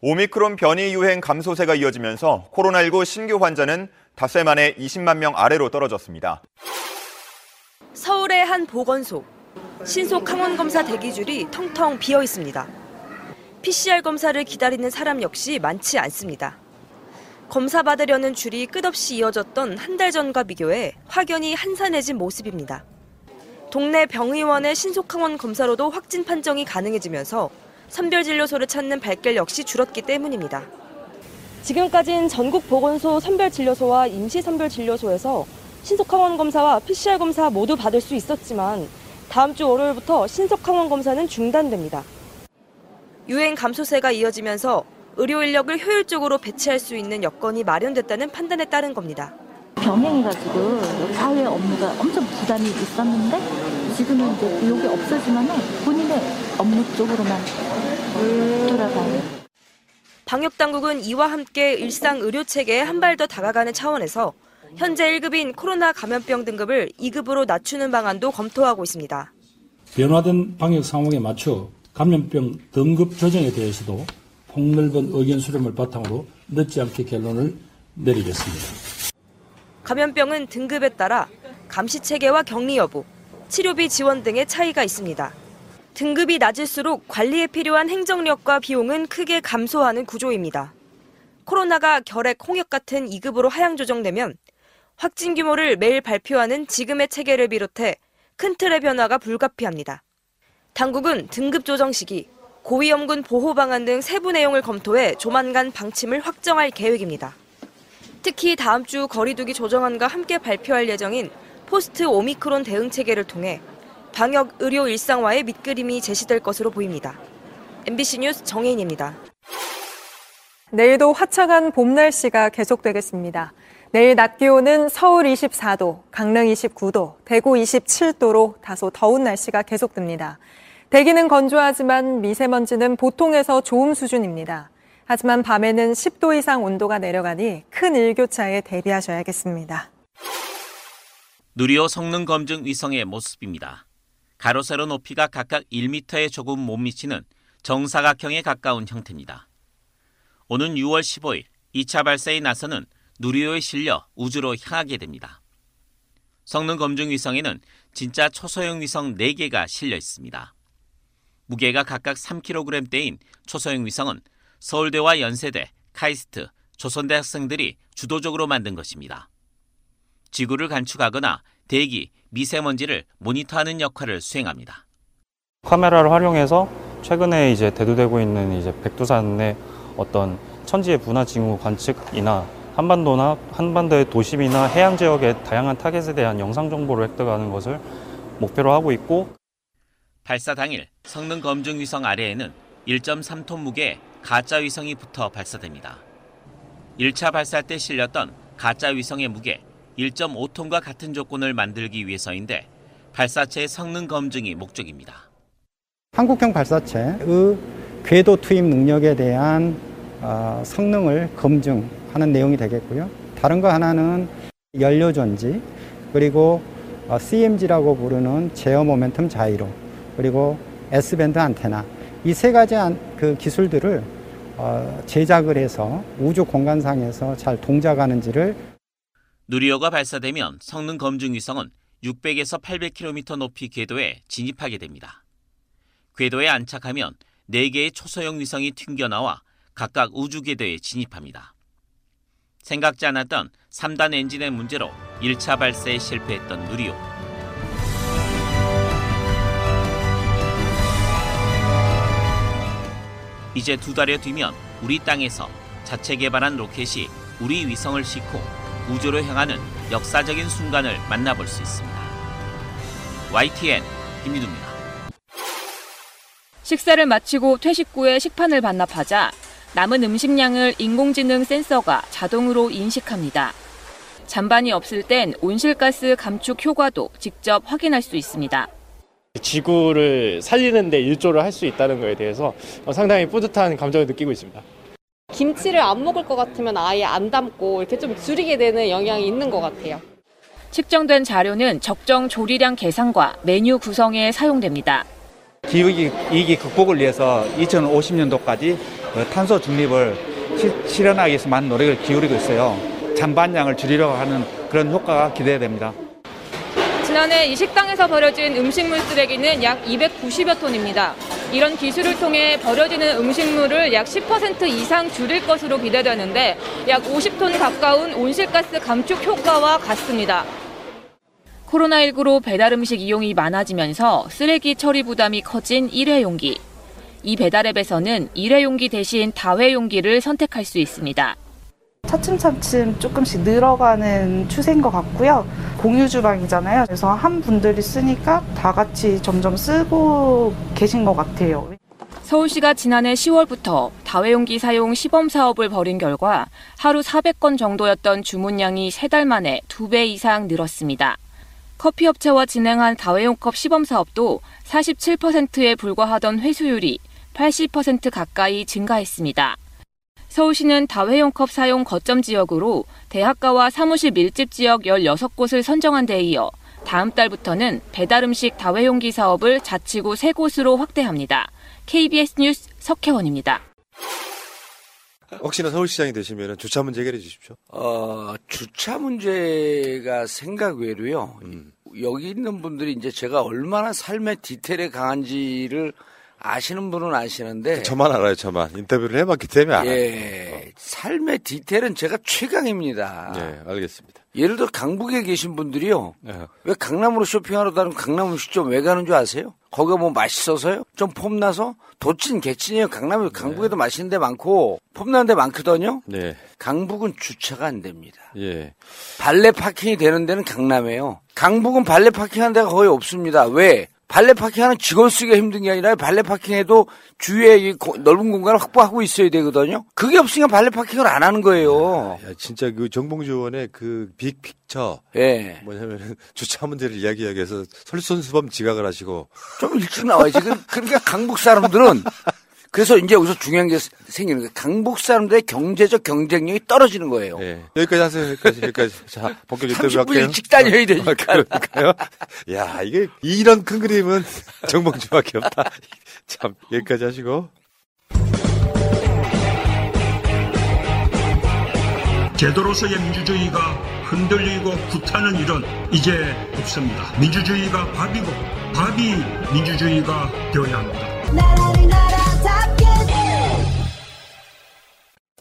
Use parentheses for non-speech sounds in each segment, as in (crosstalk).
오미크론 변이 유행 감소세가 이어지면서 코로나19 신규 환자는 닷새 만에 20만 명 아래로 떨어졌습니다. 서울의 한 보건소. 신속 항원 검사 대기줄이 텅텅 비어 있습니다. PCR 검사를 기다리는 사람 역시 많지 않습니다. 검사 받으려는 줄이 끝없이 이어졌던 한 달 전과 비교해 확연히 한산해진 모습입니다. 동네 병의원의 신속항원 검사로도 확진 판정이 가능해지면서 선별진료소를 찾는 발길 역시 줄었기 때문입니다. 지금까지는 전국 보건소 선별진료소와 임시선별진료소에서 신속항원 검사와 PCR 검사 모두 받을 수 있었지만 다음 주 월요일부터 신속항원 검사는 중단됩니다. 유행 감소세가 이어지면서 의료 인력을 효율적으로 배치할 수 있는 여건이 마련됐다는 판단에 따른 겁니다. 병행해가지고 사회 업무가 엄청 부담이 있었는데 지금은 이제 이게 없어지면 본인의 업무 쪽으로만 돌아가요. 방역 당국은 이와 함께 일상 의료 체계에 한 발 더 다가가는 차원에서 현재 1급인 코로나 감염병 등급을 2급으로 낮추는 방안도 검토하고 있습니다. 변화된 방역 상황에 맞춰 감염병 등급 조정에 대해서도 폭넓은 의견 수렴을 바탕으로 늦지 않게 결론을 내리겠습니다. 감염병은 등급에 따라 감시 체계와 격리 여부, 치료비 지원 등의 차이가 있습니다. 등급이 낮을수록 관리에 필요한 행정력과 비용은 크게 감소하는 구조입니다. 코로나가 결핵, 홍역 같은 2급으로 하향 조정되면 확진 규모를 매일 발표하는 지금의 체계를 비롯해 큰 틀의 변화가 불가피합니다. 당국은 등급 조정 시기, 고위험군 보호 방안 등 세부 내용을 검토해 조만간 방침을 확정할 계획입니다. 특히 다음 주 거리두기 조정안과 함께 발표할 예정인 포스트 오미크론 대응 체계를 통해 방역 의료 일상화의 밑그림이 제시될 것으로 보입니다. MBC 뉴스 정혜인입니다. 내일도 화창한 봄 날씨가 계속되겠습니다. 내일 낮 기온은 서울 24도, 강릉 29도, 대구 27도로 다소 더운 날씨가 계속됩니다. 대기는 건조하지만 미세먼지는 보통에서 좋음 수준입니다. 하지만 밤에는 10도 이상 온도가 내려가니 큰 일교차에 대비하셔야겠습니다. 누리호 성능 검증 위성의 모습입니다. 가로 세로 높이가 각각 1m에 조금 못 미치는 정사각형에 가까운 형태입니다. 오는 6월 15일 2차 발사에 나서는 누리호에 실려 우주로 향하게 됩니다. 성능 검증 위성에는 진짜 초소형 위성 4개가 실려 있습니다. 무게가 각각 3kg대인 초소형 위성은 서울대와 연세대, 카이스트, 조선대 학생들이 주도적으로 만든 것입니다. 지구를 간축하거나 대기, 미세먼지를 모니터하는 역할을 수행합니다. 카메라를 활용해서 최근에 이제 대두되고 있는 이제 백두산의 어떤 천지의 분화 징후 관측이나 한반도나 한반도의 도심이나 해양 지역의 다양한 타겟에 대한 영상 정보를 획득하는 것을 목표로 하고 있고 발사 당일 성능 검증 위성 아래에는 1.3톤 무게의 가짜 위성이 붙어 발사됩니다. 1차 발사 때 실렸던 가짜 위성의 무게 1.5톤과 같은 조건을 만들기 위해서인데 발사체의 성능 검증이 목적입니다. 한국형 발사체의 궤도 투입 능력에 대한 어, 성능을 검증하는 내용이 되겠고요. 다른 거 하나는 연료 전지 그리고 어, CMG라고 부르는 제어 모멘텀 자이로 그리고 S밴드 안테나 이 세 가지 그 기술들을 어, 제작을 해서 우주 공간상에서 잘 동작하는지를 누리호가 발사되면 성능 검증 위성은 600에서 800km 높이 궤도에 진입하게 됩니다. 궤도에 안착하면 4개의 초소형 위성이 튕겨나와 각각 우주 궤도에 진입합니다. 생각지 않았던 3단 엔진의 문제로 1차 발사에 실패했던 누리호. 이제 두 달여 뒤면 우리 땅에서 자체 개발한 로켓이 우리 위성을 싣고 우주로 향하는 역사적인 순간을 만나볼 수 있습니다. YTN 김유두입니다. 식사를 마치고 퇴식 후에 식판을 반납하자 남은 음식량을 인공지능 센서가 자동으로 인식합니다. 잔반이 없을 땐 온실가스 감축 효과도 직접 확인할 수 있습니다. 지구를 살리는데 일조를 할 수 있다는 것에 대해서 상당히 뿌듯한 감정을 느끼고 있습니다. 김치를 안 먹을 것 같으면 아예 안 담고 이렇게 좀 줄이게 되는 영향이 있는 것 같아요. 측정된 자료는 적정 조리량 계산과 메뉴 구성에 사용됩니다. 기후위기 극복을 위해서 2050년도까지 탄소 중립을 실현하기 위해서 많은 노력을 기울이고 있어요. 잔반량을 줄이려고 하는 그런 효과가 기대됩니다. 지난해 이 식당에서 버려진 음식물 쓰레기는 약 290여 톤입니다. 이런 기술을 통해 버려지는 음식물을 약 10% 이상 줄일 것으로 기대되는데 약 50톤 가까운 온실가스 감축 효과와 같습니다. 코로나19로 배달 음식 이용이 많아지면서 쓰레기 처리 부담이 커진 일회용기. 이 배달앱에서는 일회용기 대신 다회용기를 선택할 수 있습니다. 차츰차츰 조금씩 늘어가는 추세인 것 같고요. 공유 주방이잖아요. 그래서 한 분들이 쓰니까 다 같이 점점 쓰고 계신 것 같아요. 서울시가 지난해 10월부터 다회용기 사용 시범 사업을 벌인 결과 하루 400건 정도였던 주문량이 3달 만에 2배 이상 늘었습니다. 커피 업체와 진행한 다회용컵 시범 사업도 47%에 불과하던 회수율이 80% 가까이 증가했습니다. 서울시는 다회용컵 사용 거점 지역으로 대학가와 사무실 밀집 지역 16곳을 선정한 데 이어 다음 달부터는 배달 음식 다회용기 사업을 자치구 3곳으로 확대합니다. KBS 뉴스 석혜원입니다. 혹시나 서울시장이 되시면 주차 문제 해결해 주십시오. 어, 주차 문제가 생각 외로요. 음. 여기 있는 분들이 이제 제가 얼마나 삶의 디테일에 강한지를 아시는 분은 아시는데 저만 알아요, 저만 인터뷰를 해봤기 때문에 알아요. 예, 삶의 디테일은 제가 최강입니다. 예, 알겠습니다. 예를 들어 강북에 계신 분들이요, 예. 왜 강남으로 쇼핑하러 다니면 강남 음식점 왜 가는 줄 아세요? 거기가 뭐 맛있어서요? 좀 폼나서 도찐 개찐이에요. 강남에 강북에도 네. 맛있는 데 많고 폼나는 데 많거든요. 네. 강북은 주차가 안 됩니다. 예. 발레 파킹이 되는 데는 강남이에요. 강북은 발레 파킹하는 데가 거의 없습니다. 왜? 발레 파킹하는 직원 쓰기가 힘든 게 아니라 발레 파킹해도 주위에 이 고, 넓은 공간을 확보하고 있어야 되거든요. 그게 없으니까 발레 파킹을 안 하는 거예요. 야, 진짜 그 정봉주 의원의 그 빅픽처. 예. 뭐냐면 (laughs) 주차 문제를 이야기하기 위해서 설선수범 지각을 하시고. 좀 일찍 나와야지. 그, 그러니까 (laughs) 강북 사람들은 그래서 이제 여기서 중요한 게 생기는 거예요. 강북 사람들의 경제적 경쟁력이 떨어지는 거예요. 네. 여기까지 하세요. 여기까지. 여기까지. 자, 본격 인터뷰 할게요. 일찍 다녀야 되니까. 아, 그러니까요. 야, 이게 이런 큰 그림은 정봉주밖에 없다. (laughs) 참, 여기까지 하시고. 제도로서의 민주주의가 흔들리고 구타는 일은 이제 없습니다. 민주주의가 밥이고 밥이 민주주의가 되어야 합니다.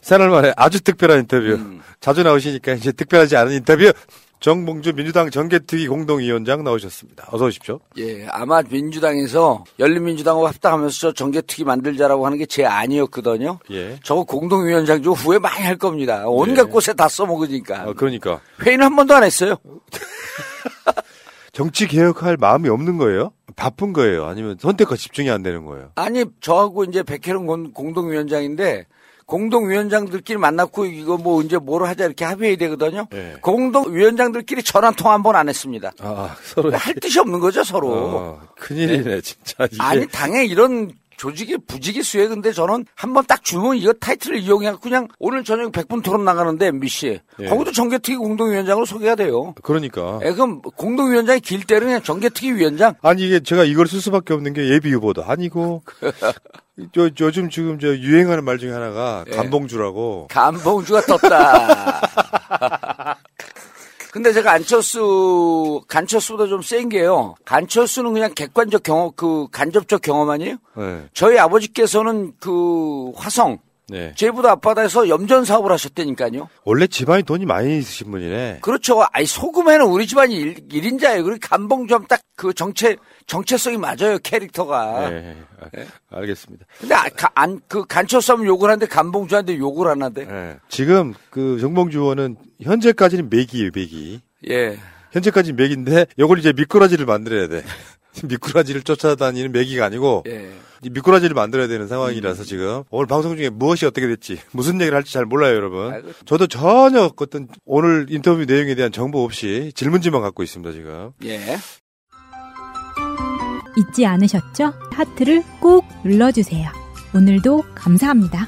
새날 만에 아주 특별한 인터뷰. 음. 자주 나오시니까 이제 특별하지 않은 인터뷰. 정봉주 민주당 정개특위 공동위원장 나오셨습니다. 어서 오십시오. 예, 아마 민주당에서 열린민주당하고 합당하면서 정개특위 만들자라고 하는 게 제 아니었거든요. 예. 저거 공동위원장 좀 후회 많이 할 겁니다. 온갖 예. 곳에 다 써먹으니까. 아, 그러니까. 회의는 한 번도 안 했어요. (laughs) 정치 개혁할 마음이 없는 거예요? 바쁜 거예요? 아니면 선택과 집중이 안 되는 거예요? 아니, 저하고 이제 백혜령 공동위원장인데 공동위원장들끼리 만났고 이거 뭐 언제 뭐를 하자 이렇게 합의해야 되거든요. 네. 공동위원장들끼리 전화 통화 한 번 안 했습니다. 아, 서로 할 뜻이 없는 거죠, 서로. 어, 큰일이네, 네. 진짜. 이게. 아니, 당에 이런 조직의 수에 근데 저는 한번 딱 주면 이거 타이틀을 이용해 그냥 오늘 저녁 100분 토론 나가는데 MBC 예. 거기도 정개특위 공동위원장으로 소개가 돼요. 그러니까. 예, 그럼 공동위원장이 길 때는 그냥 정개특위 위원장. 아니 이게 제가 이걸 쓸 수밖에 없는 게 예비 후보도 아니고 (laughs) 요, 요즘 지금 저 유행하는 말 중에 하나가 예. 감봉주라고. 감봉주가 떴다. (laughs) 근데 제가 안철수, 간철수보다 좀 센 게요. 간철수는 그냥 객관적 경험, 그 간접적 경험 아니에요? 네. 저희 아버지께서는 그 화성, 네. 제부도 앞바다에서 염전 사업을 하셨다니까요. 원래 집안이 돈이 많이 있으신 분이네. 그렇죠. 아니 소금에는 우리 집안이 일, 일인자예요. 그리고 감봉점 딱그 정체 정체성이 맞아요 캐릭터가. 네. 아, 알겠습니다. 근데 아, 가, 안, 그 간초쌈 욕을 하는데 감봉주한테 욕을 안 하는데. 네. 지금 그 정봉주 의원은 현재까지는 맥이에요, 맥이. 예. 현재까지 맥인데 이걸 이제 미꾸라지를 만들어야 돼. 미꾸라지를 쫓아다니는 맥이가 아니고 예. 이 미꾸라지를 만들어야 되는 상황이라서 지금 오늘 방송 중에 무엇이 어떻게 됐지 무슨 얘기를 할지 잘 몰라요 여러분 저도 전혀 어떤 오늘 인터뷰 내용에 대한 정보 없이 질문지만 갖고 있습니다 지금 예. 잊지 않으셨죠? 하트를 꼭 눌러주세요. 오늘도 감사합니다.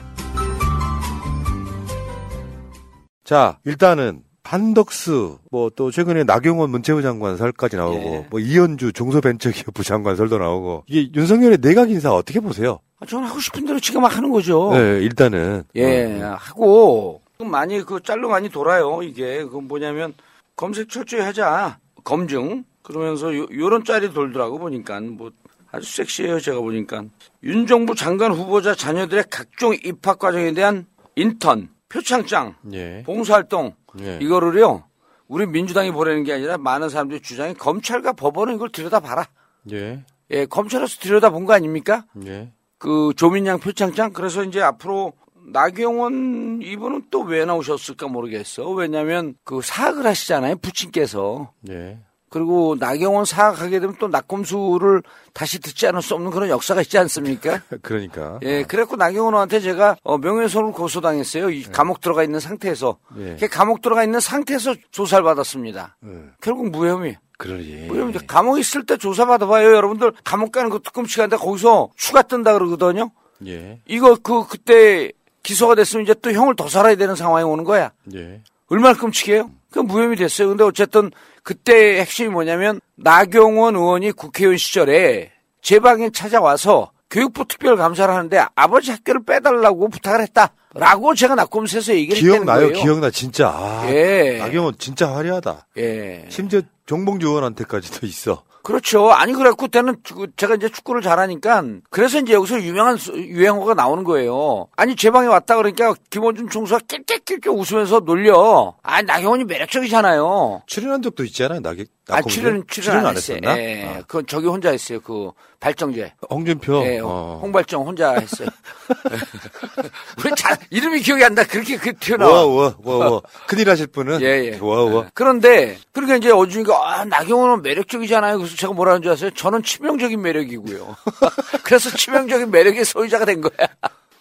자 일단은 한덕수 뭐또 최근에 나경원 문체부 장관 설까지 나오고 예. 뭐 이현주 중소벤처기업부 장관 설도 나오고 이게 윤석열의 내각 인사 어떻게 보세요? 아, 저는 하고 싶은 대로 지금 막 하는 거죠. 네 일단은 예, 어, 하고 많이 그 짤로 많이 돌아요. 이게 그 뭐냐면 검색 철저히 하자 검증 그러면서 요, 요런 짤이 돌더라고 보니까 뭐 아주 섹시해요 제가 보니까 윤 정부 장관 후보자 자녀들의 각종 입학 과정에 대한 인턴 표창장 예. 봉사활동 예. 이거를요 우리 민주당이 보내는 게 아니라 많은 사람들이 주장이 검찰과 법원은 이걸 들여다봐라. 예. 예, 검찰에서 들여다본 거 아닙니까? 예. 그 조민양 표창장 그래서 이제 앞으로 나경원 이분은 또 왜 나오셨을까 모르겠어. 왜냐하면 그 사학을 하시잖아요 부친께서. 예. 그리고 나경원 사학하게 되면 또 낙검수를 다시 듣지 않을 수 없는 그런 역사가 있지 않습니까? (laughs) 그러니까 예, 그래갖고 나경원한테 제가 어, 명예훼손을 고소당했어요. 이 감옥 들어가 있는 상태에서. 예. 그 감옥 들어가 있는 상태에서 조사를 받았습니다. 예. 결국 무혐의. 그러지. 무혐의. 감옥에 있을 때 조사 받아봐요, 여러분들. 감옥 가는 거 끔찍한데 거기서 추가 뜬다 그러거든요. 예. 이거 그 그때 기소가 됐으면 이제 또 형을 더 살아야 되는 상황이 오는 거야. 예. 얼마나 끔찍해요? 그 무혐의 됐어요. 근데 어쨌든 그때 핵심이 뭐냐면 나경원 의원이 국회의원 시절에 제 방에 찾아와서 교육부 특별감사를 하는데 아버지 학교를 빼달라고 부탁을 했다라고 제가 낙검수에서 얘기를 기억나요? 기억나 진짜. 아, 예. 나경원 진짜 화려하다. 예. 심지어 정봉주 의원한테까지도 있어. 그렇죠. 아니 그래갖고 그때는 그 제가 이제 축구를 잘하니까 그래서 이제 여기서 유명한 수- 유행어가 나오는 거예요. 아니 제 방에 왔다 그러니까 김원준 총수가 낄낄낄낄 웃으면서 놀려. 아 나경원이 매력적이잖아요. 출연한 적도 있잖아요. 나경 아 출연 출연 안 했어요. 했었나? 예, 아, 그건 저기 혼자 했어요. 그 발정제. 홍준표. 예, 어. 홍발정 혼자 했어요. (laughs) (laughs) 우리 잘 이름이 기억이 안 나. 그렇게 그 튀어나와. 와, 와, 와, 와. 큰일 하실 분은. 예, 예. 와, 와. 그런데 그러니까 이제 어준이가 아, 나경원은 매력적이잖아요. 그래서 제가 뭐라는 줄 아세요? 저는 치명적인 매력이고요. (laughs) 그래서 치명적인 매력의 소유자가 된 거야.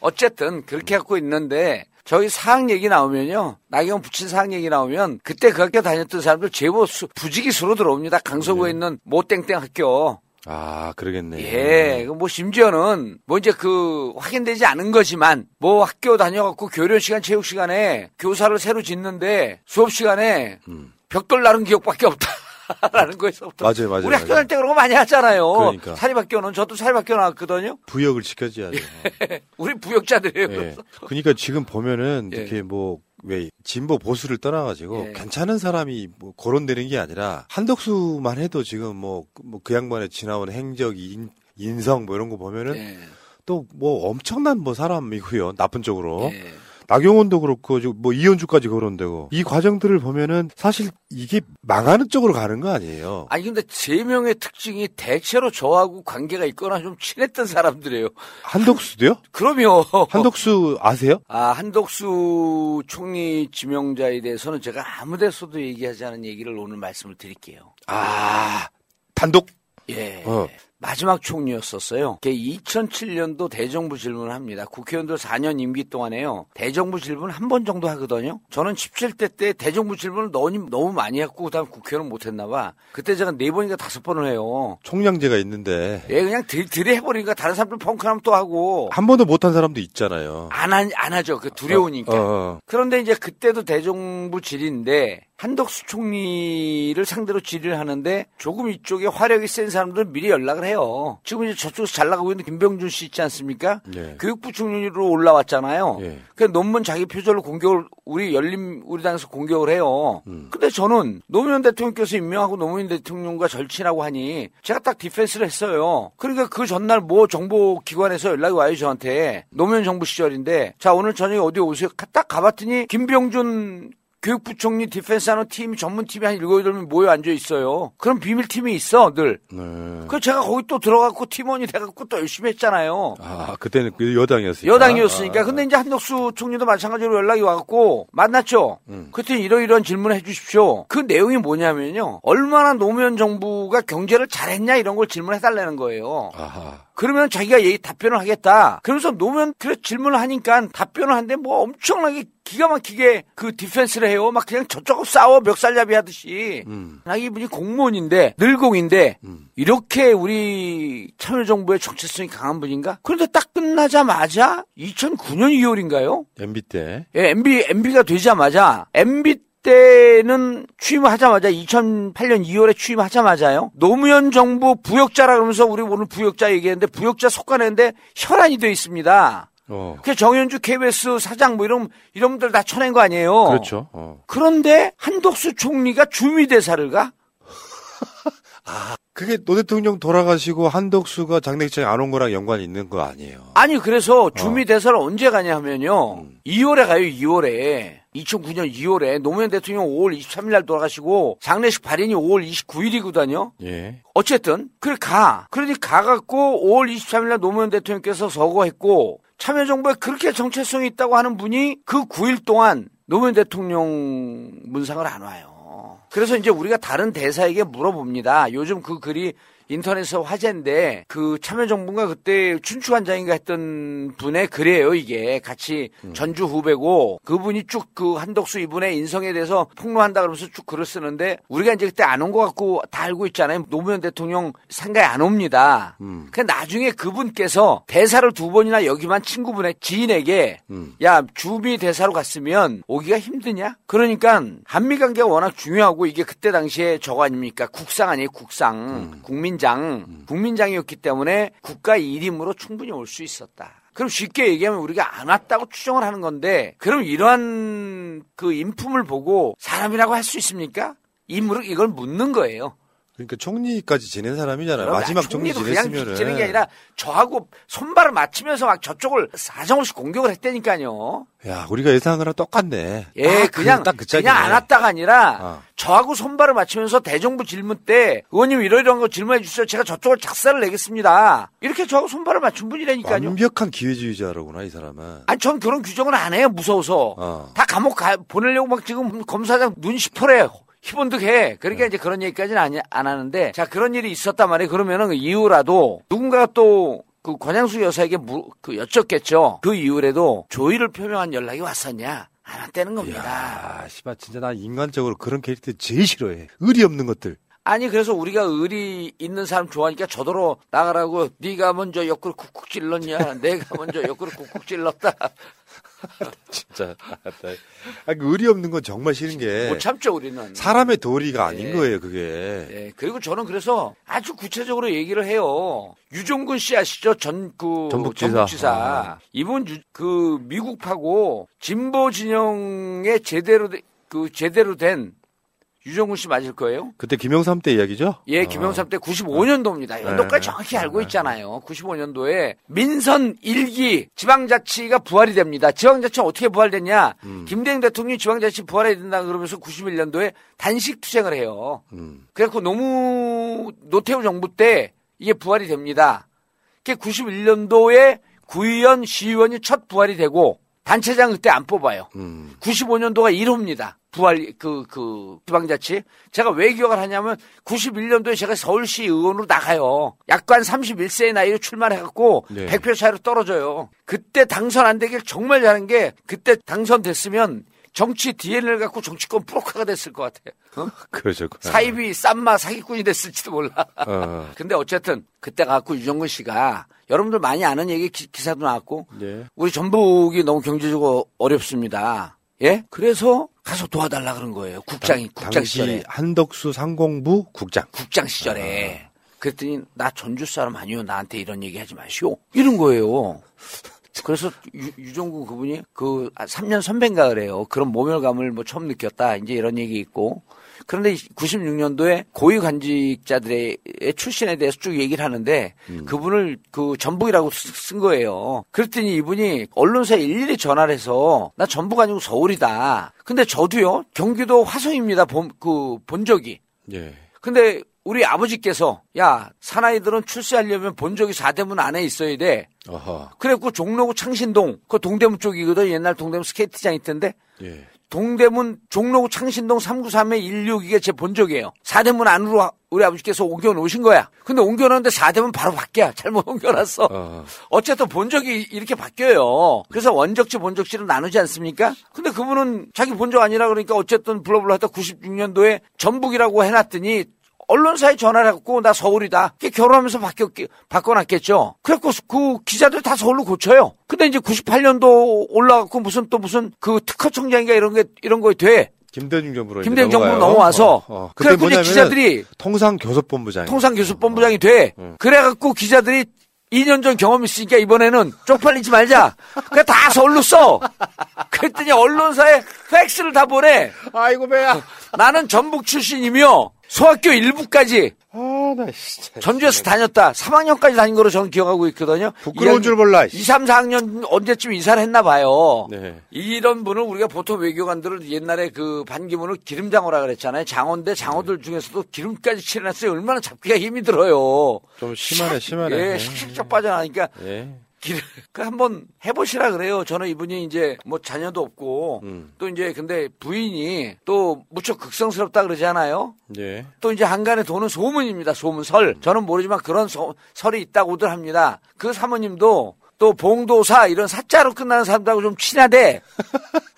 어쨌든 그렇게 갖고 있는데 저희 사학 얘기 나오면요. 나경원 부친 사학 얘기 나오면 그때 그 학교 다녔던 사람들 제법 수, 부지기 수로 들어옵니다. 강서구에 있는 모땡땡 학교. 아, 그러겠네. 예, 그뭐 심지어는 뭐 이제 그 확인되지 않은 거지만 뭐 학교 다녀갖고 교련 시간, 체육 시간에 교사를 새로 짓는데 수업 시간에 벽돌 나른 기억밖에 없다. 라는 거에서부터 음. 맞아요, 맞아요, 우리 학교 맞아요. 다닐 때 그런 거 많이 하잖아요. 그러니까. 사립학교는 저도 사립학교 나왔거든요. 부역을 시켜줘야죠. (laughs) 우리 부역자들이에요. 예. 그러니까 지금 보면은 예. 이렇게 뭐, 왜, 진보 보수를 떠나가지고 예. 괜찮은 사람이 뭐 거론되는 게 아니라 한덕수만 해도 지금 뭐, 뭐그 양반의 지나온 행적, 인, 인성 뭐 이런 거 보면은 예. 또뭐 엄청난 뭐 사람이고요. 나쁜 쪽으로. 예. 나경원도 그렇고 지금 뭐 이현주까지 거론되고 이 과정들을 보면은 사실 이게 망하는 쪽으로 가는 거 아니에요. 아니 근데 세 명의 특징이 대체로 저하고 관계가 있거나 좀 친했던 사람들이에요. 한덕수도요? (laughs) 그럼요. 한덕수 아세요? 아, 한덕수 총리 지명자에 대해서는 제가 아무 데서도 얘기하지 않은 얘기를 오늘 말씀을 드릴게요. 아, 단독? 예. 어. 마지막 총리였었어요. 2007년도 대정부 질문을 합니다. 국회의원들 4년 임기 동안에요. 대정부 질문 한 번 정도 하거든요. 저는 17대 때 대정부 질문을 너무, 너무 많이 했고 그다음 국회의원 못 했나 봐. 그때 제가 네 번인가 다섯 번을 해요. 총량제가 있는데 예, 그냥 들, 들이 해버리니까 다른 사람들 펑크하면 또 하고. 한 번도 못한 사람도 있잖아요. 안, 하, 안 하죠. 그 두려우니까. 어, 어. 그런데 이제 그때도 대정부 질인데 한덕수 총리를 상대로 질의를 하는데 조금 이쪽에 화력이 센 사람들은 미리 연락을 해요. 지금 이제 저쪽에서 잘 나가고 있는 김병준 씨 있지 않습니까? 예. 교육부 총리로 올라왔잖아요. 예. 그 논문 자기 표절로 공격을 우리 열린 우리 당에서 공격을 해요. 음. 근데 저는 노무현 대통령께서 임명하고 노무현 대통령과 절친하고 하니 제가 딱 defense를 했어요. 그러니까 그 전날 뭐 정보 기관에서 연락이 와요 저한테 노무현 정부 시절인데 자 오늘 저녁에 어디 오세요? 딱 가봤더니 김병준 교육부총리 defense 하는 팀 전문팀이 한 일곱 여덟 명 모여 앉아 있어요. 그럼 비밀팀이 있어 늘. 네. 그 제가 거기 또 들어갔고 팀원이 돼갖고 또 열심히 했잖아요. 아, 그때는 그 여당이었으니까. 여당이었으니까. 아, 근데 이제 한덕수 총리도 마찬가지로 연락이 와갖고 만났죠. 음. 그때 이러이러한 질문을 해주십시오. 그 내용이 뭐냐면요. 얼마나 노무현 정부가 경제를 잘했냐 이런 걸 질문해달라는 거예요. 아하. 그러면 자기가 얘기 답변을 하겠다. 그래서 노무현 그래 질문을 하니까 답변을 하는데 뭐 엄청나게 기가 막히게 그 디펜스를 해요. 막 그냥 저쪽 싸워 멱살잡이 하듯이. 음. 나 이분이 공무원인데 늘공인데 이렇게 우리 참여정부의 정체성이 강한 분인가? 그런데 딱 끝나자마자 2009년 2월인가요? MB 때. 예, MB MB가 되자마자 MB 때는 취임하자마자 2008년 2월에 취임하자마자요. 노무현 정부 부역자라 그러면서 우리 오늘 부역자 얘기했는데 부역자 속가는데 혈안이 돼 있습니다. 어. 그 정현주 KBS 사장 뭐 이런 이런 분들 다 쳐낸 거 아니에요. 그렇죠. 어. 그런데 한덕수 총리가 주미 대사를 가? (laughs) 그게 노 대통령 돌아가시고 한덕수가 장례식장에 안 온 거랑 연관이 있는 거 아니에요. 아니 그래서 주미 대사를 언제 가냐 하면요. 음. 2월에 가요. 2월에. 2009년 2월에 노무현 대통령 5월 23일 날 돌아가시고 장례식 발인이 5월 29일이거든요. 예. 어쨌든 그래 가. 그러니 가갖고 5월 23일 날 노무현 대통령께서 서거했고 참여정부에 그렇게 정체성이 있다고 하는 분이 그 9일 동안 노무현 대통령 문상을 안 와요. 그래서 이제 우리가 다른 대사에게 물어봅니다. 요즘 그 글이 인터넷에서 화제인데 그 참여정부가 그때 춘추관장인가 했던 분의 글이에요 이게 같이 전주 후배고 그분이 쭉 그 한덕수 이분의 인성에 대해서 폭로한다 그러면서 쭉 글을 쓰는데 우리가 이제 그때 안 온 것 같고 다 알고 있잖아요 노무현 대통령 상가에 안 옵니다 음. 그 나중에 그분께서 대사를 두 번이나 여기만 친구분의 지인에게 음. 야 주미 대사로 갔으면 오기가 힘드냐? 그러니까 한미 관계가 워낙 중요하고 이게 그때 당시에 저거 아닙니까? 국상 아니에요 국상 국민 장 국민장이었기 때문에 국가 일임으로 충분히 올 수 있었다. 그럼 쉽게 얘기하면 우리가 안 왔다고 추정을 하는 건데 그럼 이러한 그 인품을 보고 사람이라고 할 수 있습니까? 인물을 이걸 묻는 거예요. 그러니까 총리까지 지낸 사람이잖아요. 마지막 총리 지냈으면은. 지는 게 아니라 저하고 손발을 맞추면서 막 저쪽을 사정없이 공격을 했다니까요. 야, 우리가 예상한 거랑 똑같네. 예, 딱 그- 그냥 딱그 짝이네. 그냥 안 왔다가 아니라 어. 저하고 손발을 맞추면서 대정부 질문 때 의원님 이러이러한 거 질문해 주세요. 제가 저쪽을 작사를 내겠습니다. 이렇게 저하고 손발을 맞춘 분이라니까요. 완벽한 기회주의자라구나 이 사람은. 아니 전 그런 규정을 안 해요. 무서워서 어. 다 감옥 가, 보내려고 막 지금 검사장 눈 시퍼래. 희번득해. 그러니까 네. 이제 그런 얘기까지는 안, 안 하는데 자 그런 일이 있었단 말이에요. 그러면은 그 이후라도 누군가가 또그 권양수 여사에게 물, 그 여쭙겠죠. 그 이후에도 조의를 표명한 연락이 왔었냐? 안 왔다는 겁니다. 아, 씨발 진짜 나 인간적으로 그런 캐릭터 제일 싫어해. 의리 없는 것들. 아니 그래서 우리가 의리 있는 사람 좋아하니까 저더러 나가라고 네가 먼저 옆구리 쿡쿡 찔렀냐 (laughs) 내가 먼저 옆구리 쿡쿡 찔렀다 (laughs) 진짜. 아, 그 의리 없는 건 정말 싫은 게. 못 참죠 우리는 사람의 도리가 아닌 예. 거예요, 그게. 예, 그리고 저는 그래서 아주 구체적으로 얘기를 해요. 유종근 씨 아시죠? 전그 전북지사. 아. 이분 유- 그 미국파고 진보 진영에 제대로 되- 그 제대로 된 유종근 씨 맞을 거예요? 그때 김영삼 때 이야기죠? 예, 김영삼 때 95년도입니다. 연도까지 정확히 알고 있잖아요. 95년도에 민선 1기 지방자치가 부활이 됩니다. 지방자치가 어떻게 부활됐냐? 김대중 대통령이 지방자치 부활해야 된다 그러면서 91년도에 단식 투쟁을 해요. 음. 그래갖고 너무 노태우 정부 때 이게 부활이 됩니다. 그게 91년도에 구의원, 시의원이 첫 부활이 되고 단체장 그때 안 뽑아요. 음. 95년도가 1호입니다. 부활 그 그 지방자치 제가 왜 기억을 하냐면 91년도에 제가 서울시 의원으로 나가요. 약관 31세의 나이로 출마해 갖고 네. 100표 차이로 떨어져요. 그때 당선 안 되길 정말 잘한 게 그때 당선됐으면 정치 DNA를 갖고 정치권 프로카가 됐을 것 같아요. 어? (laughs) 그러죠. 사입이 쌈마 사기꾼이 됐을지도 몰라. 어. (laughs) 근데 어쨌든 그때 갖고 유정근 씨가 여러분들 많이 아는 얘기 기, 기사도 나왔고 예. 우리 전북이 너무 경제적으로 어렵습니다. 예? 그래서 가서 도와달라 그런 거예요. 국장이 당- 국장 시절에 한덕수 상공부 국장. 국장 시절에 그랬더니 나 전주 사람 아니요 나한테 이런 얘기 하지 마시오 이런 거예요. 그래서 유, 유종구 그분이 그 3년 선배인가 그래요. 그런 모멸감을 뭐 처음 느꼈다. 이제 이런 얘기 있고. 그런데 96년도에 고위 관직자들의 출신에 대해서 쭉 얘기를 하는데 그분을 그 전북이라고 쓰- 쓴 거예요. 그랬더니 이분이 언론사에 일일이 전화를 해서 나 전북 아니고 서울이다. 근데 저도요 경기도 화성입니다. 본, 그, 본 적이. 예. 근데 우리 아버지께서 야 사나이들은 출세하려면 본적이 사대문 안에 있어야 돼. 아하. 그래갖고 종로구 창신동 그 동대문 쪽이거든 옛날 동대문 스케이트장 있던데 예. 동대문 종로구 창신동 393에 16 이게 제 본적이에요. 사대문 안으로 우리 아버지께서 옮겨 놓으신 거야. 근데 옮겨 놓는데 사대문 바로 밖이야. (laughs) 잘못 옮겨 놨어. 어. 어쨌든 본적이 이렇게 바뀌어요. 그래서 원적지 본적지로 나누지 않습니까? 근데 그분은 자기 본적 아니라 그러니까 어쨌든 블러블러 하다 96년도에 전북이라고 해놨더니 언론사에 전화를 해갖고 나 서울이다. 이게 결혼하면서 바뀌었, 바꿔놨겠죠. 그래갖고 그 기자들 다 서울로 고쳐요. 근데 이제 98년도 올라갖고 무슨 또 무슨 그 특허청장인가 이런 게, 이런 거에 돼. 김대중 정부로 김대중 정부. 넘어와서 어, 어. 그래갖고 이제 기자들이 통상교섭본부장. 통상교섭본부장이 돼. 그래갖고 기자들이 2년 전 경험 있으니까 이번에는 쪽팔리지 말자. 그래 다 서울로 써. 그랬더니 언론사에 팩스를 다 보내. 아이고 배야. 나는 전북 출신이며 소학교 1부까지 아, 나 진짜. 전주에서 다녔다. 3학년까지 다닌 거로 저는 기억하고 있거든요. 부끄러운 줄 몰라. 2, 3, 4학년 언제쯤 이사를 했나 봐요. 네. 이런 분을 우리가 보통 외교관들은 옛날에 그 반기문을 기름장어라 그랬잖아요. 장어인데 장어들 중에서도 기름까지 칠해놨어요. 얼마나 잡기가 힘이 들어요. 좀 심하네, 심하네. 예, 샥샥 빠져나니까 예. 길, (laughs) 그 한번 해보시라 그래요. 저는 이분이 이제 뭐 자녀도 없고 음. 또 이제 근데 부인이 또 무척 극성스럽다 그러잖아요. 예. 또 이제 한간에 도는 소문입니다. 소문 설. 저는 모르지만 그런 소- 설이 있다고들 합니다. 그 사모님도 또 봉도사 이런 사자로 끝나는 사람들하고 좀 친하대. (laughs)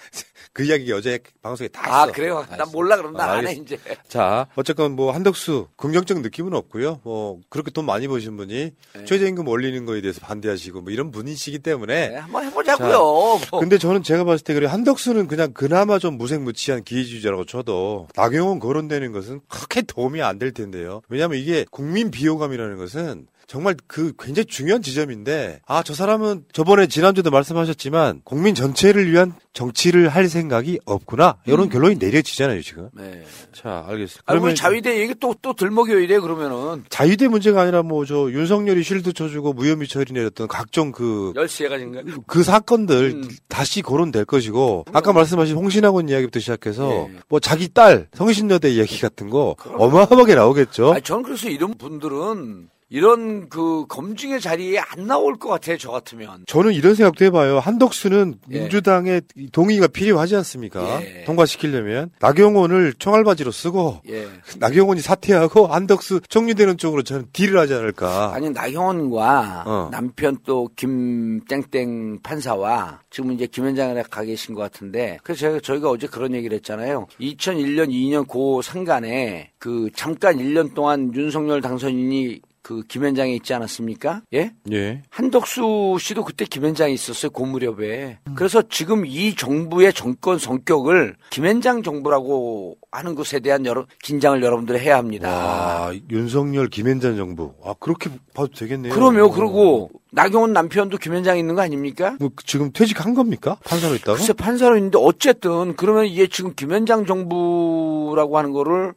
그 이야기 어제 방송에 다아 했어. 그래요? 다난 했어. 몰라 그럼 난 아, 안해 알겠어. 이제. 자, 어쨌건 뭐 한덕수 긍정적 느낌은 없고요. 뭐 그렇게 돈 많이 버신 분이 네. 최저임금 올리는 거에 대해서 반대하시고 뭐 이런 분이시기 때문에 네, 한번 해보자고요. 뭐. 근데 저는 제가 봤을 때 그래 한덕수는 그냥 그나마 좀 무색무취한 기회주의자라고 쳐도 나경원 거론되는 것은 그렇게 도움이 안 될 텐데요. 왜냐하면 이게 국민 비호감이라는 것은 정말 그 굉장히 중요한 지점인데 아 저 사람은 저번에 지난주도 말씀하셨지만 국민 전체를 위한 정치를 할 생각이 없구나 이런 음. 결론이 내려지잖아요 지금. 네. 자 알겠습니다. 아, 우리 자위대 얘기 또, 또 들먹여야 돼, 그러면은. 자유대 문제가 아니라 뭐 저 윤석열이 쉴드 쳐주고 무혐의 처리 내렸던 각종 그 열시해가지고. 그 사건들 음. 다시 거론될 것이고 아까 말씀하신 홍신학원 이야기부터 시작해서 예. 뭐 자기 딸 성신여대 이야기 같은 거 어마어마하게 나오겠죠. 아, 저는 그래서 이런 분들은 이런 그 검증의 자리에 안 나올 것 같아요, 저 같으면. 저는 이런 생각도 해봐요. 한덕수는 예. 민주당의 동의가 필요하지 않습니까? 예. 통과시키려면 나경원을 총알바지로 쓰고 예. (laughs) 나경원이 사퇴하고 한덕수 총리되는 쪽으로 저는 딜을 하지 않을까. 아니, 나경원과 어. 남편 또 김땡땡 판사와 지금 이제 김현장에 가 계신 것 같은데 그래서 제가, 저희가 어제 그런 얘기를 했잖아요. 2001년, 2년 고 상간에 그 잠깐 1년 동안 윤석열 당선인이 그 김현장에 있지 않았습니까? 예? 예. 한덕수 씨도 그때 김현장에 있었어요, 고 무렵에. 그래서 지금 이 정부의 정권 성격을 김현장 정부라고 하는 것에 대한 여러, 긴장을 여러분들이 해야 합니다. 와, 윤석열 김현장 정부. 아, 그렇게 봐도 되겠네요. 그러면 그러고 나경원 남편도 김현장에 있는 거 아닙니까? 뭐 지금 퇴직한 겁니까? 판사로 있다가? 글쎄 판사로 있는데 어쨌든 그러면 이게 지금 김현장 정부라고 하는 거를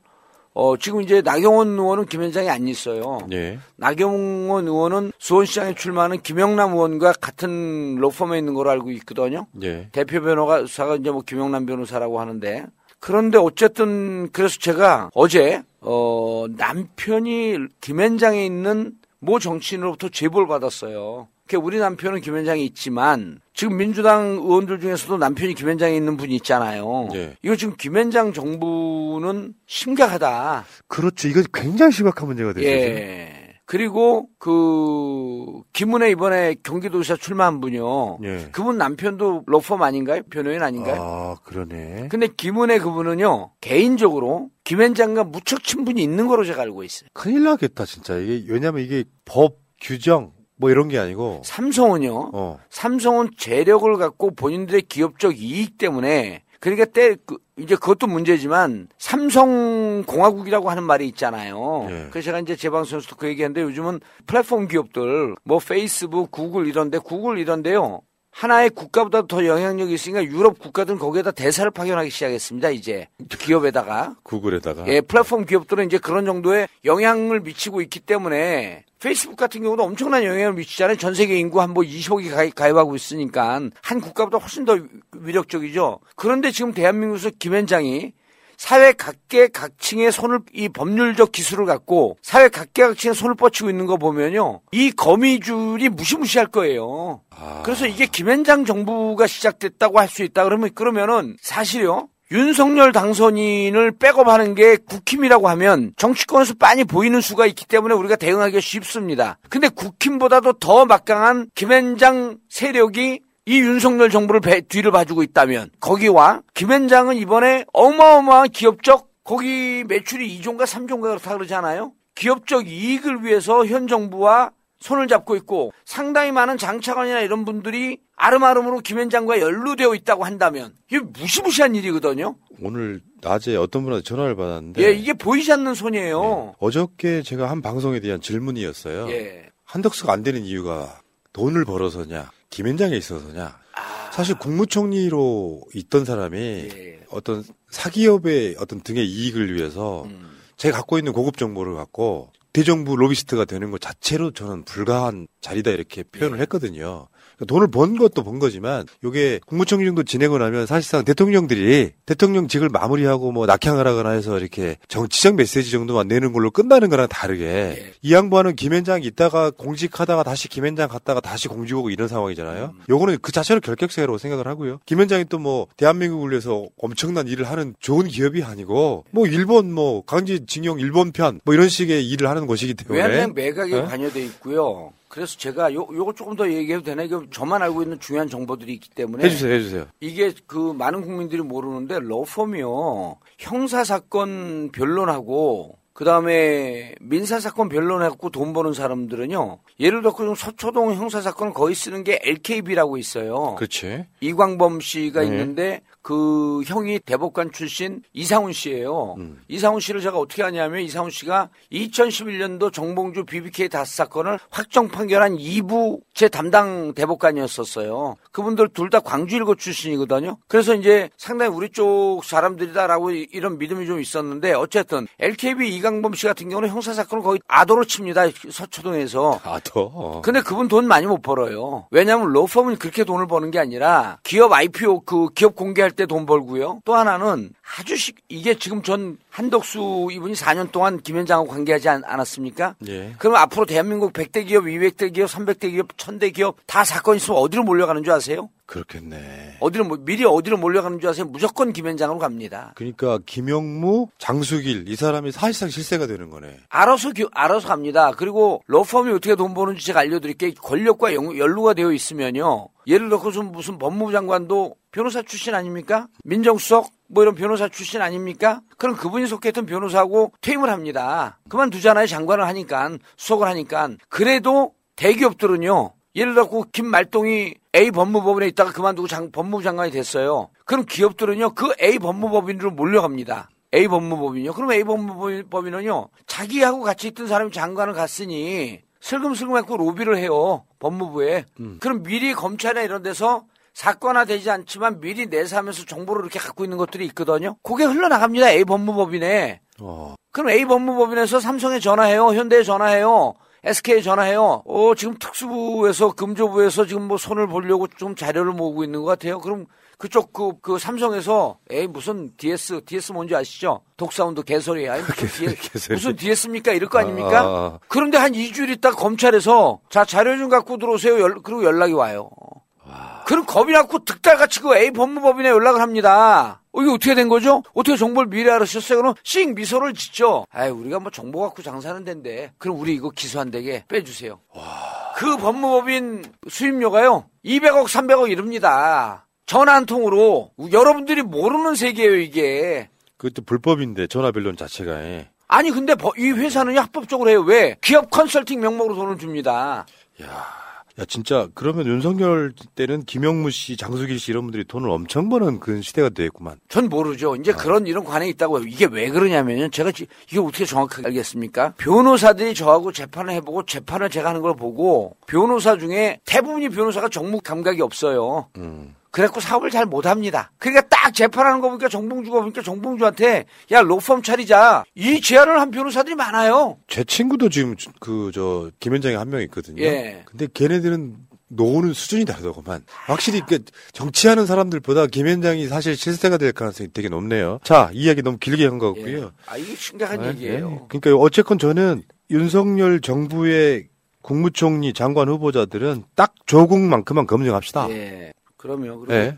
어 지금 이제 나경원 의원은 김현장에 안 있어요. 예. 나경원 의원은 수원시장에 출마하는 김영남 의원과 같은 로펌에 있는 걸로 알고 있거든요. 예. 대표 변호사가 이제 뭐 김영남 변호사라고 하는데 그런데 어쨌든 그래서 제가 어제 어 남편이 김현장에 있는 모 정치인으로부터 제보를 받았어요. 그 우리 남편은 김현장에 있지만 지금 민주당 의원들 중에서도 남편이 김현장에 있는 분이 있잖아요. 예. 이거 지금 김현장 정부는 심각하다. 그렇죠. 이거 굉장히 심각한 문제가 되죠. 지금. 예. 그리고 그 김은혜 이번에 경기도지사 출마한 분이요. 예. 그분 남편도 로펌 아닌가요? 변호인 아닌가요? 아, 그러네. 근데 김은혜 그분은요 개인적으로 김현장과 무척 친분이 있는 거로 제가 알고 있어요. 큰일 나겠다, 진짜. 이게, 왜냐면 이게 법, 규정, 뭐 이런 게 아니고. 삼성은요. 어. 삼성은 재력을 갖고 본인들의 기업적 이익 때문에 그러니까 때 그, 이제 그것도 문제지만 삼성 공화국이라고 하는 말이 있잖아요. 예. 그래서 제가 이제 제 방송에서도 그 얘기했는데 요즘은 플랫폼 기업들 뭐 페이스북, 구글 이런데 구글 이런데요. 하나의 국가보다 더 영향력이 있으니까 유럽 국가들은 거기에다 대사를 파견하기 시작했습니다. 이제 기업에다가 구글에다가 예, 플랫폼 기업들은 이제 그런 정도의 영향을 미치고 있기 때문에 페이스북 같은 경우도 엄청난 영향을 미치잖아요. 전 세계 인구 한 뭐 20억이 가입, 가입하고 있으니까 한 국가보다 훨씬 더 위력적이죠. 그런데 지금 대한민국에서 김현장이 사회 각계 각층의 손을 이 법률적 기술을 갖고 사회 각계 각층의 손을 뻗치고 있는 거 보면요 이 거미줄이 무시무시할 거예요. 그래서 이게 김현장 정부가 시작됐다고 할 수 있다 그러면 그러면은 사실요 윤석열 당선인을 백업하는 게 국힘이라고 하면 정치권에서 빤히 보이는 수가 있기 때문에 우리가 대응하기가 쉽습니다. 근데 국힘보다도 더 막강한 김현장 세력이 이 윤석열 정부를 배- 뒤를 봐주고 있다면 거기와 김현장은 이번에 어마어마한 기업적 거기 매출이 2조인가 3조인가 그렇다 그러잖아요. 기업적 이익을 위해서 현 정부와 손을 잡고 있고 상당히 많은 장차관이나 이런 분들이 아름아름으로 김현장과 연루되어 있다고 한다면 이게 무시무시한 일이거든요. 오늘 낮에 어떤 분한테 전화를 받았는데 예, 이게 보이지 않는 손이에요. 어저께 제가 한 방송에 대한 질문이었어요. 예. 한덕수가 안 되는 이유가 돈을 벌어서냐, 김현장에 있어서냐. 아. 사실 국무총리로 있던 사람이 예. 어떤 사기업의 어떤 등의 이익을 위해서 음. 제가 갖고 있는 고급 정보를 갖고 대정부 로비스트가 되는 것 자체로 저는 불가한 자리다 이렇게 표현을 예. 했거든요. 그러니까 돈을 번 것도 번 거지만 요게 국무총리 정도 지내고 나면 사실상 대통령들이 대통령직을 마무리하고 뭐 낙향을 하거나 해서 이렇게 정치적 메시지 정도만 내는 걸로 끝나는 거랑 다르게 예. 이 양반은 김현장 있다가 공직하다가 다시 김현장 갔다가 다시 공직 오고 이런 상황이잖아요. 음. 요거는 그 자체로 결격사유라고 생각을 하고요. 김현장이 또 뭐 대한민국을 위해서 엄청난 일을 하는 좋은 기업이 아니고 뭐 일본 뭐 강제징용 일본 편 뭐 이런 식의 일을 하는 곳이기 때문에 외환은행 매각에 어? 관여돼 있고요. 그래서 제가 요 요거 조금 더 얘기해도 되나? 이거 저만 알고 있는 중요한 정보들이 있기 때문에 해주세요, 해주세요. 이게 그 많은 국민들이 모르는데 러펌이요 형사 사건 변론하고 그 다음에 민사 사건 변론해갖고 돈 버는 사람들은요 예를 들어 그 서초동 형사 사건을 거의 쓰는 게 LKB라고 있어요. 그렇지. 이광범 씨가 네. 있는데 그 형이 대법관 출신 이상훈 씨예요. 음. 이상훈 씨를 제가 어떻게 하냐면 이상훈 씨가 2011년도 정봉주 BBK 다스 사건을 확정 판결한 2부 제 담당 대법관이었었어요. 그분들 둘 다 광주 일고 출신이거든요. 그래서 이제 상당히 우리 쪽 사람들이다라고 이- 이런 믿음이 좀 있었는데 어쨌든 LKB 이광범 씨 같은 경우는 형사 사건을 거의 아도로 칩니다. 서초동에서. 아도. 근데 그분 돈 많이 못 벌어요. 왜냐하면 로펌은 그렇게 돈을 버는 게 아니라 기업 IPO 그 기업 공개할 때 돈 벌고요. 또 하나는 아주 식 이게 지금 전 한덕수 이분이 4년 동안 김현장하고 관계하지 않, 않았습니까? 예. 그럼 앞으로 대한민국 100대 기업, 200대 기업, 300대 기업, 1000대 기업 다 사건 있으면 어디로 몰려가는 줄 아세요? 그렇겠네. 어디로 몰- 미리 어디로 몰려가는 줄 아세요? 무조건 김현장으로 갑니다. 그러니까 김영무, 장수길 이 사람이 사실상 실세가 되는 거네. 알아서 기- 알아서 갑니다. 그리고 로펌이 어떻게 돈 버는지 제가 알려드릴게요. 권력과 연- 연루가 되어 있으면요. 예를 들어서 무슨 법무부 장관도 변호사 출신 아닙니까? 민정수석 뭐 이런 변호사 출신 아닙니까? 그럼 그분이 속했던 변호사하고 퇴임을 합니다. 그만두잖아요. 장관을 하니까 수석을 하니까 그래도 대기업들은요. 예를 들어 그 김말동이 A 법무법인에 있다가 그만두고 장- 법무부 장관이 됐어요. 그럼 기업들은요 그 A 법무법인으로 몰려갑니다. A 법무법인이요. 그럼 A 법무법인은요 자기하고 같이 있던 사람이 장관을 갔으니 슬금슬금 해고 로비를 해요 법무부에. 그럼 미리 검찰이나 이런 데서 사건화 되지 않지만 미리 내사하면서 정보를 이렇게 갖고 있는 것들이 있거든요. 그게 흘러나갑니다. A 법무법인에. 어. 그럼 A 법무법인에서 삼성에 전화해요. 현대에 전화해요. SK에 전화해요. 어, 지금 특수부에서, 금조부에서 지금 뭐 손을 보려고 좀 자료를 모으고 있는 것 같아요. 그럼 그쪽 그, 그 삼성에서, 에이, 무슨 DS, DS 뭔지 아시죠? dog sound 개소리야. (laughs) DS, 개소리. 무슨 DS입니까? 이럴 거 아닙니까? 아. 그런데 한 2주일 있다가 검찰에서, 자, 자료 좀 갖고 들어오세요. 연- 그리고 연락이 와요. 그럼 겁이 나고 득달같이 그 A 법무법인에 연락을 합니다. 어, 이게 어떻게 된 거죠? 어떻게 정보를 미리 알았었어요? 그럼 씩 미소를 짓죠. 아이, 우리가 뭐 정보 갖고 장사하는 데인데. 그럼 우리 이거 기소한다게 빼주세요. 그 법무법인 수임료가요. 200억, 300억 이릅니다. 전화 한 통으로. 여러분들이 모르는 세계예요, 이게. 그것도 불법인데 전화 변론 자체가. 예. 아니, 근데 버- 이 회사는 합법적으로 해요. 왜? 기업 컨설팅 명목으로 돈을 줍니다. 야 진짜 그러면 윤석열 때는 김영무 씨, 장수길 씨 이런 분들이 돈을 엄청 버는 그런 시대가 됐구만. 전 모르죠. 이제 그런 이런 관행이 있다고 요 이게 왜 그러냐면요. 제가 지- 이게 어떻게 정확하게 알겠습니까? 변호사들이 저하고 재판을 해보고 재판을 제가 하는 걸 보고 변호사 중에 대부분이 변호사가 정무 감각이 없어요. 그래갖고 사업을 잘 못합니다. 그러니까 딱 재판하는 거 보니까 정봉주가 보니까 정봉주한테 야 로펌 차리자 이 제안을 한 변호사들이 많아요. 제 친구도 지금 그 저 김현장에 한 명 있거든요. 예. 근데 걔네들은 노는 수준이 다르더구만. 확실히 그 정치하는 사람들보다 김현장이 사실 실세가 될 가능성이 되게 높네요. 자, 이야기 너무 길게 한 것 같고요. 아 이게 심각한 아, 얘기예요. 예. 그러니까 어쨌건 저는 윤석열 정부의 국무총리 장관 후보자들은 딱 조국만큼만 검증합시다. 예. 그럼요. 그럼 예.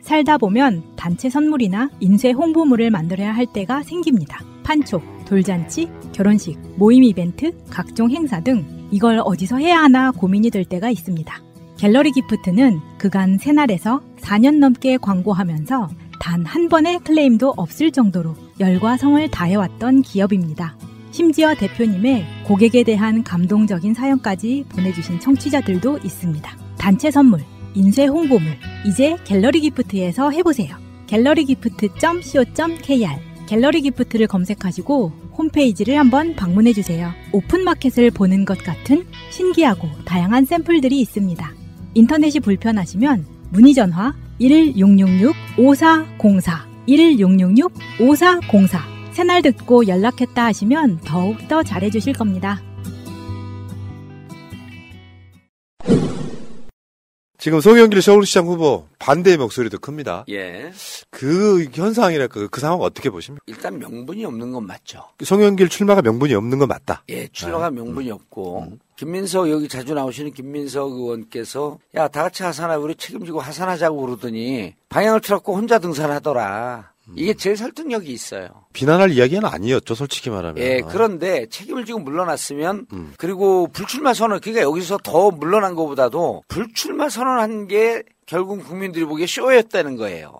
살다 보면 단체 선물이나 인쇄 홍보물을 만들어야 할 때가 생깁니다. 판촉, 돌잔치, 결혼식, 모임 이벤트, 각종 행사 등 이걸 어디서 해야 하나 고민이 될 때가 있습니다. 갤러리 기프트는 그간 새날에서 4년 넘게 광고하면서 단 한 번의 클레임도 없을 정도로 열과 성을 다해왔던 기업입니다. 심지어 대표님의 고객에 대한 감동적인 사연까지 보내주신 청취자들도 있습니다. 단체 선물, 인쇄 홍보물, 이제 갤러리 기프트에서 해보세요. 갤러리 기프트.co.kr 갤러리 기프트를 검색하시고 홈페이지를 한번 방문해주세요. 오픈마켓을 보는 것 같은 신기하고 다양한 샘플들이 있습니다. 인터넷이 불편하시면 문의 전화 1666-5404 1666-5404 새날 듣고 연락했다 하시면 더욱더 잘해주실 겁니다. 지금 송영길 서울시장 후보 반대의 목소리도 큽니다. 예. 그 현상이랄까 그 상황 어떻게 보십니까? 일단 명분이 없는 건 맞죠. 송영길 출마가 명분이 없는 건 맞다. 예, 출마가 명분이 없고 김민석 여기 자주 나오시는 김민석 의원께서 야 다 같이 하산하 우리 책임지고 하산하자고 그러더니 방향을 틀었고 혼자 등산하더라. 이게 제일 설득력이 있어요. 비난할 이야기는 아니었죠, 솔직히 말하면. 예, 그런데 책임을 지고 물러났으면 그리고 불출마 선언 그러니까 여기서 더 물러난 것보다도 불출마 선언한 게 결국 국민들이 보기에 쇼였다는 거예요.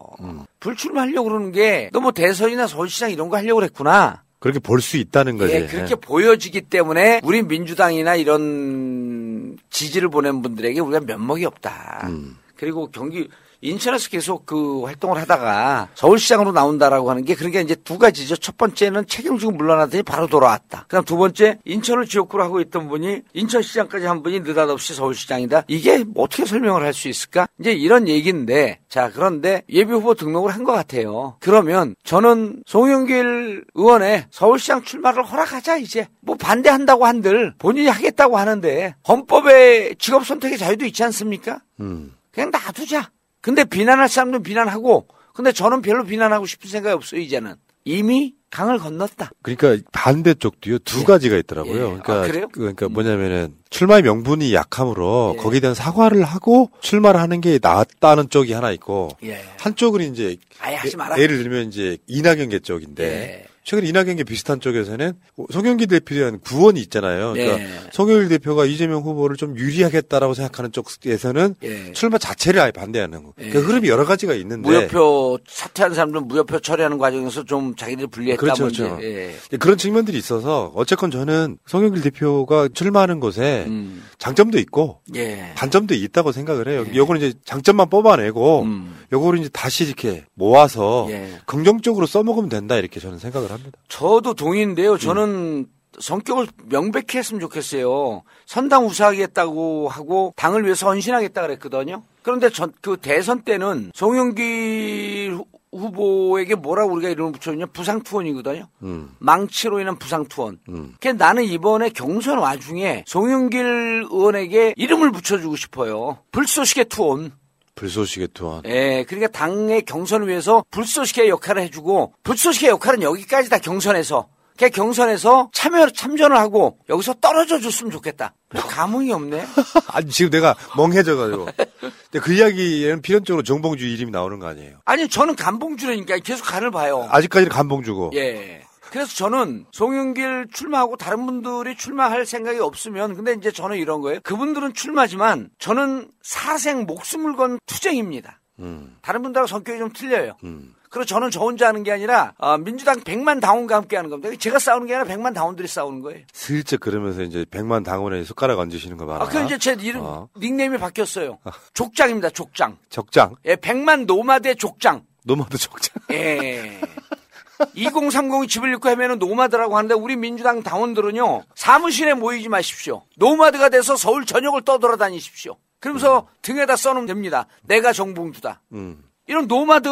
불출마하려고 그러는 게 너 뭐 대선이나 서울시장 이런 거 하려고 그랬구나. 그렇게 볼 수 있다는 거지. 예, 그렇게 보여지기 때문에 우리 민주당이나 이런 지지를 보낸 분들에게 우리가 면목이 없다. 그리고 경기 인천에서 계속 그 활동을 하다가 서울시장으로 나온다라고 하는 게 그러니까 이제 두 가지죠. 첫 번째는 책임지고 물러나더니 바로 돌아왔다. 그다음 두 번째 인천을 지역구로 하고 있던 분이 인천시장까지 한 분이 느닷없이 서울시장이다. 이게 어떻게 설명을 할 수 있을까? 이제 이런 얘기인데 자 그런데 예비 후보 등록을 한 것 같아요. 그러면 저는 송영길 의원의 서울시장 출마를 허락하자 이제 뭐 반대한다고 한들 본인이 하겠다고 하는데 헌법에 직업 선택의 자유도 있지 않습니까? 음. 그냥 놔두자. 근데 비난할 사람은 비난하고, 근데 저는 별로 비난하고 싶은 생각이 없어요, 이제는. 이미 강을 건넜다. 그러니까 반대쪽도요 두 가지가 있더라고요. 그러니까 아, 그래요? 그러니까 뭐냐면은 출마의 명분이 약하므로 거기에 대한 사과를 하고 출마를 하는 게 낫다는 쪽이 하나 있고 예. 한쪽은 이제 아예 하지 예-. 예를 들면 이제 이낙연계 쪽인데 예. 최근에 이낙연계 비슷한 쪽에서는 송영기 대표에 대한 구원이 있잖아요. 그러니까 예. 송영길 대표가 이재명 후보를 좀 유리하겠다라고 생각하는 쪽에서는 예. 출마 자체를 아예 반대하는 거. 그 흐름이 여러 가지가 있는데 무효표 사퇴한 사람들은 무효표 처리하는 과정에서 좀 자기들 불리했다. 그렇죠, 뭐. 그렇죠. 예. 네, 그런 측면들이 있어서 어쨌건 저는 송영길 대표가 출마하는 곳에 장점도 있고 음. 예. 단점도 있다고 생각을 해요. 요거는 이제 장점만 뽑아내고 요거를 이제 다시 이렇게 모아서 음. 예. 긍정적으로 써먹으면 된다 이렇게 저는 생각을 합니다. 저도 동의인데요. 저는 성격을 명백히 했으면 좋겠어요. 선당 우사하겠다고 하고 당을 위해서 헌신하겠다 그랬거든요. 그런데 전, 그 대선 때는 송영길 후- 후보에게 뭐라고 우리가 이름을 붙였냐? 부상투원이거든요. 음. 망치로 인한 부상투원. 그 나는 이번에 경선 와중에 송영길 의원에게 이름을 붙여주고 싶어요. 불쏘시개 투원. 불쏘시개 투원. 예, 그러니까 당의 경선을 위해서 불쏘시개 역할을 해주고 불쏘시개 역할은 여기까지 다 경선에서 그 경선에서 참여 참전을 하고 여기서 떨어져 줬으면 좋겠다. 감흥이 없네. (laughs) 아니 지금 내가 멍해져가지고. 근데 그 이야기에는 필연적으로 정봉주 이름이 나오는 거 아니에요? 아니 저는 감봉주라니까 계속 간을 봐요. 아직까지는 감봉주고. 예. 그래서 저는 송영길 출마하고 다른 분들이 출마할 생각이 없으면 근데 이제 저는 이런 거예요. 그분들은 출마지만 저는 사생 목숨을 건 투쟁입니다. 음. 다른 분들하고 성격이 좀 틀려요. 그리고 저는 저 혼자 하는 게 아니라 어, 민주당 100만 당원과 함께 하는 겁니다. 제가 싸우는 게 아니라 100만 당원들이 싸우는 거예요. 슬쩍 그러면서 이제 백만 당원에 숟가락 얹으시는 거 봐라. 아, 그 이제 제 이름 어. 닉네임이 바뀌었어요. 족장입니다. 족장. 족장. 예, 100만 노마드의 족장. 노마드 족장. 예. (laughs) 2030이 집을 잃고 헤매는 노마드라고 하는데 우리 민주당 당원들은요 사무실에 모이지 마십시오. 노마드가 돼서 서울 전역을 떠돌아다니십시오. 그러면서 등에다 써놓으면 됩니다. 내가 정봉주다. 음. 이런 노마드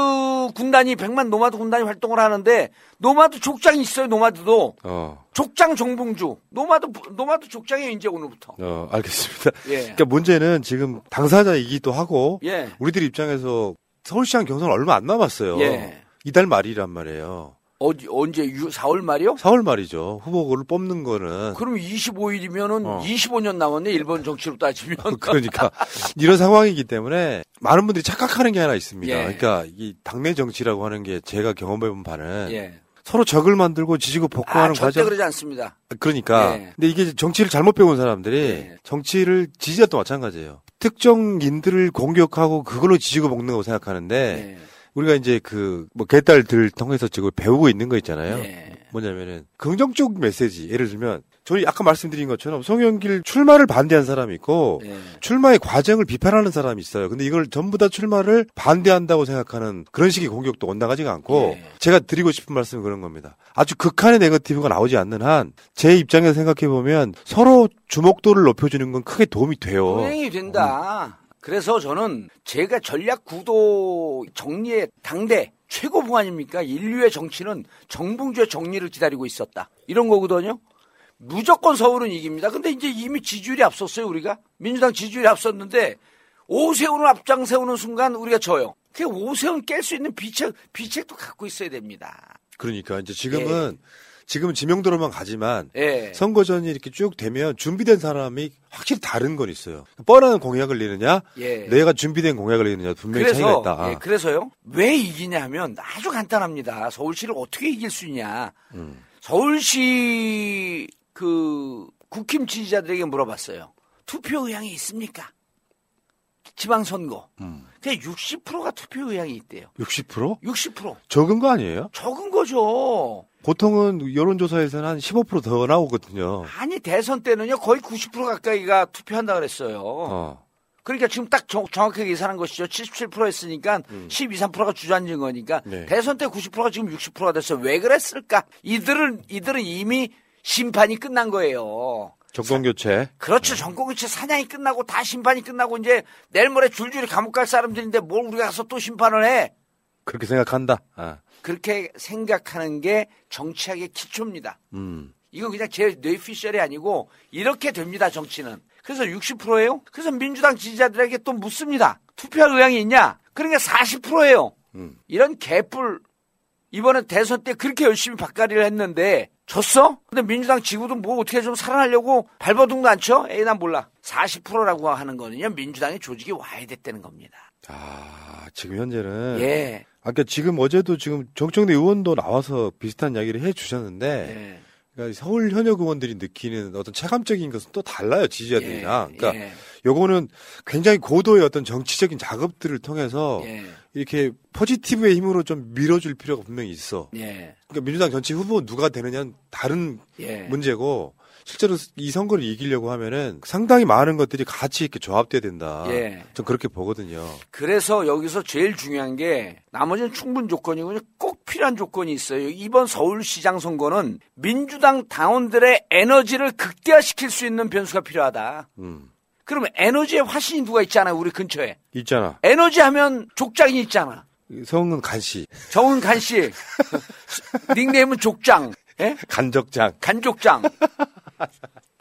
군단이 100만 노마드 군단이 활동을 하는데 노마드 족장이 있어요. 노마드도 어. 족장 정봉주 노마드 노마드 족장이에요. 이제 오늘부터. 어, 알겠습니다. (laughs) 예. 그러니까 문제는 지금 당사자이기도 하고 예. 우리들 입장에서 서울시장 경선 얼마 안 남았어요. 예. 이달 말이란 말이에요. 어디 언제 4월 말이요? 4월 말이죠. 후보를 뽑는 거는 그럼 25일이면은 어. 25년 남았네. 일본 정치로 따지면. (laughs) 그러니까 이런 상황이기 때문에 많은 분들이 착각하는 게 하나 있습니다. 예. 그러니까 이 당내 정치라고 하는 게 제가 경험해 본 바는 예. 서로 적을 만들고 지지고 아, 복구하는 절대 과정. 그러지 않습니다. 그러니까. 예. 근데 이게 정치를 잘못 배운 사람들이 정치를 지지자도 마찬가지예요. 특정인들을 공격하고 그걸로 지지고 먹는 거고 생각하는데 우리가 이제 그 뭐 개딸들 통해서 지금 배우고 있는 거 있잖아요. 뭐냐면은 긍정적 메시지. 예를 들면 저희 아까 말씀드린 것처럼 송영길 출마를 반대한 사람이 있고 출마의 과정을 비판하는 사람이 있어요. 근데 이걸 전부 다 출마를 반대한다고 생각하는 그런 식의 공격도 온당하지가 않고 제가 드리고 싶은 말씀은 그런 겁니다. 아주 극한의 네거티브가 나오지 않는 한 제 입장에서 생각해 보면 서로 주목도를 높여주는 건 크게 도움이 돼요. 동행이 된다. 그래서 저는 제가 전략 구도 정리의 당대 최고봉 아닙니까? 인류의 정치는 정봉주의 정리를 기다리고 있었다. 이런 거거든요. 무조건 서울은 이깁니다. 근데 이제 이미 지지율이 앞섰어요, 우리가. 민주당 지지율이 앞섰는데 오세훈을 앞장 세우는 순간 우리가 져요. 그 오세훈 깰 수 있는 비책, 비책도 갖고 있어야 됩니다. 그러니까 이제 지금은 지금은 지명도로만 가지만 예. 선거전이 이렇게 쭉 되면 준비된 사람이 확실히 다른 건 있어요. 뻔한 공약을 내느냐, 예. 내가 준비된 공약을 내느냐 분명히 차이가 그래서, 있다. 예, 그래서요. 왜 이기냐 하면 아주 간단합니다. 서울시를 어떻게 이길 수 있냐. 음. 서울시 그 국힘 지지자들에게 물어봤어요. 투표 의향이 있습니까? 지방선거. 음. 그냥 60%가 투표 의향이 있대요. 60%? 60%. 적은 거 아니에요? 적은 거죠. 보통은 여론조사에서는 한 15%더 나오거든요. 아니 대선 때는요 거의 90% 가까이가 투표한다 그랬어요. 어. 그러니까 지금 딱 정, 정확하게 계산한 것이죠. 77% 했으니까 12, 3%가 주저앉은 거니까 음. 네. 대선 때 90%가 지금 60%가 됐어요. 왜 그랬을까? 이들은 이들은 이미 심판이 끝난 거예요. 정권 교체. 그렇죠. 정권 교체 사냥이 끝나고 다 심판이 끝나고 이제 내일 모레 줄줄이 감옥 갈 사람들인데 뭘 우리가 가서 또 심판을 해? 그렇게 생각한다. 아. 그렇게 생각하는 게 정치학의 기초입니다. 음. 이건 그냥 제 뇌피셜이 아니고 이렇게 됩니다 정치는. 그래서 60%예요. 그래서 민주당 지지자들에게 또 묻습니다. 투표할 의향이 있냐? 그러니까 40%예요. 음. 이런 개뿔 이번에 대선 때 그렇게 열심히 박가리를 했는데 졌어? 근데 민주당 지구도 뭐 어떻게 좀 살아나려고 발버둥도 안 쳐? 에이 난 몰라. 40%라고 하는 거는요 민주당의 조직이 와야 됐다는 겁니다. 아, 지금 현재는. 예. 아까 지금 어제도 지금 정청래 의원도 나와서 비슷한 이야기를 해 주셨는데. 예. 그러니까 서울 현역 의원들이 느끼는 어떤 체감적인 것은 또 달라요 지지자들이랑. 그러니까 예. 요거는 굉장히 고도의 어떤 정치적인 작업들을 통해서 예. 이렇게 포지티브의 힘으로 좀 밀어줄 필요가 분명히 있어. 예. 그러니까 민주당 전체 후보 누가 되느냐는 다른 예. 문제고 실제로 이 선거를 이기려고 하면은 상당히 많은 것들이 같이 이렇게 조합돼야 된다. 예. 전 그렇게 보거든요. 그래서 여기서 제일 중요한 게 나머지는 충분 조건이고 꼭 필요한 조건이 있어요. 이번 서울시장 선거는 민주당 당원들의 에너지를 극대화시킬 수 있는 변수가 필요하다. 음. 그러면 에너지의 화신이 누가 있잖아요, 우리 근처에. 있잖아. 에너지 하면 족장이 있잖아. 성은 간씨, 정은 간 씨. (laughs) 닉네임은 족장. 예? 간적장. 간족장.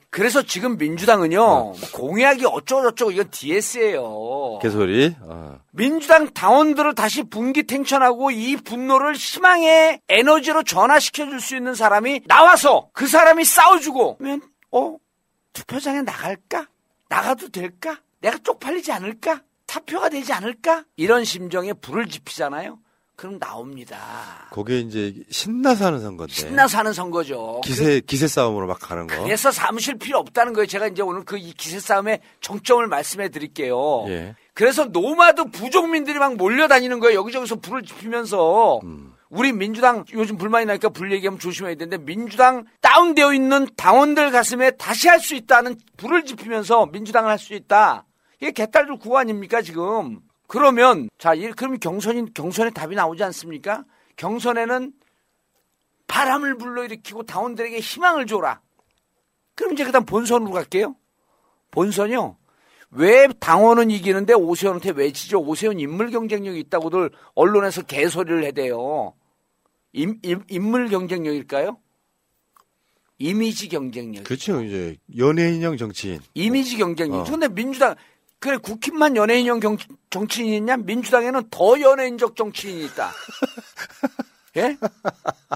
그래서 지금 민주당은요, 공약이 어쩌고저쩌고 이건 DS예요. 개소리. 어. 민주당 당원들을 다시 분기 탱천하고 이 분노를 희망의 에너지로 전화시켜 줄 수 있는 사람이 나와서 그 사람이 싸워주고 그러면 어? 투표장에 나갈까? 나가도 될까? 내가 쪽팔리지 않을까? 사표가 되지 않을까? 이런 심정에 불을 지피잖아요 그럼 나옵니다. 그게 이제 신나서 하는 선거인데. 신나서 하는 선거죠. 기세 기세 싸움으로 막 가는 거. 그래서 사무실 필요 없다는 거예요. 제가 이제 오늘 그 이 기세 싸움의 정점을 말씀해 드릴게요. 예. 그래서 노마드 부족민들이 막 몰려다니는 거예요. 여기저기서 불을 지피면서. 우리 민주당 요즘 불만이 나니까 불 얘기하면 조심해야 되는데 민주당 다운되어 있는 당원들 가슴에 다시 할 수 있다는 불을 지피면서 민주당을 할 수 있다. 이게 개딸들 구호 아닙니까 지금? 그러면 자, 이- 그럼 경선이 경선에 답이 나오지 않습니까? 경선에는 바람을 불러일으키고 당원들에게 희망을 줘라. 그럼 이제 그다음 본선으로 갈게요. 본선이요. 왜 당원은 이기는데 오세훈한테 왜 지죠? 오세훈 인물 경쟁력이 있다고들 언론에서 개소리를 해대요. 임, 임, 인물 경쟁력일까요? 이미지 경쟁력. 그렇죠. 이제 연예인형 정치인. 이미지 경쟁력. 어. 근데 민주당 그래 국힘만 연예인형 경, 정치인이 있냐? 민주당에는 더 연예인적 정치인이 있다. (laughs) 예?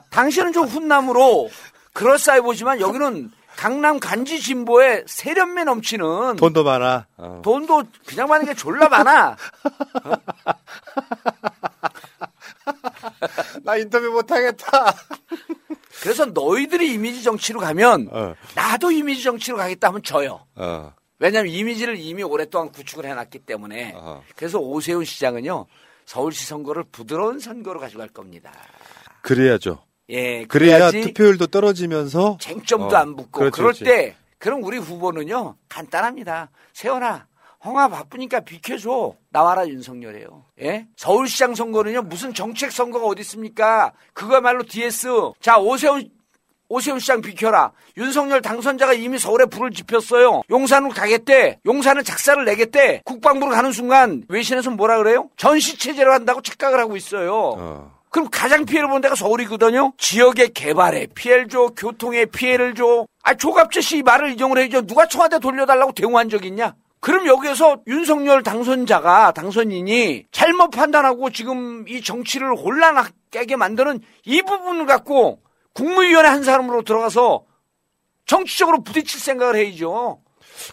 당신은 좀 훈남으로 그럴싸해 보지만 여기는 강남 간지 진보에 세련매 넘치는 돈도 많아. 어. 돈도 그냥 많은 게 졸라 많아. (laughs) 나 인터뷰 못 하겠다. 그래서 너희들이 이미지 정치로 가면 어. 나도 이미지 정치로 가겠다 하면 져요. 어. 왜냐하면 이미지를 이미 오랫동안 구축을 해놨기 때문에. 어허. 그래서 오세훈 시장은요 서울시 선거를 부드러운 선거로 가져갈 겁니다. 그래야죠. 예, 그래야 투표율도 떨어지면서 쟁점도 어, 안 붙고 그렇지, 그럴 그렇지. 때 그럼 우리 후보는요 간단합니다. 세연아 홍아 바쁘니까 비켜줘 나와라 윤석열이에요. 예? 서울시장 선거는요 무슨 정책 선거가 어디 있습니까? 그거야말로 DS. 자 오세훈 오세훈 시장 비켜라. 윤석열 당선자가 이미 서울에 불을 지폈어요. 용산으로 가겠대. 용산은 작사를 내겠대. 국방부로 가는 순간 외신에서 뭐라 그래요? 전시 체제로 한다고 착각을 하고 있어요. 그럼 가장 피해를 본 데가 서울이거든요. 지역의 개발에 피해를 줘, 교통에 피해를 줘. 아 조갑제씨 이 말을 인용을 해줘. 누가 청와대 돌려달라고 대응한 적 있냐? 그럼 여기에서 윤석열 당선자가 당선인이 잘못 판단하고 지금 이 정치를 혼란하게 만드는 이 부분을 갖고 국무위원회 한 사람으로 들어가서 정치적으로 부딪힐 생각을 해야죠.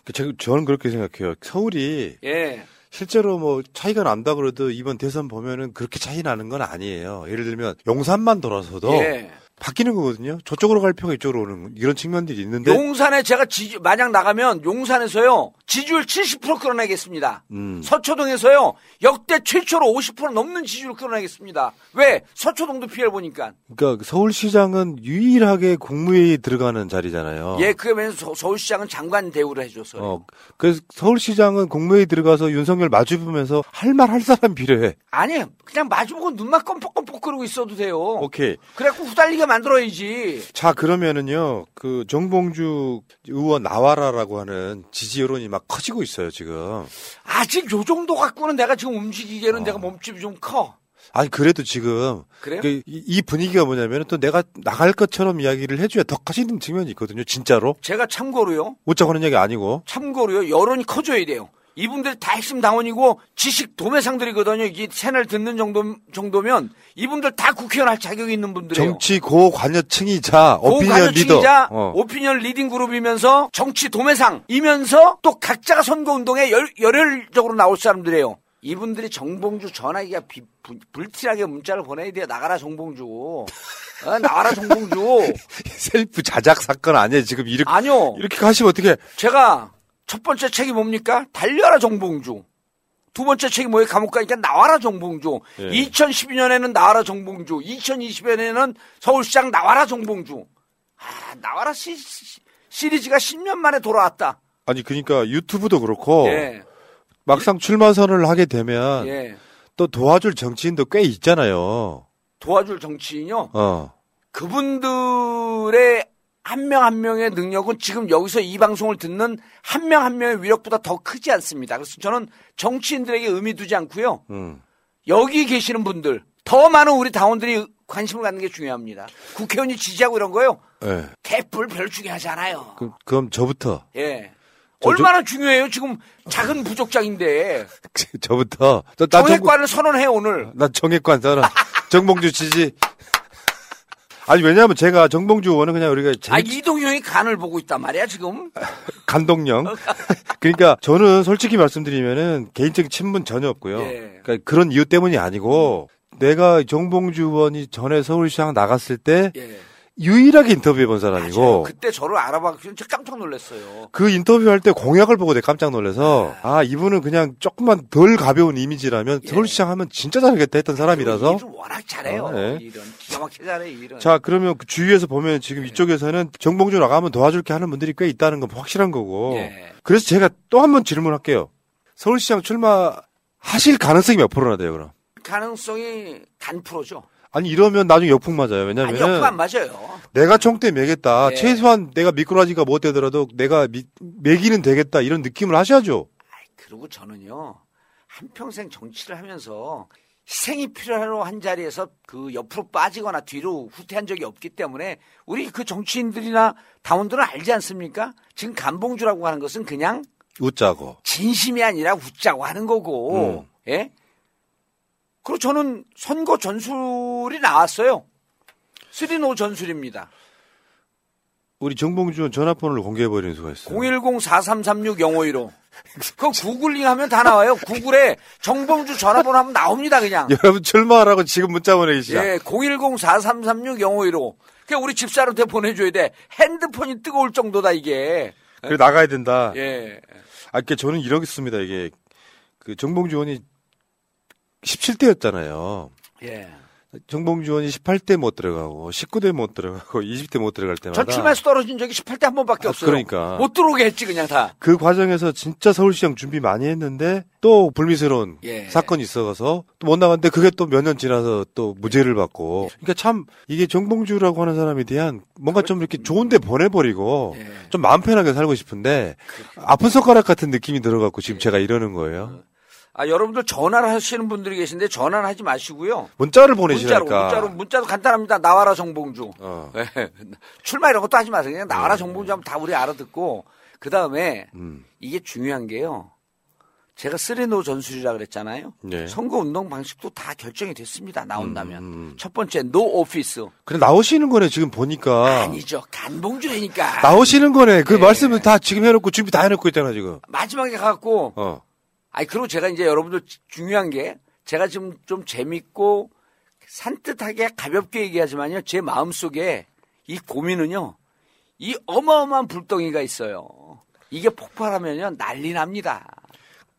그 저- 저는 그렇게 생각해요. 서울이 예. 실제로 뭐 차이가 난다 그래도 이번 대선 보면은 그렇게 차이 나는 건 아니에요. 예를 들면 용산만 돌아서도 예. 바뀌는 거거든요. 저쪽으로 갈 필요가 이쪽으로 오는 이런 측면들이 있는데 용산에 제가 지지, 만약 나가면 용산에서요, 지지율 70% 끌어내겠습니다. 음. 서초동에서요, 역대 최초로 50% 넘는 지지율 끌어내겠습니다. 왜? 서초동도 피해를 보니까. 그러니까 서울시장은 유일하게 국무회의 들어가는 자리잖아요. 예, 그게 서- 서울시장은 장관 대우를 해줬어요. 어, 그래서 서울시장은 국무회의 들어가서 윤석열 마주보면서 할 말 할 사람 필요해. 아니, 그냥 마주보고 눈만 껌뻑껌뻑 그러고 있어도 돼요. 오케이. 그래갖고 후달리게 만들어야지. 자, 그러면은요, 그 정봉주 의원 나와라라고 하는 지지 여론이 막 커지고 있어요, 지금. 아직 요 정도 갖고는 내가 지금 움직이기에는 내가 몸집이 좀 커. 아니, 그래도 지금. 그래요? 그 이, 이 분위기가 뭐냐면 또 내가 나갈 것처럼 이야기를 해줘야 더 커지는 측면이 있거든요, 진짜로. 제가 참고로요. 웃자고 하는 얘기 아니고. 참고로요, 여론이 커져야 돼요. 이분들 다 핵심 당원이고 지식 도매상들이거든요. 이게 채널 듣는 정도, 정도면 이분들 다 국회의원 할 자격이 있는 분들이에요. 정치 고관여층이자 opinion leader. 고관여층이자 어. opinion leading group이면서 정치 도매상이면서 또 각자가 선거운동에 열, 열혈적으로 나올 사람들이에요. 이분들이 정봉주 전화기가 비- 부- 불티나게 문자를 보내야 돼요. 나가라 정봉주. 어, 나와라 정봉주. (laughs) 셀프 자작 사건 아니에요, 지금 이렇게. 아니요. 이렇게 가시면 어떻게. 제가 첫 번째 책이 뭡니까? 달려라 정봉주. 두 번째 책이 뭐예요? 감옥 가니까 나와라 정봉주. 예. 2012년에는 나와라 정봉주. 2020년에는 서울시장 나와라 정봉주. 아, 나와라 시, 시- 시리즈가 10년 만에 돌아왔다. 아니, 그러니까 유튜브도 그렇고. 예. 막상 출마 선언을 하게 되면. 예. 또 도와줄 정치인도 꽤 있잖아요. 도와줄 정치인요. 어. 그분들의 한명한 명의 능력은 지금 여기서 이 방송을 듣는 한명한 명의 위력보다 더 크지 않습니다. 그래서 저는 정치인들에게 의미 두지 않고요. 음. 여기 계시는 분들 더 많은 우리 당원들이 관심을 갖는 게 중요합니다. 국회의원이 지지하고 이런 거요. 예. 개뿔 별로 중요하지 않아요. 그럼, 그럼 저부터. 예. 저- 얼마나 중요해요? 지금 작은 부족장인데 (laughs) 저부터. 저- 나 정, 정액관을 선언해 오늘. 나 정액관 선언. 정봉주 지지. 아니, 왜냐하면 제가 정봉주 의원은 그냥 우리가 아 재밌, 이동형이 간을 보고 있단 말이야 지금. (laughs) 감동령. (laughs) 그러니까 저는 솔직히 말씀드리면은 개인적인 친분 전혀 없고요. 예. 그러니까 그런 이유 때문이 아니고 내가 정봉주 의원이 전에 서울시장 나갔을 때 예. 유일하게 인터뷰해 본 사람이고 그때 저를 알아봐서 진짜 깜짝 놀랐어요. 그 인터뷰할 때 공약을 보고 내가 깜짝 놀라서 아 이분은 그냥 조금만 덜 가벼운 이미지라면 서울시장 하면 진짜 잘하겠다 했던 사람이라서 일을 워낙 잘해요. 아, 네. 일은 기가 막히게 잘해 일은. 자 그러면 그 주위에서 보면 지금 이쪽에서는 정봉주 나가면 도와줄게 하는 분들이 꽤 있다는 건 확실한 거고 예. 그래서 제가 또 한 번 질문할게요 서울시장 출마 하실 가능성이 몇 프로나 돼요 그럼 가능성이 단 프로죠. 아니 이러면 나중에 역풍 맞아요 아니 왜냐면은 역풍 안 맞아요. 내가 총대 매겠다 예. 최소한 내가 미꾸라지가 못 되더라도 내가 미, 매기는 되겠다 이런 느낌을 하셔야죠 그리고 저는요 한 평생 정치를 하면서 희생이 필요로 한 자리에서 그 옆으로 빠지거나 뒤로 후퇴한 적이 없기 때문에 우리 그 정치인들이나 당원들은 알지 않습니까? 지금 간봉주라고 하는 것은 그냥 웃자고 진심이 아니라 웃자고 하는 거고, 예? 그리고 저는 선거 전술이 나왔어요. 쓰리노 전술입니다. 우리 정봉주 전화번호를 공개해버리는 수가 있어요 010-4336-0515. 그거 구글링 하면 다 나와요. 구글에 정봉주 전화번호 하면 나옵니다, 그냥. (laughs) 여러분 출마하라고 지금 문자 보내주시죠 예, 010-4336-0515. 그냥 우리 집사람한테 보내줘야 돼. 핸드폰이 뜨거울 정도다, 이게. 그래 나가야 된다 예. 아, 그러니까 저는 이러겠습니다. 이게 그 정봉주 의원이 17대였잖아요. 예. 정봉주 의원이 18대 못 들어가고 19대 못 들어가고 20대 못 들어갈 때마다 전 출마해서 떨어진 적이 18대 한 번밖에 아, 없어요. 그러니까. 못 들어오게 했지, 그냥 다. 그 과정에서 진짜 서울시장 준비 많이 했는데 또 불미스러운 예. 사건이 있어서 또 못 나갔는데 그게 또 몇 년 지나서 또 무죄를 받고 그러니까 참 이게 정봉주라고 하는 사람에 대한 뭔가 좀 이렇게 좋은데 보내버리고 예. 좀 마음 편하게 살고 싶은데 아픈 손가락 같은 느낌이 들어갖고 지금 제가 이러는 거예요. 아, 여러분들 전화를 하시는 분들이 계신데 전화는 하지 마시고요. 문자를 문자로, 보내시라니까. 문자로, 문자로 간단합니다. 나와라 정봉주. 어. 예. 출마 이런 것도 하지 마세요. 그냥 나와라 정봉주 하면 다 우리 알아듣고. 그 다음에 음. 이게 중요한 게요. 제가 three no 전술이라 그랬잖아요. 네. 선거 운동 방식도 다 결정이 됐습니다. 나온다면. 음, 첫 번째, no office. 그래 나오시는 거네 지금 보니까 아니죠. 간봉주라니까. 나오시는 거네. 그 말씀을 다 지금 해놓고 준비 다 해놓고 있잖아 지금. 마지막에 가갖고 어. 아니 그리고 제가 이제 여러분들 중요한 게 제가 지금 좀 재밌고 산뜻하게 가볍게 얘기하지만요 제 마음 속에 이 고민은요 이 어마어마한 불덩이가 있어요. 이게 폭발하면요 난리 납니다.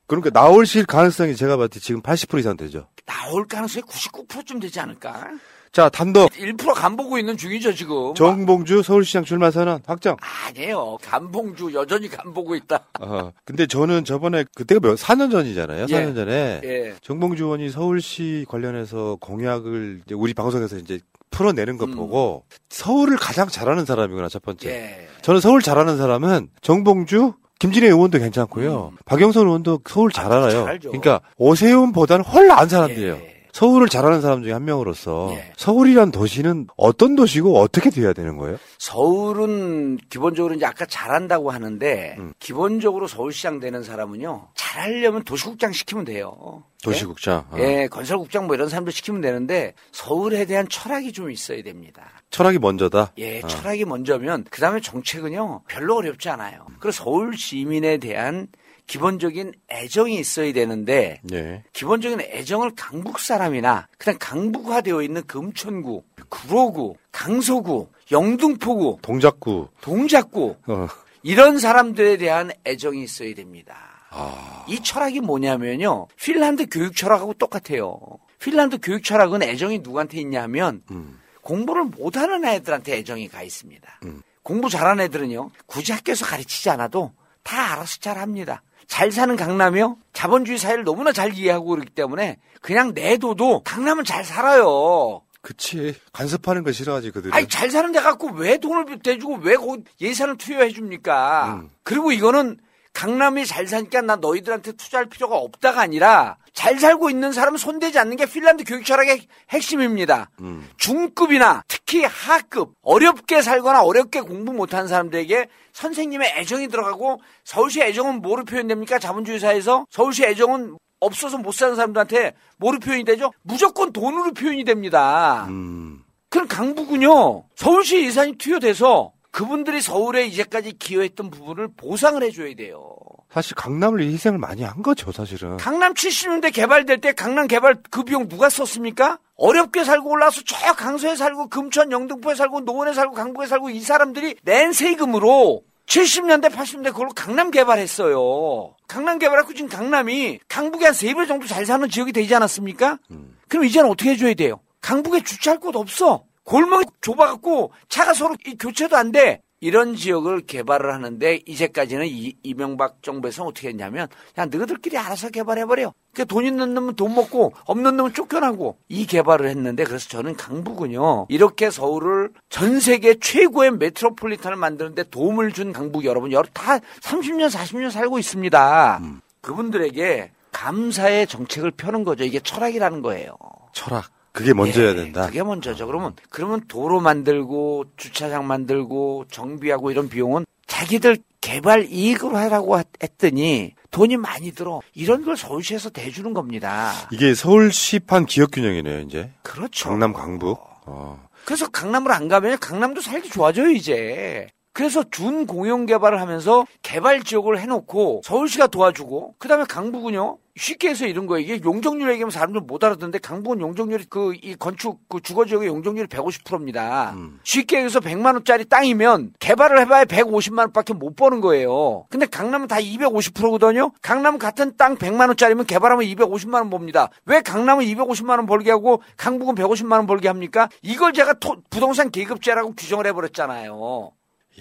그러니까 나오실 가능성이 제가 봤을 때 지금 80% 이상 되죠. 나올 가능성이 99%쯤 되지 않을까? 자 단독 1% 간보고 있는 중이죠 지금. 정봉주 서울시장 출마 선언 확정. 아니에요. 간봉주 여전히 간보고 있다. 어, 근데 저는 저번에 그때가 몇 4년 전이잖아요. 예. 4년 전에 예. 정봉주 의원이 서울시 관련해서 공약을 이제 우리 방송에서 이제 풀어내는 것 보고 서울을 가장 잘하는 사람이구나 첫 번째. 음. 예. 저는 서울 잘하는 사람은 정봉주 김진애 의원도 괜찮고요. 박영선 의원도 서울 잘 알아요. 음. 잘. 그러니까 오세훈보다는 훨씬 나은 사람들이에요. 서울을 잘하는 사람 중에 한 명으로서 예. 서울이란 도시는 어떤 도시고 어떻게 돼야 되는 거예요? 서울은 기본적으로 이제 아까 잘한다고 하는데 음. 기본적으로 서울시장 되는 사람은요 잘하려면 도시국장 시키면 돼요. 도시국장. 어. 예, 건설국장 뭐 이런 사람들 시키면 되는데 서울에 대한 철학이 좀 있어야 됩니다. 철학이 먼저다. 예, 어. 철학이 먼저면 그 다음에 정책은요 별로 어렵지 않아요. 그래서 서울 시민에 대한 기본적인 애정이 있어야 되는데 예. 기본적인 애정을 강북 사람이나 그냥 강북화되어 있는 금천구, 구로구, 강서구, 영등포구, 동작구. 동작구 어. 이런 사람들에 대한 애정이 있어야 됩니다. 아. 이 철학이 뭐냐면요. 핀란드 교육 철학하고 똑같아요. 핀란드 교육 철학은 애정이 누구한테 있냐 하면 음. 공부를 못하는 애들한테 애정이 가 있습니다. 공부 잘하는 애들은요. 굳이 학교에서 가르치지 않아도 다 알아서 잘합니다. 잘 사는 강남이요. 자본주의 사회를 너무나 잘 이해하고 그렇기 때문에 그냥 내둬도 강남은 잘 살아요. 그치. 간섭하는 거 싫어하지 그들은. 아니 잘 사는 데 갖고 왜 돈을 대주고 왜 예산을 투여해 줍니까? 그리고 이거는 강남이 잘 사니까 나 너희들한테 투자할 필요가 없다가 아니라 잘 살고 있는 사람은 손대지 않는 게 핀란드 교육 철학의 핵심입니다. 음. 중급이나 특히 하급 어렵게 살거나 어렵게 공부 못하는 사람들에게 선생님의 애정이 들어가고 서울시 애정은 뭐로 표현됩니까? 자본주의 사회에서 서울시 애정은 없어서 못 사는 사람들한테 뭐로 표현이 되죠? 무조건 돈으로 표현이 됩니다. 음. 그럼 강북은요 서울시 예산이 투여돼서 그분들이 서울에 이제까지 기여했던 부분을 보상을 해줘야 돼요. 사실 강남을 희생을 많이 한 거죠, 사실은. 강남 70년대 개발될 때 강남 개발 그 비용 누가 썼습니까? 어렵게 살고 올라와서 저 강서에 살고 금천 영등포에 살고 노원에 살고 강북에 살고 이 사람들이 낸 세금으로 70년대 80년대 그걸로 강남 개발했어요. 강남 개발하고 지금 강남이 강북에 한 3배 정도 잘 사는 지역이 되지 않았습니까? 그럼 이제는 어떻게 해줘야 돼요? 강북에 주차할 곳 없어. 골목이 좁아갖고 차가 서로 교체도 안 돼. 이런 지역을 개발을 하는데 이제까지는 이, 이명박 정부에서 어떻게 했냐면 야 너희들끼리 알아서 개발해버려. 그돈 있는 놈은 돈 먹고 없는 놈은 쫓겨나고 이 개발을 했는데 그래서 저는 강북은요 이렇게 서울을 전 세계 최고의 메트로폴리탄을 만드는데 도움을 준 강북 여러분 여러 다 30년 40년 살고 있습니다. 그분들에게 감사의 정책을 펴는 거죠. 이게 철학이라는 거예요. 철학. 그게 먼저야 된다. 그게 먼저죠. 그러면 그러면 도로 만들고 주차장 만들고 정비하고 이런 비용은 자기들 개발 이익으로 하라고 했더니 돈이 많이 들어. 이런 걸 서울시에서 대주는 겁니다. 이게 서울시판 기업 균형이네요, 이제. 그렇죠. 강남, 강북. 어. 그래서 강남으로 안 가면 강남도 살기 좋아져요, 이제. 그래서 준 공영 개발을 하면서 개발 지역을 해놓고 서울시가 도와주고 그다음에 강북은요 쉽게 해서 이런 거예요. 이게 용적률 얘기하면 사람들 못 알아듣는데 강북은 용적률이 그 이 건축 그 주거 지역의 용적률이 150%입니다. 쉽게 해서 100만 원짜리 땅이면 개발을 해봐야 150만 원밖에 못 버는 거예요. 근데 강남은 다 250%거든요. 강남 같은 땅 100만 원짜리면 개발하면 250만 원 법니다. 왜 강남은 250만 원 벌게 하고 강북은 150만 원 벌게 합니까? 이걸 제가 토, 부동산 계급제라고 규정을 해버렸잖아요.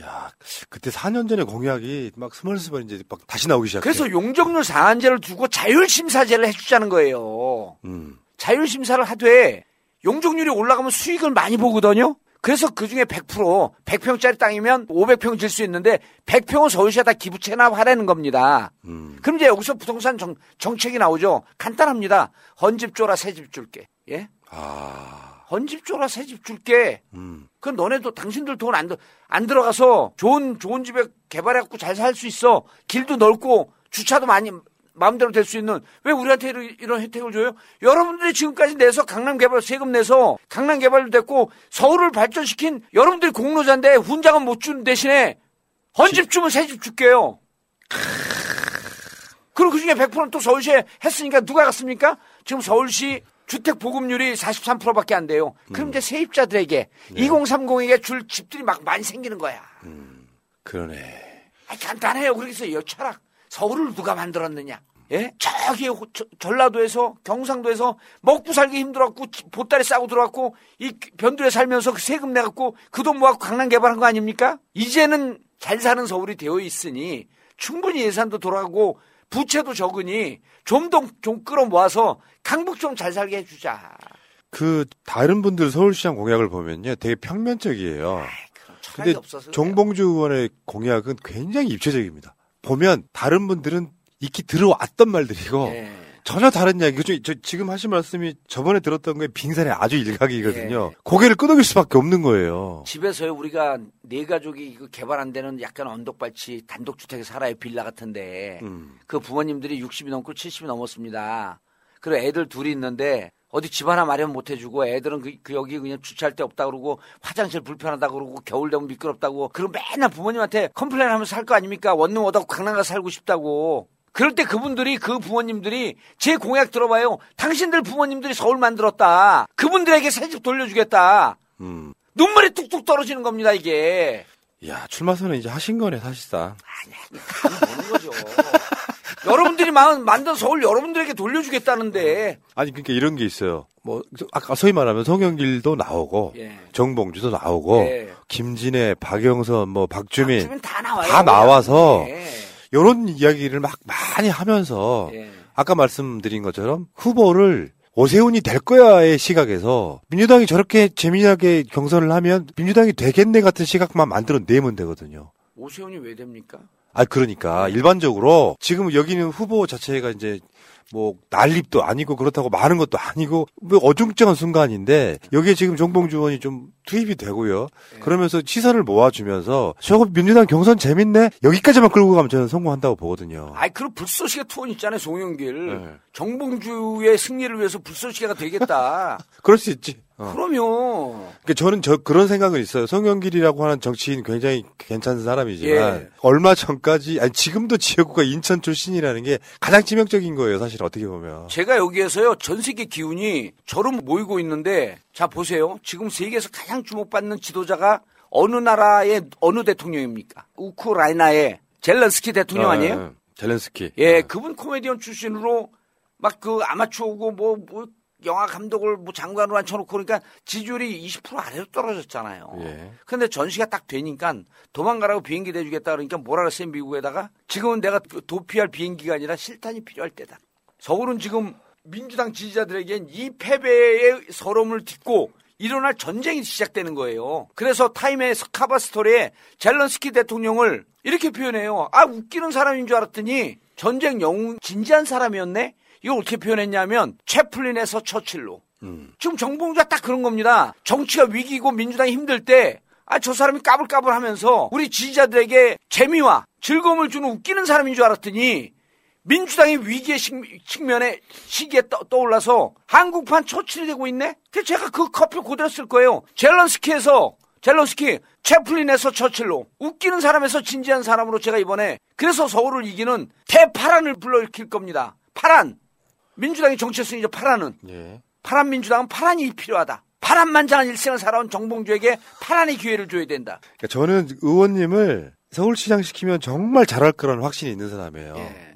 야, 그때 4년 전에 공약이 막 스멀스멀 이제 막 다시 나오기 시작해. 그래서 용적률 상한제를 두고 자율심사제를 해주자는 거예요. 음. 자율심사를 하되 용적률이 올라가면 수익을 많이 보거든요. 그래서 그 중에 100%, 100평짜리 땅이면 500평 질 수 있는데 100평은 서울시에 다 기부 체납하라는 겁니다. 음. 그럼 이제 여기서 부동산 정, 정책이 나오죠. 간단합니다. 헌집 줘라, 새집 줄게. 예? 아. 헌집 줘라, 새 집 줄게. 음. 그건 너네도 당신들 돈안 안 들어가서 좋은 좋은 집에 개발해갖고 잘 살 수 있어. 길도 넓고 주차도 많이 마음대로 될 수 있는 왜 우리한테 이런, 이런 혜택을 줘요? 여러분들이 지금까지 내서 강남 개발 세금 내서 강남 개발도 됐고 서울을 발전시킨 여러분들이 공로자인데 훈장은 못 주는 대신에 헌집 주면 새 집 줄게요. 그리고 그 중에 100%는 또 서울시에 했으니까 누가 갔습니까? 지금 서울시 주택 보급률이 43%밖에 안 돼요. 그럼 이제 세입자들에게 2030에게 줄 집들이 막 많이 생기는 거야. 그러네. 아니, 간단해요. 그러겠어요. 여 철학. 서울을 누가 만들었느냐? 예? 저기 호- 저- 전라도에서 경상도에서 먹고 살기 힘들었고 보따리 싸고 들어왔고 이 변두에 살면서 그 세금 내갖고 그 돈 모아갖고 강남 개발한 거 아닙니까? 이제는 잘 사는 서울이 되어 있으니 충분히 예산도 돌아가고 부채도 적으니 좀 더좀 끌어 모아서 강북 좀 잘 살게 해주자. 그 다른 분들 서울시장 공약을 보면요, 되게 평면적이에요. 근데 없어서 정봉주 의원의 공약은 굉장히 입체적입니다. 보면 다른 분들은 익히 들어왔던 말들이고 네. 전혀 다른 이야기. 저, 저 지금 하신 말씀이 저번에 들었던 거에 빙산의 아주 일각이거든요. 예. 고개를 끄덕일 수밖에 없는 거예요. 집에서 우리가 네 가족이 이거 개발 안 되는 약간 언덕발치 단독주택에 살아요 빌라 같은데 음. 그 부모님들이 60이 넘고 70이 넘었습니다. 그리고 애들 둘이 있는데 어디 집 하나 마련 못 해주고 애들은 그, 그 여기 그냥 주차할 데 없다 그러고 화장실 불편하다 그러고 겨울 되면 미끄럽다고. 그리고 맨날 부모님한테 complain 하면서 살 거 아닙니까? 원룸 얻어 강남 가서 살고 싶다고. 그럴 때 그분들이 그 부모님들이 제 공약 들어봐요. 당신들 부모님들이 서울 만들었다. 그분들에게 새 집 돌려주겠다. 음. 눈물이 뚝뚝 떨어지는 겁니다 이게. 야, 출마 선언 이제 하신 거네, 사실상. 보는 거죠. 여러분들이 만- 만든 서울 여러분들에게 돌려주겠다는데 아니, 그러니까 이런 게 있어요. 뭐, 아까 소위 말하면 송영길도 나오고, 예. 정봉주도 나오고, 예. 김진애, 박영선, 뭐, 박주민. 박주민 다 나와요. 다 나와서, 예. 요런 이야기를 막 많이 하면서, 아까 말씀드린 것처럼 후보를 오세훈이 될 거야의 시각에서 민주당이 저렇게 재미나게 경선을 하면 민주당이 되겠네 같은 시각만 만들어 내면 되거든요. 오세훈이 왜 됩니까? 아, 그러니까 일반적으로 지금 여기는 후보 자체가 이제 뭐 난립도 아니고 그렇다고 많은 것도 아니고 뭐 어중쩡한 순간인데 여기에 지금 정봉주 의원이 좀 투입이 되고요. 그러면서 시선을 모아주면서 저거 민주당 경선 재밌네 여기까지만 끌고 가면 저는 성공한다고 보거든요. 아이 그럼 불쏘시개 투혼 있잖아요 송영길 네. 정봉주의 승리를 위해서 불쏘시개가 되겠다. (laughs) 그럴 수 있지. 어. 그럼요. 그러니까 저는 저 그런 생각은 있어요. 송영길이라고 하는 정치인 굉장히 괜찮은 사람이지만 예. 얼마 전까지 아니 지금도 지역구가 인천 출신이라는 게 가장 치명적인 거예요. 사실 어떻게 보면. 제가 여기에서요 전 세계 기운이 저로 모이고 있는데 자 보세요 지금 세계에서 가장 주목받는 지도자가 어느 나라의 어느 대통령입니까 우크라이나의 젤런스키 대통령 아, 아니에요? 예. 젤렌스키. 예 그분 코미디언 출신으로 막 그 아마추어고 뭐, 뭐 영화 감독을 뭐 장관으로 앉혀놓고 그러니까 지지율이 20% 아래로 떨어졌잖아요. 예. 근데 전시가 딱 되니까 도망가라고 비행기 대주겠다 그러니까 뭐라 그랬어요 미국에다가 지금은 내가 도피할 비행기가 아니라 실탄이 필요할 때다. 서울은 지금 민주당 지지자들에겐 이 패배의 서러움을 딛고 일어날 전쟁이 시작되는 거예요. 그래서 타임의 카바 스토리에 젤런스키 대통령을 이렇게 표현해요. 아 웃기는 사람인 줄 알았더니 전쟁 영웅 진지한 사람이었네. 이걸 어떻게 표현했냐면 채플린에서 처칠로. 지금 정봉주가 딱 그런 겁니다. 정치가 위기고 민주당이 힘들 때, 아, 저 사람이 까불까불 하면서 우리 지지자들에게 재미와 즐거움을 주는 웃기는 사람인 줄 알았더니 민주당이 위기의 식, 면에 시기에 떠, 떠올라서 한국판 처칠이 되고 있네? 그래서 제가 그 커피 그대로 쓸 거예요. 젤런스키에서 젤런스키, 채플린에서 처칠로 웃기는 사람에서 진지한 사람으로 제가 이번에 그래서 서울을 이기는 대파란을 불러일으킬 겁니다. 파란. 민주당이 정치했으니 이제 파란은. 예. 파란 민주당은 파란이 필요하다. 파란만장한 일생을 살아온 정봉주에게 파란의 기회를 줘야 된다. 그러니까 저는 의원님을 서울시장 시키면 정말 잘할 거라는 확신이 있는 사람이에요. 예.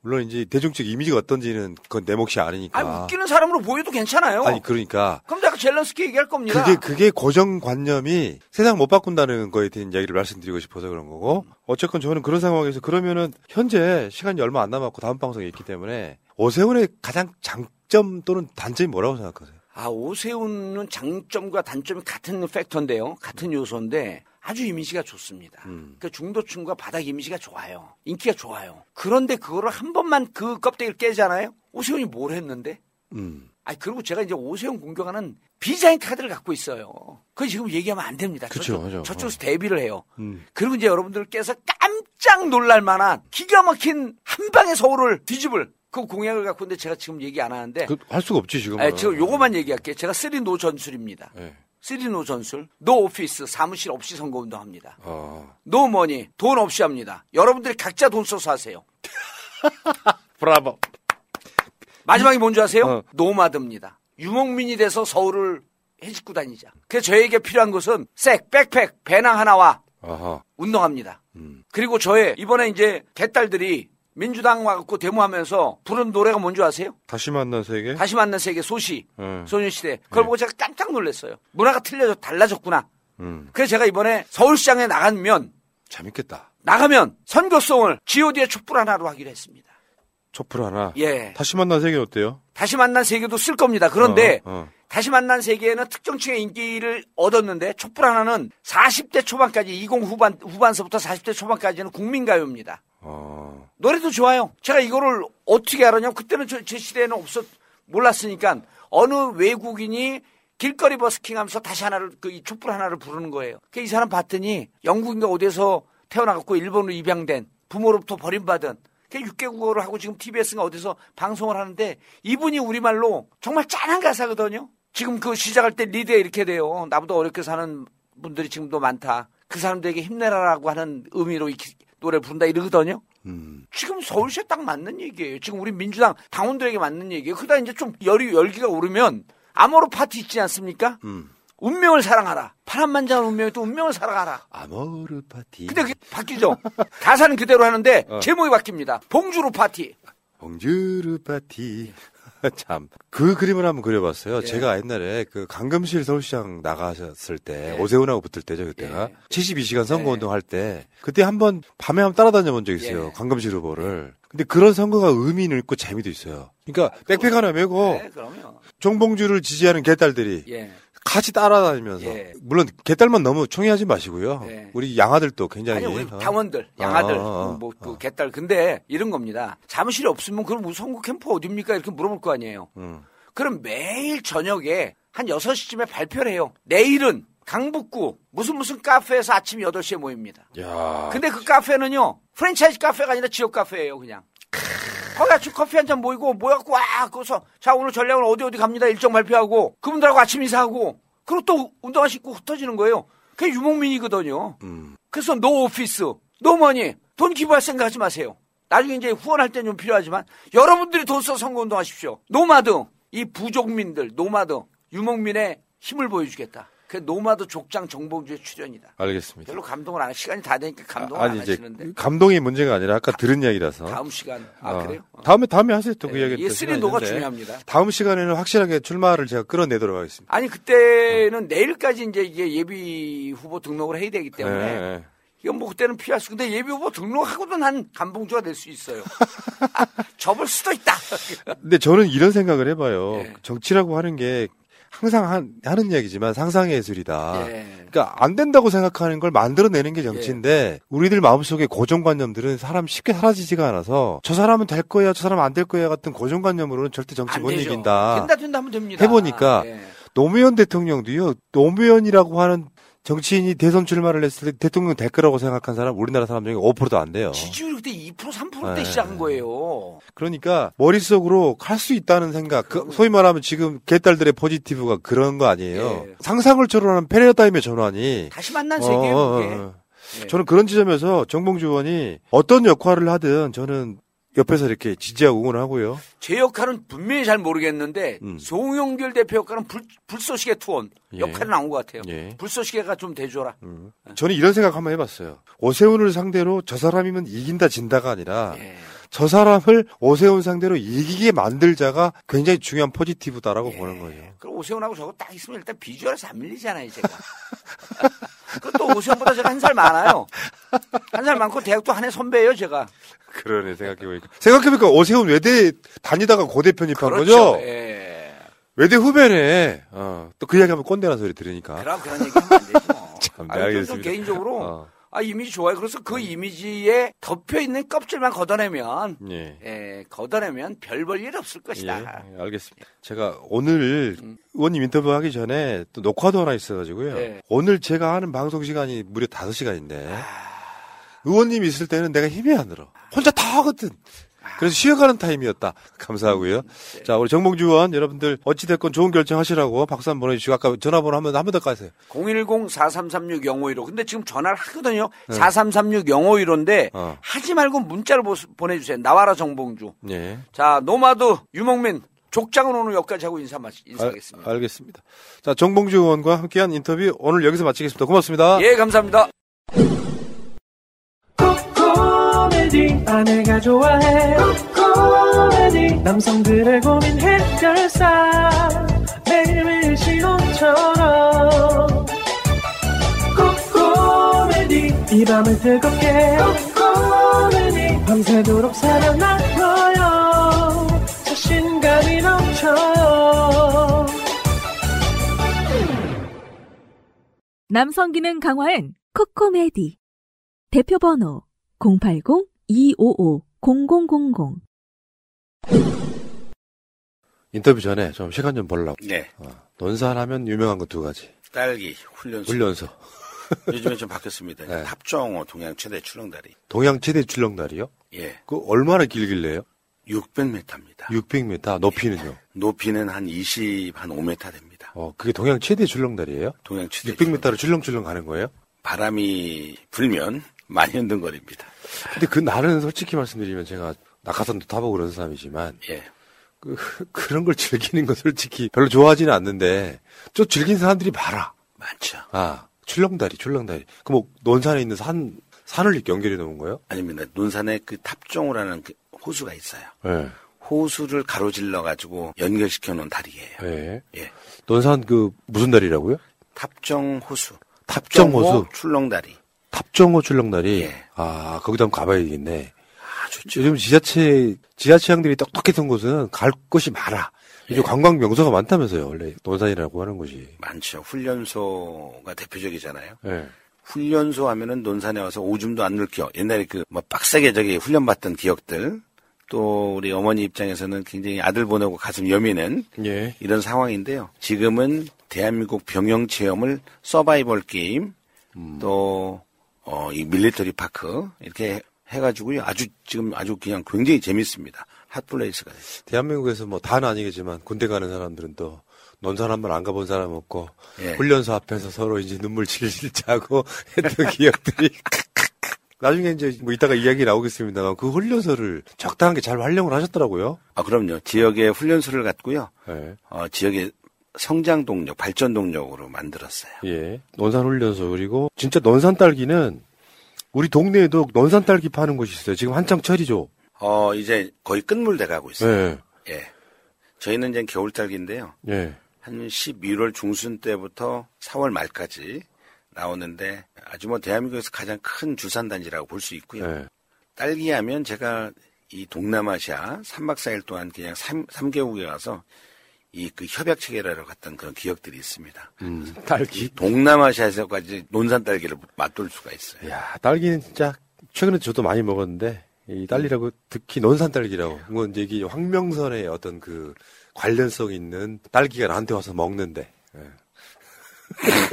물론 이제 대중적 이미지가 어떤지는 그건 내 몫이 아니니까. 아니, 웃기는 사람으로 보여도 괜찮아요. 아니, 그러니까 그럼 내가 젤런스키 얘기할 겁니다. 그게 그게 고정관념이 세상 못 바꾼다는 거에 대한 이야기를 말씀드리고 싶어서 그런 거고 어쨌건 저는 그런 상황에서 그러면은 현재 시간이 얼마 안 남았고 다음 방송이 있기 때문에 오세훈의 가장 장점 또는 단점이 뭐라고 생각하세요? 아, 오세훈은 장점과 단점이 같은 팩터인데요. 같은 요소인데 아주 이미지가 좋습니다. 그 중도층과 바닥 이미지가 좋아요. 인기가 좋아요. 그런데 그거를 한 번만 그 껍데기를 깨잖아요. 오세훈이 뭘 했는데? 음. 아니 그리고 제가 이제 오세훈 공격하는 비장의 카드를 갖고 있어요. 그거 지금 얘기하면 안 됩니다. 그쵸, 저쪽. 저쪽에서 대비를 해요. 음. 그리고 이제 여러분들께서 깜짝 놀랄 만한 기가 막힌 한 방에 서울을 뒤집을 그 공약을 갖고 있는데 제가 지금 얘기 안 하는데 그, 할 수가 없지 지금. 네, 지금 요거만 얘기할게요. 제가 three no 전술입니다. 네. three no 전술. no office 사무실 없이 선거운동 합니다. 어. no money 돈 없이 합니다. 여러분들이 각자 돈 써서 하세요. (laughs) 브라보. 마지막에 뭔지 아세요? 어. 노마드입니다. 유목민이 돼서 서울을 해집고 다니자. 그래서 저에게 필요한 것은 색, 백팩, 배낭 하나와 아하. 운동합니다. 그리고 저의 이번에 이제 개딸들이 민주당 와갖고 데모하면서 부른 노래가 뭔지 아세요? 다시 만난 세계. 다시 만난 세계 소시 음. 소녀시대. 그걸 보고 제가 깜짝 놀랐어요. 문화가 틀려져 달라졌구나. 음. 그래서 제가 이번에 서울시장에 나가면 재밌겠다. 나가면 선거송을 G.O.D의 촛불 하나로 하기로 했습니다. 촛불 하나. 예. 다시 만난 세계 어때요? 다시 만난 세계도 쓸 겁니다. 그런데 어, 어. 다시 만난 세계에는 특정층의 인기를 얻었는데 촛불 하나는 40대 초반까지 20 후반 후반서부터 40대 초반까지는 국민가요입니다. 어. 노래도 좋아요. 제가 이거를 어떻게 알았냐면 그때는 저, 제 시대에는 없었 몰랐으니까 어느 외국인이 길거리 버스킹 하면서 다시 하나를 그이 촛불 하나를 부르는 거예요. 그 이 사람 봤더니 영국인가 어디서 태어나갖고 일본으로 입양된 부모로부터 버림받은 그 6개국어를 하고 지금 TBS가 어디서 방송을 하는데 이분이 우리말로 정말 짠한 가사거든요. 지금 그 시작할 때 리드에 이렇게 돼요. 나보다 어렵게 사는 분들이 지금도 많다. 그 사람들에게 힘내라라고 하는 의미로 이 노래 부른다 이러거든요. 음. 지금 서울시에 딱 맞는 얘기예요. 지금 우리 민주당 당원들에게 맞는 얘기예요. 그러다 이제 좀 열이 열기가 오르면 아모르 파티 있지 않습니까? 음. 운명을 사랑하라. 파란만장한 운명이 또 운명을 사랑하라. Amor Fati. 근데 그게 바뀌죠. 가사는 그대로 하는데 어. 제목이 바뀝니다. 봉주르 파티. 봉주르 파티. (laughs) 참. 그 그림을 한번 그려봤어요. 예. 제가 옛날에 그 강금실 서울시장 나가셨을 때, 예. 오세훈하고 붙을 때죠, 그때가. 72시간 선거운동 할 때, 그때 한번 밤에 한번 따라다녀 본 적 있어요. 예. 강금실 후보를. 근데 그런 선거가 의미는 있고 재미도 있어요. 그러니까 백팩 하나 메고 네, 그럼요. 정봉주를 지지하는 개딸들이 예. 같이 따라다니면서 예. 물론 개딸만 너무 총애하지 마시고요. 예. 우리 양아들도 굉장히 아니 우리 어. 당원들, 양아들, 어, 어, 어. 뭐그 개딸. 근데 이런 겁니다. 사무실이 없으면 그럼 무슨 선거 캠프 어딥니까? 이렇게 물어볼 거 아니에요. 음. 그럼 매일 저녁에 한 6시쯤에 발표를 해요. 내일은 강북구 무슨 무슨 카페에서 아침 8시에 모입니다. 야. 근데 그 카페는요. 프랜차이즈 카페가 아니라 지역 카페예요, 그냥. 거기 아침 커피 한 잔 모이고 모여갖고 와 거기서 자 오늘 전략은 어디 어디 갑니다 일정 발표하고 그분들하고 아침 인사하고 그리고 또 운동화 신고 흩어지는 거예요. 그게 유목민이거든요. 그래서 no office, no money, 돈 기부할 생각하지 마세요. 나중에 이제 후원할 때는 좀 필요하지만 여러분들이 돈 써 선거 운동 하십시오. nomad, 이 부족민들, nomad, 유목민의 힘을 보여주겠다. 그 nomad 족장 정봉주의 출현이다. 알겠습니다. 별로 감동을 안 해. 시간이 다 되니까 감동을 아니 안 이제 하시는데. 감동이 문제가 아니라 아까 들은 이야기라서. 다음 시간. 아, 어. 그래요? 다음에 다음에 하세요. 또그 예, 이야기. 예, 쓰리노가 중요합니다. 다음 시간에는 확실하게 출마를 제가 끌어내도록 하겠습니다. 아니 그때는 내일까지 이제 이게 예비 후보 등록을 해야 되기 때문에 네, 네. 이건 뭐 그때는 피할 수. 근데 예비 후보 등록하고도 난 감봉주가 될 수 있어요. 접을 수도 있다. (laughs) 근데 저는 이런 생각을 해봐요. 예. 정치라고 하는 게 항상 한- 하는 이야기지만 상상의 예술이다. 예. 그러니까 안 된다고 생각하는 걸 만들어내는 게 정치인데 우리들 마음속에 고정관념들은 사람 쉽게 사라지지가 않아서 저 사람은 될 거야, 저 사람은 안 될 거야 같은 고정관념으로는 절대 정치 안못 되죠. 이긴다. 된다 된다 하면 됩니다. 해보니까 예. 노무현 대통령도요. 노무현이라고 하는 정치인이 대선 출마를 했을 때 대통령 될 거라고 생각한 사람 우리나라 사람 중에 5%도 안 돼요. 지지율이 그때 2% 3%대 네. 시작한 거예요. 그러니까 머릿속으로 할 수 있다는 생각, 그 소위 말하면 지금 개딸들의 포지티브가 그런 거 아니에요. 상상을 초월하는 패러다임의 전환이 예. 다시 만난 세계예요, 어. 어, 어. 저는 그런 지점에서 정봉주 의원이 어떤 역할을 하든 저는 옆에서 이렇게 지지하고 응원을 하고요. 제 역할은 분명히 잘 모르겠는데 송영길 대표 역할은 불, 불쏘시개 투혼 예. 역할이 나온 것 같아요. 예. 불쏘시개가 좀 대줘라. 저는 이런 생각 한번 해봤어요. 오세훈을 상대로 저 사람이면 이긴다 진다가 아니라 예. 저 사람을 오세훈 상대로 이기게 만들자가 굉장히 중요한 포지티브다라고 예. 보는 거예요. 그럼 오세훈하고 저거 딱 있으면 일단 비주얼에서 안 밀리잖아요, 제가. (laughs) 그것도 오세훈보다 제가 한 살 많아요. 한 살 많고 대학도 한 해 선배예요, 제가. 그러네 생각해보니까 생각해보니까 오세훈 외대 다니다가 고대 편입한 그렇죠. 거죠. 예. 외대 후배네. 어, 또그 얘기하면 꼰대라는 소리 들으니까. 그럼 그런 얘기 하면 안 되지 뭐. (laughs) 참, 네, 알겠습니다. 개인적으로 어. 아 이미지 좋아요. 그래서 그 이미지에 덮여 있는 껍질만 걷어내면 예. 예, 걷어내면 별 볼 일 없을 것이다. 예, 알겠습니다. 제가 오늘 의원님 인터뷰 하기 전에 또 녹화도 하나 있어가지고요. 예. 오늘 제가 하는 방송 시간이 무려 5시간인데, 의원님 있을 때는 내가 힘이 안 들어. 혼자 다 하거든. 그래서 쉬어가는 타임이었다. 감사하고요. 자, 우리 정봉주 의원 여러분들 어찌됐건 좋은 결정 하시라고 박수 한번 보내주시고 아까 전화번호 한번 한번더 가세요. 010-4336-0515. 근데 지금 전화를 하거든요. 네. 4336-0515인데 어. 하지 말고 문자로 보- 보내주세요. 나와라 정봉주. 예. 자 nomad 유목민 족장은 오늘 여기까지 하고 인사 마치 인사하겠습니다. 알, 알겠습니다. 자, 정봉주 의원과 함께한 인터뷰 오늘 여기서 마치겠습니다. 고맙습니다. 예 감사합니다. 코미디 아내가 좋아해. 코미디 남성들의 고민 해결사 매일매일 시험처럼. 코미디 이 밤을 뜨겁게. 코미디 밤새도록 살아남아요. 자신감이 넘쳐요 남성 기능 강화엔 코코메디. 대표 번호 080-255-0000 인터뷰 전에 좀 시간 좀 벌라고. 네. 논산 하면 유명한 거 두 가지. 딸기 훈련소. 훈련소. (laughs) 요즘에 좀 바뀌었습니다. 네. 합정호 동양 최대 출렁다리. 동양 최대 출렁다리요? 예. 그 얼마나 길길래요? 600m입니다. 600m. 높이는요? 높이는 한 20, 한 5m 됩니다. 어, 그게 동양 최대 출렁다리예요? 동양 최대 600m를 출렁출렁 가는 거예요? 바람이 불면 많이 흔든거립니다. 근데 그 나는 솔직히 말씀드리면 제가 낙하산도 타보고 그런 사람이지만 예. 그, 그런 걸 즐기는 건 솔직히 별로 좋아하지는 않는데 좀 즐긴 사람들이 많아. 많죠. 아, 출렁다리, 출렁다리. 그 뭐 논산에 있는 산 산을 이렇게 연결해 놓은 거예요? 아닙니다. 논산에 그 탑종호라는 그 호수가 있어요. 네. 호수를 가로질러 가지고 연결시켜 놓은 다리예요. 네. 예. 논산 그 무슨 다리라고요? 탑정 호수. 탑정 호수. 출렁다리. 탑정호 출렁다리. 예. 아, 거기도 한번 가봐야겠네. 아, 좋죠. 요즘 지자체 지자체장들이 똑똑했던 곳은 갈 곳이 많아. 요즘 관광 명소가 많다면서요. 원래 논산이라고 하는 곳이. 많죠. 훈련소가 대표적이잖아요. 예. 훈련소 하면은 논산에 와서 오줌도 안 늙혀. 옛날에 그 뭐 빡세게 저기 훈련받던 기억들. 또 우리 어머니 입장에서는 굉장히 아들 보내고 가슴 여미는 예. 이런 상황인데요. 지금은 대한민국 병영 체험을 서바이벌 게임 또 어, 이 military park 이렇게 해가지고요. 아주 지금 아주 그냥 굉장히 재밌습니다. hot place가 됐어요. 대한민국에서 뭐 다는 아니겠지만 군대 가는 사람들은 또 논산 한번 안 가본 사람 없고 예. 훈련소 앞에서 서로 이제 눈물 질질 짜고 (laughs) 했던 기억들이 (laughs) 나중에 이제 뭐 이따가 이야기 나오겠습니다만 그 훈련소를 적당하게 잘 활용을 하셨더라고요. 아, 그럼요. 지역의 훈련소를 갖고요. 네. 어, 지역의 성장 동력, 발전 동력으로 만들었어요. 예. 논산 훈련소 그리고 진짜 논산 딸기는 우리 동네에도 논산 딸기 파는 곳이 있어요. 지금 한창 철이죠. 어, 이제 거의 끝물돼 가고 있어요. 네. 예. 저희는 이제 겨울 딸기인데요. 예. 한 11월 중순 때부터 4월 말까지 나오는데 아주 뭐 대한민국에서 가장 큰 주산 단지라고 볼 수 있고요. 예. 딸기 하면 제가 이 동남아시아 3박 4일 동안 그냥 3, 삼개국에 가서 이 그 협약 체결하러 갔던 그런 기억들이 있습니다. 음, 딸기. 동남아시아에서까지 논산 딸기를 맛볼 수가 있어요. 야, 딸기는 진짜 최근에 저도 많이 먹었는데 이 딸기라고 특히 논산 딸기라고 뭐 이제 이게 황명선의 어떤 그 관련성 있는 딸기가 나한테 와서 먹는데. 예. (laughs)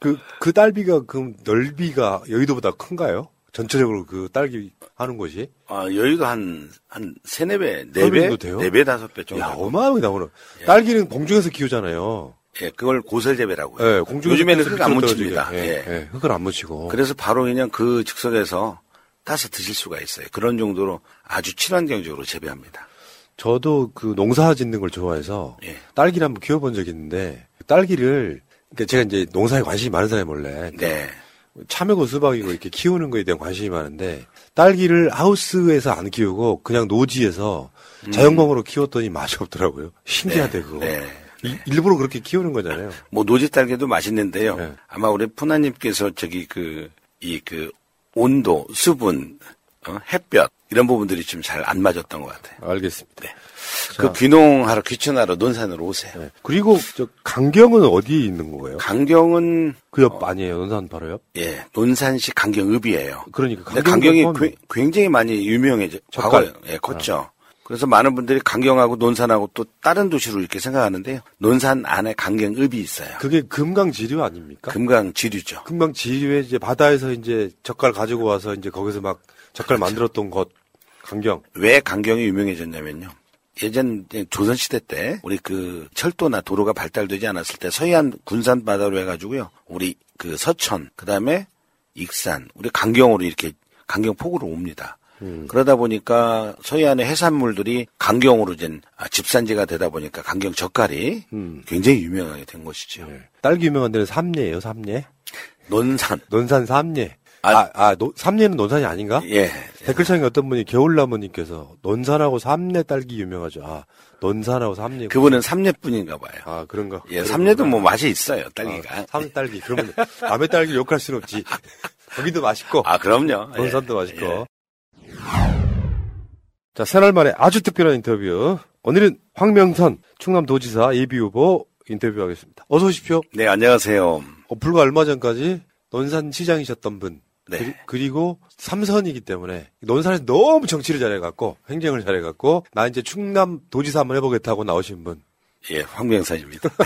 그, 그 딸기가, 그 넓이가 여의도보다 큰가요? 전체적으로 그 딸기 하는 곳이? 아, 여의도 한, 한 세네 배, 네 배, 돼요? 네 배, 다섯 배 정도. 야, 어마어마하게 나오는. 딸기는 공중에서 키우잖아요. 예, 그걸 고설재배라고요. 예, 공중에서 요즘에는 흙 안. 묻힙니다. 예, 예. 예, 흙을 안 묻히고. 그래서 바로 그냥 그 즉석에서 따서 드실 수가 있어요. 그런 정도로 아주 친환경적으로 재배합니다. 저도 그 농사 짓는 걸 좋아해서 예. 딸기를 한번 키워본 적이 있는데 딸기를 그러니까 제가 이제 농사에 관심이 많은 사람이 원래 네. 참외고 수박이고 이렇게 키우는 거에 대한 관심이 많은데 딸기를 하우스에서 안 키우고 그냥 노지에서 자연광으로 키웠더니 맛이 없더라고요. 신기하대 네, 그거. 네. 이- 일부러 그렇게 키우는 거잖아요. 뭐 노지 딸기도 맛있는데요. 네. 아마 우리 푸나님께서 저기 그, 이그 온도, 수분, 어, 햇볕 이런 부분들이 좀 잘 안 맞았던 것 같아요. 알겠습니다. 그 귀농하러 귀촌하러 논산으로 오세요. 네. 그리고 저 강경은 어디에 있는 거예요? 강경은 그 옆 아니에요? 논산 바로 옆? 예 논산시 강경읍이에요. 그러니까 강경도 강경이 포함이- 괴- 굉장히 많이 유명해져. 과거에 예, 컸죠. 그래서 많은 분들이 강경하고 논산하고 또 다른 도시로 이렇게 생각하는데요. 논산 안에 강경읍이 있어요. 그게 금강지류 아닙니까? 금강지류죠. 금강지류에 이제 바다에서 이제 젓갈 가지고 와서 이제 거기서 막 젓갈 만들었던 곳 강경. 왜 강경이 유명해졌냐면요. 예전 조선 시대 때 우리 그 철도나 도로가 발달되지 않았을 때 서해안 군산 바다로 해가지고요. 우리 그 서천 그 다음에 익산 우리 강경으로 이렇게 강경 포구로 옵니다. 음. 그러다 보니까 서해안의 해산물들이 강경으로 된 아, 집산지가 되다 보니까 강경 젓갈이 음. 굉장히 유명하게 된 것이죠. 딸기 유명한 데는 삼례예요, 삼례. 논산. 논산 삼례. 아, 아, 노- 삼례는 논산이 아닌가? 예. 댓글창에 어떤 분이 겨울나무님께서 논산하고 삼례 딸기 유명하죠. 아, 논산하고 삼례. 그분은 삼례뿐인가 봐요. 아, 그런가? 예, 삼례도 뭐 맛이 있어요, 딸기가. 아, 삼례 딸기. 그러면 남의 딸기 욕할 수는 없지. (laughs) 거기도 맛있고. 아, 그럼요. 예. 논산도 맛있고. 자, 새날 만에 아주 특별한 인터뷰. 오늘은 황명선 충남도지사 예비 후보 인터뷰하겠습니다. 어서 오십시오. 네, 안녕하세요. 어, 불과 얼마 전까지 논산시장이셨던 분. 네. 그리, 고 삼선이기 때문에 논산에서 너무 정치를 잘해갖고 행정을 잘해갖고 나 이제 충남 도지사 한번 해보겠다고 나오신 분. 예, 황명산입니다. (laughs)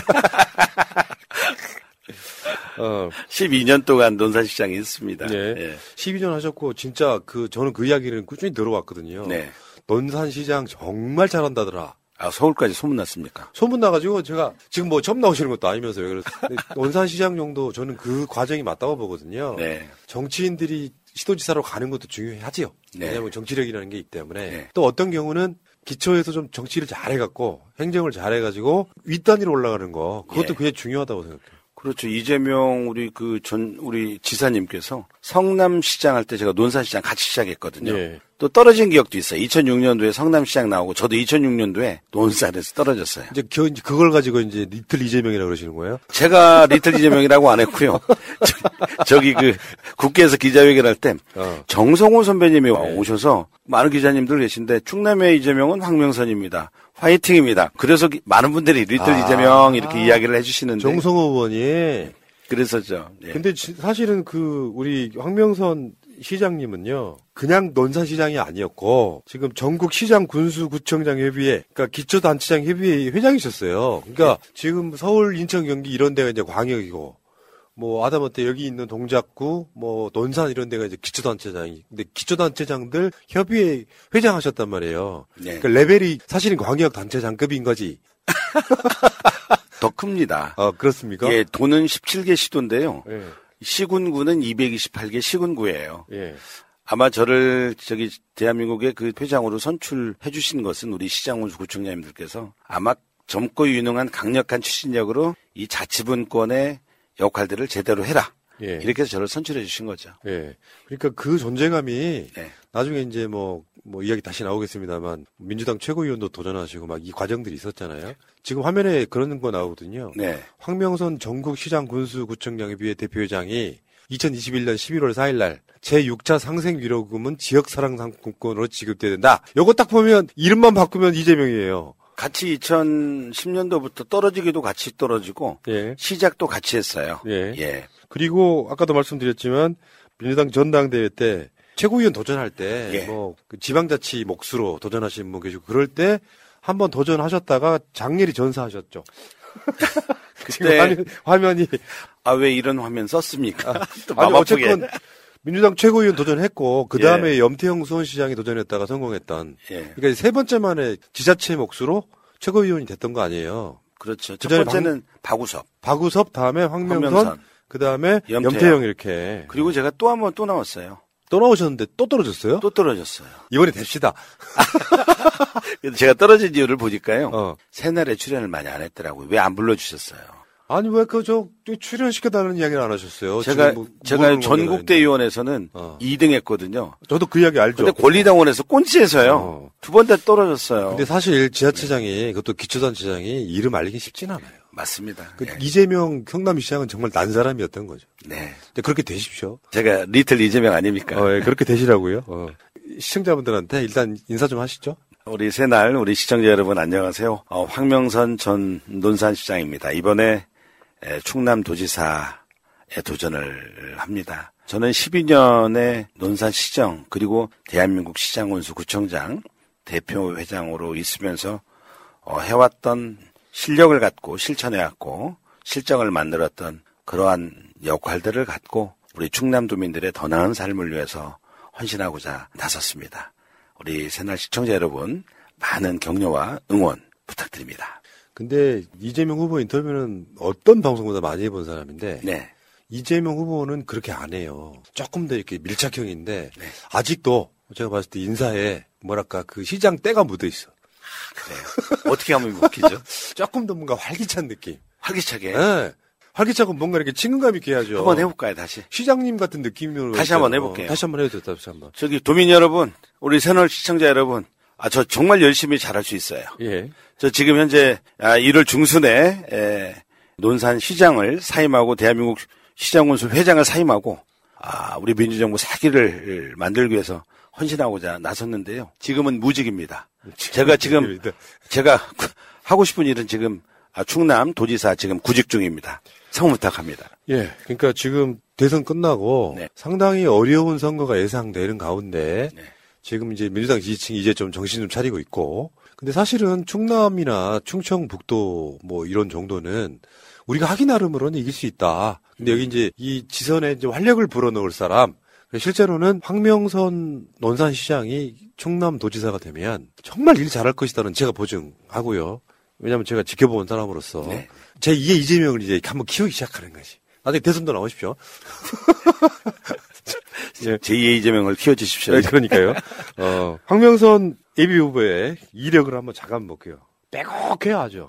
어, 12년 동안 논산시장에 있습니다. 예. 예. 12년 하셨고 진짜 그 저는 그 이야기를 꾸준히 들어왔거든요. 네. 논산시장 정말 잘한다더라. 아, 서울까지 소문났습니까? 소문 나가지고 제가 지금 뭐 처음 나오시는 것도 아니면서요. 그래서 근데 (laughs) 논산시장 정도 저는 그 과정이 맞다고 보거든요. 네. 정치인들이 시도지사로 가는 것도 중요하지요. 네. 왜냐하면 정치력이라는 게 있기 때문에 또 어떤 경우는 기초에서 좀 정치를 잘해갖고 행정을 잘해가지고 윗단위로 올라가는 거 그것도 예. 굉장히 중요하다고 생각해요. 그렇죠. 이재명 우리 그 전 우리 지사님께서 성남시장 할 때 제가 논산시장 같이 시작했거든요. 예. 또 떨어진 기억도 있어요. 2006년도에 성남시장 나오고 저도 2006년도에 논산에서 떨어졌어요. 이제 겨- 이제 그걸 가지고 이제 리틀 이재명이라고 그러시는 거예요? 제가 리틀 이재명이라고 안 했고요. (laughs) 저, 기그 국회에서 기자회견할 때 어. 정성호 선배님이 네. 오셔서 많은 기자님들 계신데 충남의 이재명은 황명선입니다. 화이팅입니다. 그래서 기- 많은 분들이 리틀 아. 이재명 이렇게 이야기를 해주시는데 정성호 의원이 그래서죠. 예. 근데 지- 사실은 그 우리 황명선 시장님은요 그냥 논산시장이 아니었고 지금 전국 시장 군수 구청장 협의회 그러니까 기초단체장 협의회 회장이셨어요. 그러니까 지금 서울, 인천, 경기 이런 데가 이제 광역이고 뭐 하다못해 여기 있는 동작구, 뭐 논산 이런 데가 이제 기초단체장이. 근데 기초단체장들 협의회 회장하셨단 말이에요. 네. 그러니까 레벨이 사실은 광역 단체장급인 거지. (laughs) 더 큽니다. 어, 그렇습니까? 예, 도는 17개 시도인데요. 예. 시군구는 228개 시군구예요. 예. 아마 저를 저기 대한민국의 그 회장으로 선출해 주신 것은 우리 시장훈수 구청장님들께서 아마 젊고 유능한 강력한 추진력으로 이 자치분권의 역할들을 제대로 해라. 예. 이렇게 해서 저를 선출해 주신 거죠. 예. 그러니까 그 존재감이 네. 나중에 이제 뭐, 뭐 이야기 다시 나오겠습니다만 민주당 최고위원도 도전하시고 막 이 과정들이 있었잖아요. 지금 화면에 그런 거 나오거든요. 네. 황명선 전국시장 군수구청장협의회 대표회장이 2021년 11월 4일 날 제6차 상생 위로금은 지역 사랑 상품권으로 지급돼야 된다. 요거 딱 보면 이름만 바꾸면 이재명이에요. 같이 2010년도부터 떨어지기도 같이 떨어지고 예. 시작도 같이 했어요. 예. 예. 그리고 아까도 말씀드렸지만 민주당 전당대회 때 최고위원 도전할 때 예. 뭐 지방자치 몫으로 도전하시는 분 계시고 그럴 때 한번 도전하셨다가 장렬히 전사하셨죠. (laughs) 지금 그때 화면, 화면 이 아 왜 이런 화면 썼습니까? (laughs) 또 아니. 어쨌건 민주당 최고위원 도전했고 그 다음에 예. 염태영 수원시장이 도전했다가 성공했던. 예. 그러니까 세 번째 만에 지자체 몫으로 최고위원이 됐던 거 아니에요. 그렇죠. 첫 그전에 번째는 박 우섭, 박우섭 다음에 황명선, 황명선. 그 다음에 염태영. 염태영 이렇게 그리고 제가 또 한 번 또 나왔어요. 또 나오셨는데 또 떨어졌어요? 또 떨어졌어요. 이번에 됩시다. (laughs) 제가 떨어진 이유를 보니까요. 어. 새날에 출연을 많이 안 했더라고요. 왜 안 불러주셨어요? 아니 왜 그 저 출연시켜달라는 이야기를 안 하셨어요? 제가 뭐 제가 전국대의원에서는 어. 2등 했거든요. 저도 그 이야기 알죠. 근데 권리당원에서 꼰지에서요. 어. 두번 다 떨어졌어요. 근데 사실 지자체장이 그것도 기초단체장이 이름 알리기 쉽진 않아요. 맞습니다. 그 예. 이재명 경남시장은 정말 난 사람이었던 거죠. 네. 그렇게 되십시오. 제가 리틀 이재명 아닙니까? 어, 예, 그렇게 되시라고요. 어. 시청자분들한테 일단 인사 좀 하시죠. 우리 새날 우리 시청자 여러분 안녕하세요. 어, 황명선 전 논산시장입니다. 이번에 에, 충남도지사에 도전을 합니다. 저는 12년의 논산시정 그리고 대한민국 시장원수 구청장 대표 회장으로 있으면서 어, 해왔던 실력을 갖고 실천해왔고 실정을 만들었던 그러한 역할들을 갖고 우리 충남도민들의 더 나은 삶을 위해서 헌신하고자 나섰습니다. 우리 새날 시청자 여러분 많은 격려와 응원 부탁드립니다. 근데 이재명 후보 인터뷰는 어떤 방송보다 많이 해본 사람인데 네. 이재명 후보는 그렇게 안 해요. 조금 더 이렇게 밀착형인데 네. 아직도 제가 봤을 때 인사에 뭐랄까 그 시장 때가 묻어 있어. 그래요. 어떻게 하면 웃기죠? (laughs) 조금 더 뭔가 활기찬 느낌. 활기차게 예. 활기차고 뭔가 이렇게 친근감 있게 해야죠. 한번 해볼까요 다시? 시장님 같은 느낌으로 다시. 한번 해볼게요. 다시 한번 해도 다시 한번. 저기 도민 여러분, 우리 새널 시청자 여러분, 아 저 정말 열심히 잘할 수 있어요. 예. 저 지금 현재 아, 1월 중순에 에, 논산 시장을 사임하고 대한민국 시장군수 회장을 사임하고 아, 우리 민주정부 사기를 만들기 위해서 헌신하고자 나섰는데요. 지금은 무직입니다. 제가 지금 제가 (laughs) 하고 싶은 일은 지금 아, 충남 도지사 지금 구직 중입니다. 성 부탁합니다. 예. 그러니까 지금 대선 끝나고 네. 상당히 어려운 선거가 예상되는 가운데 네. 지금 이제 민주당 지지층이 이제 좀 정신 좀 차리고 있고 근데 사실은 충남이나 충청북도 뭐 이런 정도는 우리가 하기 나름으로는 이길 수 있다. 근데 여기 이제 이 지선에 이제 활력을 불어넣을 사람 실제로는 황명선 논산시장이 충남도지사가 되면 정말 일 잘할 것이다는 제가 보증하고요. 왜냐하면 제가 지켜본 사람으로서 네. 제 2의 이재명을 이제 한번 키우기 시작하는 거지. 나중에 대선도 나오십시오. (laughs) 예. 제2의 이재명을 키워주십시오. 네, 그러니까요. 어, 황명선 예비 후보의 이력을 한번 잠깐 볼게요. 빼곡해요, 아주.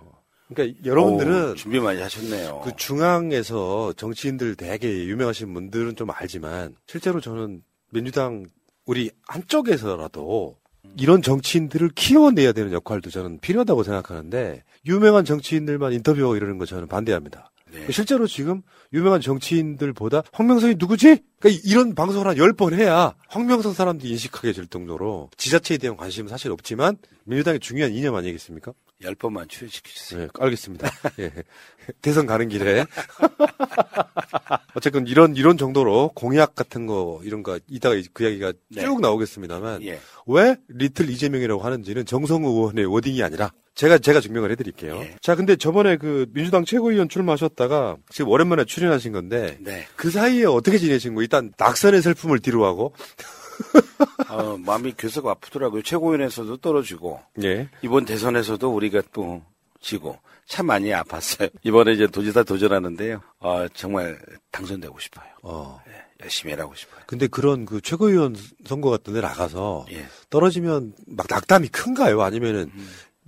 그러니까 여러분들은 오, 준비 많이 하셨네요. 그 중앙에서 정치인들 되게 유명하신 분들은 좀 알지만 실제로 저는 민주당 우리 한쪽에서라도 이런 정치인들을 키워내야 되는 역할도 저는 필요하다고 생각하는데 유명한 정치인들만 인터뷰하고 이러는 거 저는 반대합니다. 네. 실제로 지금 유명한 정치인들보다 황명선이 누구지? 그러니까 이런 방송을 한 10번 해야 황명선 사람들이 인식하게 될 정도로 지자체에 대한 관심은 사실 없지만 민주당의 중요한 이념 아니겠습니까? 열 번만 출연시켜주세요. 네, 알겠습니다. 예. (laughs) 대선 가는 길에. (laughs) 어쨌든 이런, 이런 정도로 공약 같은 거, 이런 거, 이따가 그 이야기가 네. 쭉 나오겠습니다만, 예. 왜 리틀 이재명이라고 하는지는 정성우 의원의 워딩이 아니라 제가 제가 증명을 해드릴게요. 예. 자, 근데 저번에 그 민주당 최고위원 출마하셨다가 지금 오랜만에 출연하신 건데 네. 그 사이에 어떻게 지내신 거? 일단 낙선의 슬픔을 뒤로하고 어, 마음이 괴석 아프더라고요. 최고위원에서도 떨어지고 예. 이번 대선에서도 우리가 또 지고 참 많이 아팠어요. 이번에 이제 도지사 도전하는데요. 어, 정말 당선되고 싶어요. 어. 예, 열심히 일하고 싶어요. 근데 그런 그 최고위원 선거 같은 데 나가서 예. 떨어지면 막 낙담이 큰가요? 아니면은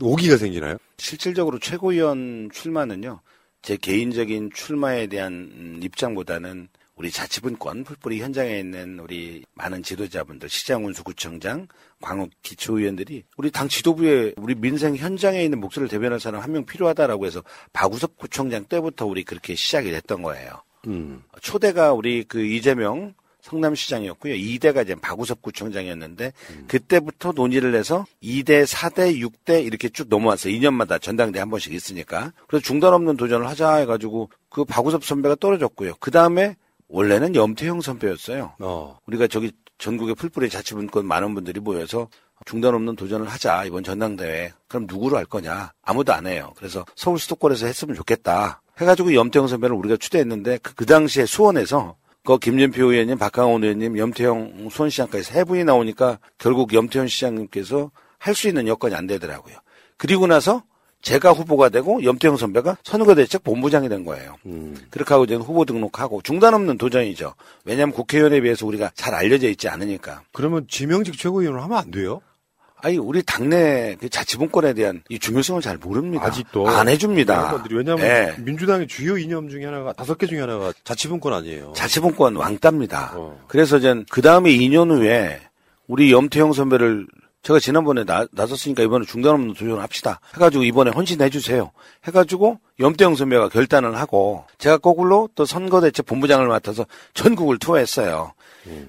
오기가 생기나요? 실질적으로 최고위원 출마는요. 제 개인적인 출마에 대한 음, 입장보다는 우리 자치분권 풀뿌리 현장에 있는 우리 많은 지도자분들, 시장 운수 구청장, 광역 기초의원들이 우리 당 지도부에 우리 민생 현장에 있는 목소리를 대변할 사람 한 명 필요하다라고 해서 박우섭 구청장 때부터 우리 그렇게 시작이 됐던 거예요. 음. 초대가 우리 그 이재명 성남시장이었고요. 2대가 이제 박우섭 구청장이었는데 그때부터 논의를 해서 2대, 4대, 6대 이렇게 쭉 넘어왔어요. 2년마다 전당대 한 번씩 있으니까. 그래서 중단 없는 도전을 하자 해가지고 그 박우섭 선배가 떨어졌고요. 그 다음에 원래는 염태형 선배였어요. 어. 우리가 저기 전국의 풀뿌리 자치분권 많은 분들이 모여서 중단 없는 도전을 하자 이번 전당대회. 그럼 누구로 할 거냐? 아무도 안 해요. 그래서 서울 수도권에서 했으면 좋겠다. 해가지고 염태형 선배를 우리가 추대했는데 그, 그 당시에 수원에서 그 김진표 의원님 박강원 의원님 염태형 수원시장까지 세 분이 나오니까 결국 염태형 시장님께서 할 수 있는 여건이 안 되더라고요. 그리고 나서 제가 후보가 되고 염태형 선배가 선거대책 본부장이 된 거예요. 그렇게 하고 이제 후보 등록하고 중단 없는 도전이죠. 왜냐하면 국회의원에 비해서 우리가 잘 알려져 있지 않으니까. 그러면 지명직 최고위원을 하면 안 돼요? 아니 우리 당내 그 자치분권에 대한 이 중요성을 잘 모릅니다. 아직도 안 해줍니다. 왜냐하면 예. 민주당의 주요 이념 중에 하나가 다섯 개 중에 하나가 자치분권 아니에요. 자치분권 왕따입니다. 어. 그래서 전그 다음에 2년 후에 우리 염태형 선배를 제가 지난번에 나, 나섰으니까 이번에 중단 없는 도전을 합시다. 해가지고 이번에 헌신해 주세요. 해가지고 염태형 선배가 결단을 하고 제가 거꾸로 또 선거대책 본부장을 맡아서 전국을 투어했어요.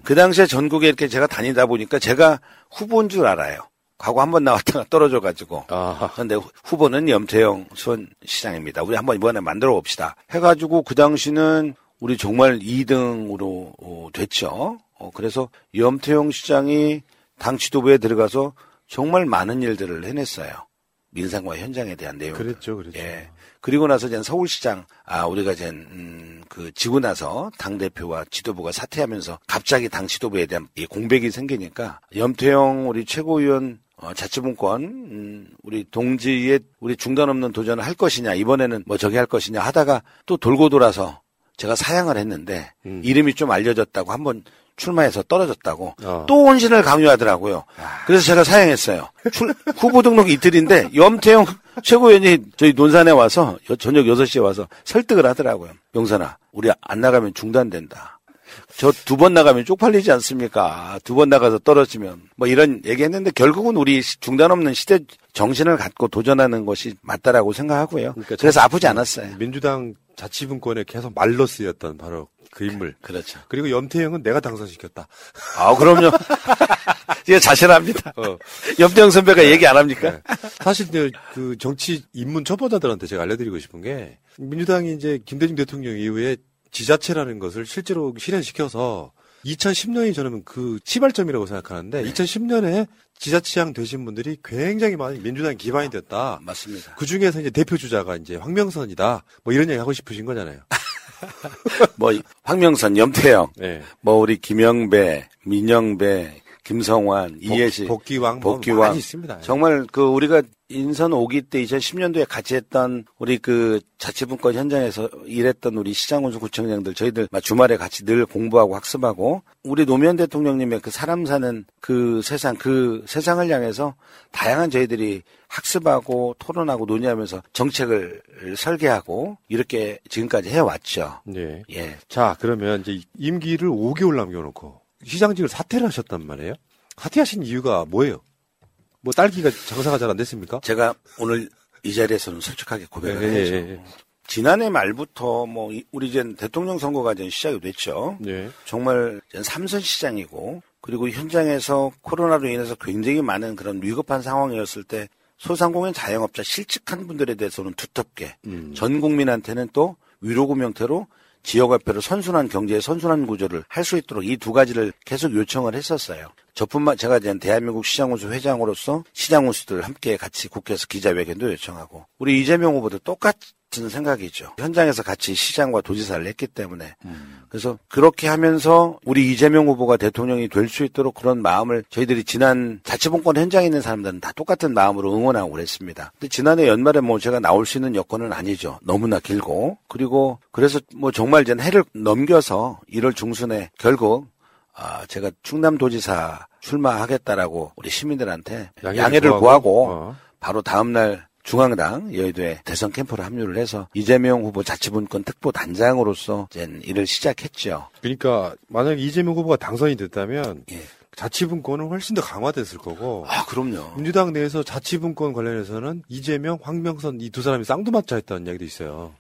그 당시에 전국에 이렇게 제가 다니다 보니까 제가 후보인 줄 알아요. 과거 한 번 나왔다가 떨어져가지고. 그런데 후- 후보는 염태영 수원 시장입니다. 우리 한번 이번에 만들어 봅시다. 해가지고 그 당시는 우리 정말 2등으로 어, 됐죠. 어, 그래서 염태영 시장이 당 지도부에 들어가서 정말 많은 일들을 해냈어요. 민생과 현장에 대한 내용. 그랬죠, 그랬죠. 예. 그리고 나서 이제 서울시장, 아, 우리가 이제, 음, 그, 지고 나서 당대표와 지도부가 사퇴하면서 갑자기 당 지도부에 대한 이 공백이 생기니까 염태영 우리 최고위원 어, 자치분권, 음, 우리 동지의 우리 중단 없는 도전을 할 것이냐, 이번에는 뭐 저기 할 것이냐 하다가 또 돌고 돌아서 제가 사양을 했는데 이름이 좀 알려졌다고 한번 출마해서 떨어졌다고 또 혼신을 강요하더라고요. 그래서 제가 사양했어요. 출- 후보 등록 이틀인데 염태영 최고위원이 저희 논산에 와서 여- 저녁 6시에 와서 설득을 하더라고요. 용산아, 우리 안 나가면 중단된다. 저 두 번 나가면 쪽팔리지 않습니까? 두 번 나가서 떨어지면 뭐 이런 얘기했는데 결국은 우리 시- 중단 없는 시대 정신을 갖고 도전하는 것이 맞다라고 생각하고요. 그래서 아프지 않았어요. 민주당 자치분권에 계속 말로 쓰였던 바로 그 인물. 그렇죠. 그리고 염태영은 내가 당선시켰다. 아, 그럼요. (laughs) 이게 자신합니다. 어. 염태영 선배가 얘기 안 합니까? 사실 이제 그 정치 입문 초보자들한테 제가 알려드리고 싶은 게 민주당이 이제 김대중 대통령 이후에 지자체라는 것을 실제로 실현시켜서 2010년이 저는 그 시발점이라고 생각하는데 2010년에 지자체장 되신 분들이 굉장히 많이 민주당 기반이 됐다. 맞습니다. 그 중에서 이제 대표 주자가 이제 황명선이다. 뭐 이런 얘기 하고 싶으신 거잖아요. (laughs) 뭐 황명선, 염태영, 네. 뭐 우리 김영배, 민영배, 김성환, 이해식, 복귀왕 뭐 복귀왕 많이 있습니다. 정말 그 우리가 인선 5기 때 2010년도에 같이 했던 우리 그 자치분권 현장에서 일했던 우리 시장군수 구청장들 저희들 막 주말에 같이 늘 공부하고 학습하고 우리 노무현 대통령님의 그 사람 사는 그 세상 그 세상을 향해서 다양한 저희들이 학습하고 토론하고 논의하면서 정책을 설계하고 이렇게 지금까지 해왔죠. 네. 예. 자, 그러면 이제 임기를 5개월 남겨놓고 시장직을 사퇴를 하셨단 말이에요. 사퇴하신 이유가 뭐예요? 뭐 딸기가 장사가 잘 안 됐습니까? 제가 오늘 이 자리에서는 솔직하게 고백을 예, 해야죠. 예, 예. 지난해 말부터 뭐 이- 우리 이제 대통령 선거가 이제 시작이 됐죠. 네. 정말 삼선 시장이고 그리고 현장에서 코로나로 인해서 굉장히 많은 그런 위급한 상황이었을 때 소상공인 자영업자 실직한 분들에 대해서는 두텁게 음. 전 국민한테는 또 위로금 형태로 지역화폐로 선순환 경제의 선순환 구조를 할 수 있도록 이 두 가지를 계속 요청을 했었어요. 저뿐만 제가 이제 대한민국 시장운수 회장으로서 시장운수들 함께 같이 국회에서 기자회견도 요청하고 우리 이재명 후보도 똑같 은 생각이죠. 현장에서 같이 시장과 도지사를 했기 때문에 그래서 그렇게 하면서 우리 이재명 후보가 대통령이 될 수 있도록 그런 마음을 저희들이 지난 자치본권 현장에 있는 사람들은 다 똑같은 마음으로 응원하고 그랬습니다. 근데 지난해 연말에 뭐 제가 나올 수 있는 여건은 아니죠. 너무나 길고 그리고 그래서 뭐 정말 이제 해를 넘겨서 1월 중순에 결국 아, 제가 충남도지사 출마하겠다라고 우리 시민들한테 양해를 양해를, 구하고, 구하고, 어. 바로 다음날 중앙당 여의도에 대선 캠프를 합류를 해서 이재명 후보 자치분권 특보 단장으로서 이제 일을 시작했죠. 그러니까 만약 이재명 후보가 당선이 됐다면 예. 자치분권은 훨씬 더 강화됐을 거고 아, 그럼요. 민주당 내에서 자치분권 관련해서는 이재명, 황명선 이 두 사람이 쌍두맞자 했다는 이야기도 있어요.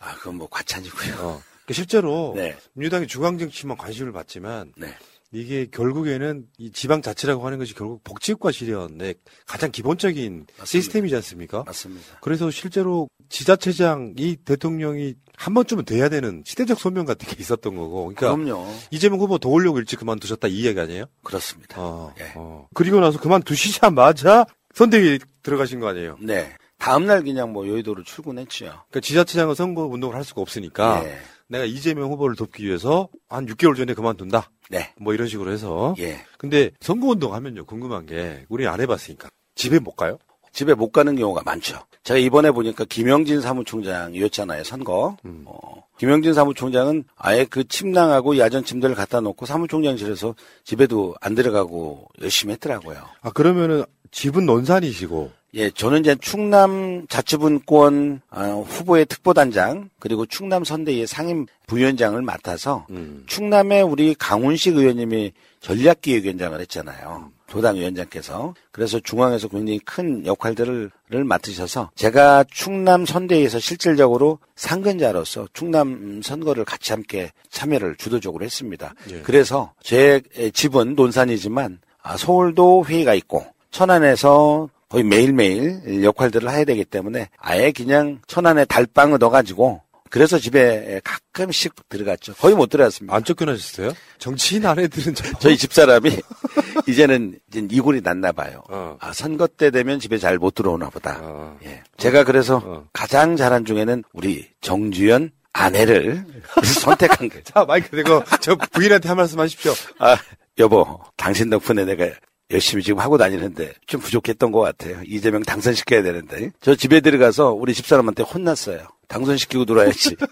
아, 그건 뭐 과찬이고요. 어. 그러니까 실제로 네. 민주당이 중앙정치만 관심을 받지만 네. 이게 결국에는 이 지방 자치라고 하는 것이 결국 복지국가 실현의 가장 기본적인 시스템이지 않습니까? 맞습니다. 그래서 실제로 지자체장이 대통령이 한 번쯤은 돼야 되는 시대적 소명 같은 게 있었던 거고. 그러니까 그럼요. 이재명 후보 도우려고 일찍 그만두셨다 이 이야기 아니에요? 그렇습니다. 어, 예. 어. 그리고 나서 그만두시자마자 선대위에 들어가신 거 아니에요? 네. 다음날 그냥 뭐 여의도로 출근했죠. 그러니까 지자체장은 선거 운동을 할 수가 없으니까 예. 내가 이재명 후보를 돕기 위해서 한 6개월 전에 그만둔다. 네. 뭐 이런 식으로 해서. 예. 근데 선거 운동 하면요 궁금한 게 우리 안 해봤으니까 집에 못 가요? 집에 못 가는 경우가 많죠. 제가 이번에 보니까 김영진 사무총장이었잖아요, 선거. 음. 어, 김영진 사무총장은 아예 그 침낭하고 야전 침대를 갖다 놓고 사무총장실에서 집에도 안 들어가고 열심히 했더라고요. 아 그러면은 집은 논산이시고 예, 저는 이제 충남 자치분권 아, 후보의 특보단장 그리고 충남 선대위의 상임 부위원장을 맡아서 음. 충남에 우리 강훈식 의원님이 전략기획위원장을 했잖아요. 도당 위원장께서 그래서 중앙에서 굉장히 큰 역할들을 를 맡으셔서 제가 충남 선대위에서 실질적으로 상근자로서 충남 선거를 같이 함께 참여를 주도적으로 했습니다. 예. 그래서 제 집은 논산이지만 아, 서울도 회의가 있고 천안에서 거의 매일매일 역할들을 해야 되기 때문에 아예 그냥 천안에 달방을 넣어가지고 그래서 집에 가끔씩 들어갔죠. 거의 못 들어갔습니다. 안 쫓겨나셨어요? 정치인 아내들은 저... (laughs) 저희 집사람이 (laughs) 이제는 이제 이골이 났나 봐요. 어. 아, 선거 때 되면 집에 잘 못 들어오나 보다. 어. 예. 제가 그래서 어. 가장 잘한 중에는 우리 정주연 아내를 (laughs) 선택한 거죠. 자 마이크 대고 저 부인한테 한 말씀 하십시오. 아, 여보, 당신 덕분에 내가 열심히 지금 하고 다니는데 좀 부족했던 것 같아요. 이재명 당선시켜야 되는데. 저 집에 들어가서 우리 집사람한테 혼났어요. 당선시키고 들어와야지. (laughs)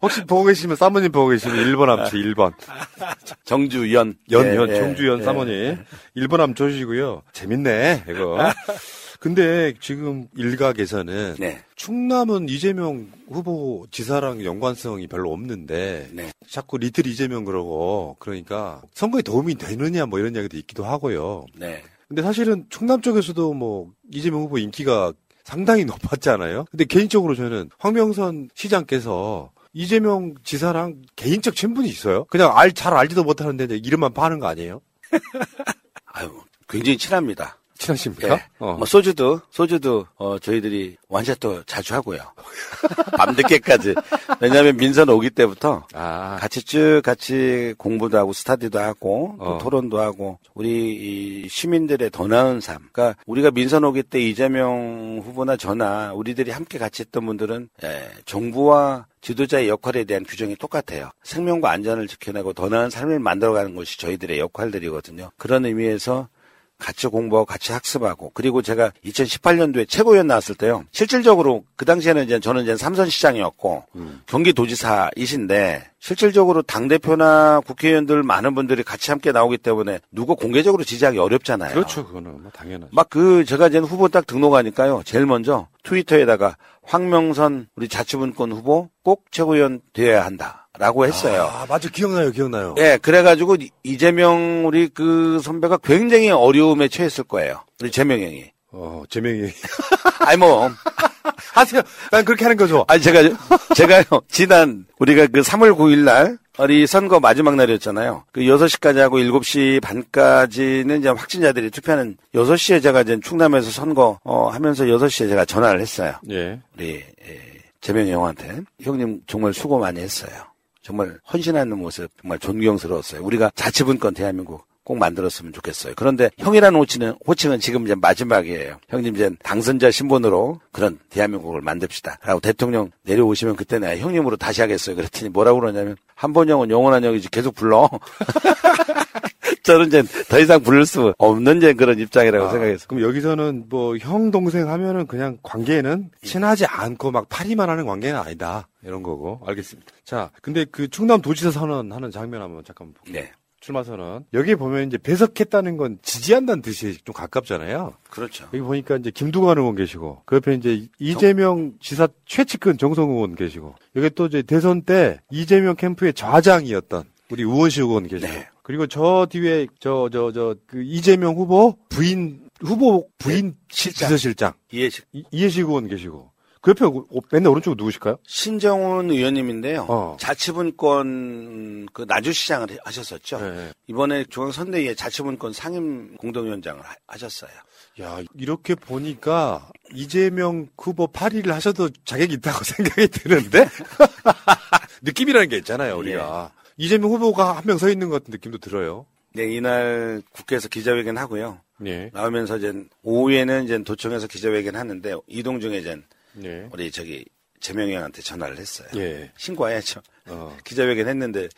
혹시 보고 계시면 사모님 보고 계시면 1번 암치 1번 정주연. 연, 예, 연, 예, 정주연 예. 사모님 1번 암 줘주시고요. 재밌네 이거. 근데 지금 일각에서는 네. 충남은 이재명 후보 지사랑 연관성이 별로 없는데 네. 자꾸 리틀 이재명 그러고 그러니까 선거에 도움이 되느냐 뭐 이런 이야기도 있기도 하고요. 네. 근데 사실은 충남 쪽에서도 뭐 이재명 후보 인기가 상당히 높았잖아요. 근데 개인적으로 저는 황명선 시장께서 이재명 지사랑 개인적 친분이 있어요? 그냥 알, 잘 알지도 못하는데 이름만 파는 거 아니에요? (laughs) 아유, 굉장히 친합니다. 친하십니까? 예. 어. 뭐 소주도 소주도 어 저희들이 원샷도 자주 하고요. (laughs) 밤늦게까지. 왜냐하면 민선 오기 때부터 아. 같이 쭉 같이 공부도 하고 스타디도 하고 또 어. 토론도 하고 우리 이 시민들의 더 나은 삶. 그러니까 우리가 민선 오기 때 이재명 후보나 저나 우리들이 함께 같이 했던 분들은 예, 정부와 지도자의 역할에 대한 규정이 똑같아요. 생명과 안전을 지켜내고 더 나은 삶을 만들어가는 것이 저희들의 역할들이거든요. 그런 의미에서 같이 공부하고 같이 학습하고 그리고 제가 2018년도에 최고위원 나왔을 때요. 실질적으로 그 당시에는 이제 저는 이제 삼선 시장이었고 경기도지사이신데 실질적으로 당 대표나 국회의원들 많은 분들이 같이 함께 나오기 때문에 누구 공개적으로 지지하기 어렵잖아요. 그렇죠. 그거는 뭐 당연하죠. 막 그 제가 이제 후보 딱 등록하니까요. 제일 먼저 트위터에다가 황명선 우리 자치분권 후보 꼭 최고위원 되어야 한다 라고 했어요. 아, 맞아. 기억나요. 기억나요. 예, 그래가지고 이- 이재명 우리 그 선배가 굉장히 어려움에 처했을 거예요. 우리 재명 형이. 어, 재명이. (laughs) 아니 뭐, (laughs) 하세요. 난 그렇게 하는 거죠. 아니 제가 제가요 지난 우리가 그 3월 9일 날 우리 선거 마지막 날이었잖아요. 그 6시까지 하고 7시 반까지는 이제 확진자들이 투표하는 6시에 제가 이제 충남에서 선거 어 하면서 6시에 제가 전화를 했어요. 예. 우리 예, 재명이 형한테 형님 정말 수고 많이 했어요. 정말 헌신하는 모습 정말 존경스러웠어요. 우리가 자치분권 대한민국 꼭 만들었으면 좋겠어요. 그런데 형이라는 호칭은, 호칭은 지금 이제 마지막이에요. 형님 이제 당선자 신분으로 그런 대한민국을 만듭시다. 라고 대통령 내려오시면 그때 내가 형님으로 다시 하겠어요. 그랬더니 뭐라고 그러냐면 한번 형은 영원한 형이지 계속 불러. (laughs) 저는 이제 더 이상 부를 수 없는 이제 그런 입장이라고 아, 생각했어요. 그럼 여기서는 뭐 형 동생 하면은 그냥 관계는 친하지 않고 막 파리만 하는 관계는 아니다 이런 거고 알겠습니다. 자, 근데 그 충남 도지사 선언하는 장면 한번 잠깐 볼게요. 네. 출마 선언 여기 보면 이제 배석했다는 건 지지한다는 뜻이 좀 가깝잖아요. 그렇죠. 여기 보니까 이제 김두관 의원 계시고 그 옆에 이제 이재명 지사 최측근 정성 의원 계시고 여기 또 이제 대선 때 이재명 캠프의 좌장이었던 우리 우원식 의원 계시고 그리고 저 뒤에 저 저 저 그 이재명 후보 부인 후보 부인 비서실장 이해식 이- 이해식 의원 계시고 그 옆에 오- 맨날 오른쪽 누구실까요? 신정훈 의원님인데요. 어. 자치분권 그 나주시장을 하셨었죠. 네. 이번에 중앙선대위의 자치분권 상임 공동위원장을 하- 하셨어요. 야 이렇게 보니까 이재명 후보 8위를 하셔도 자격이 있다고 (laughs) 생각이 드는데 (laughs) 느낌이라는 게 있잖아요 우리가 이재명 후보가 한 명 서 있는 것 같은 느낌도 들어요. 네, 이날 국회에서 기자회견 하고요. 네. 나오면서 이제 오후에는 이제 도청에서 기자회견 하는데 이동 중에 이제 네. 우리 저기 재명이 형한테 전화를 했어요. 예. 신고해야죠. 어. (laughs) 기자회견 했는데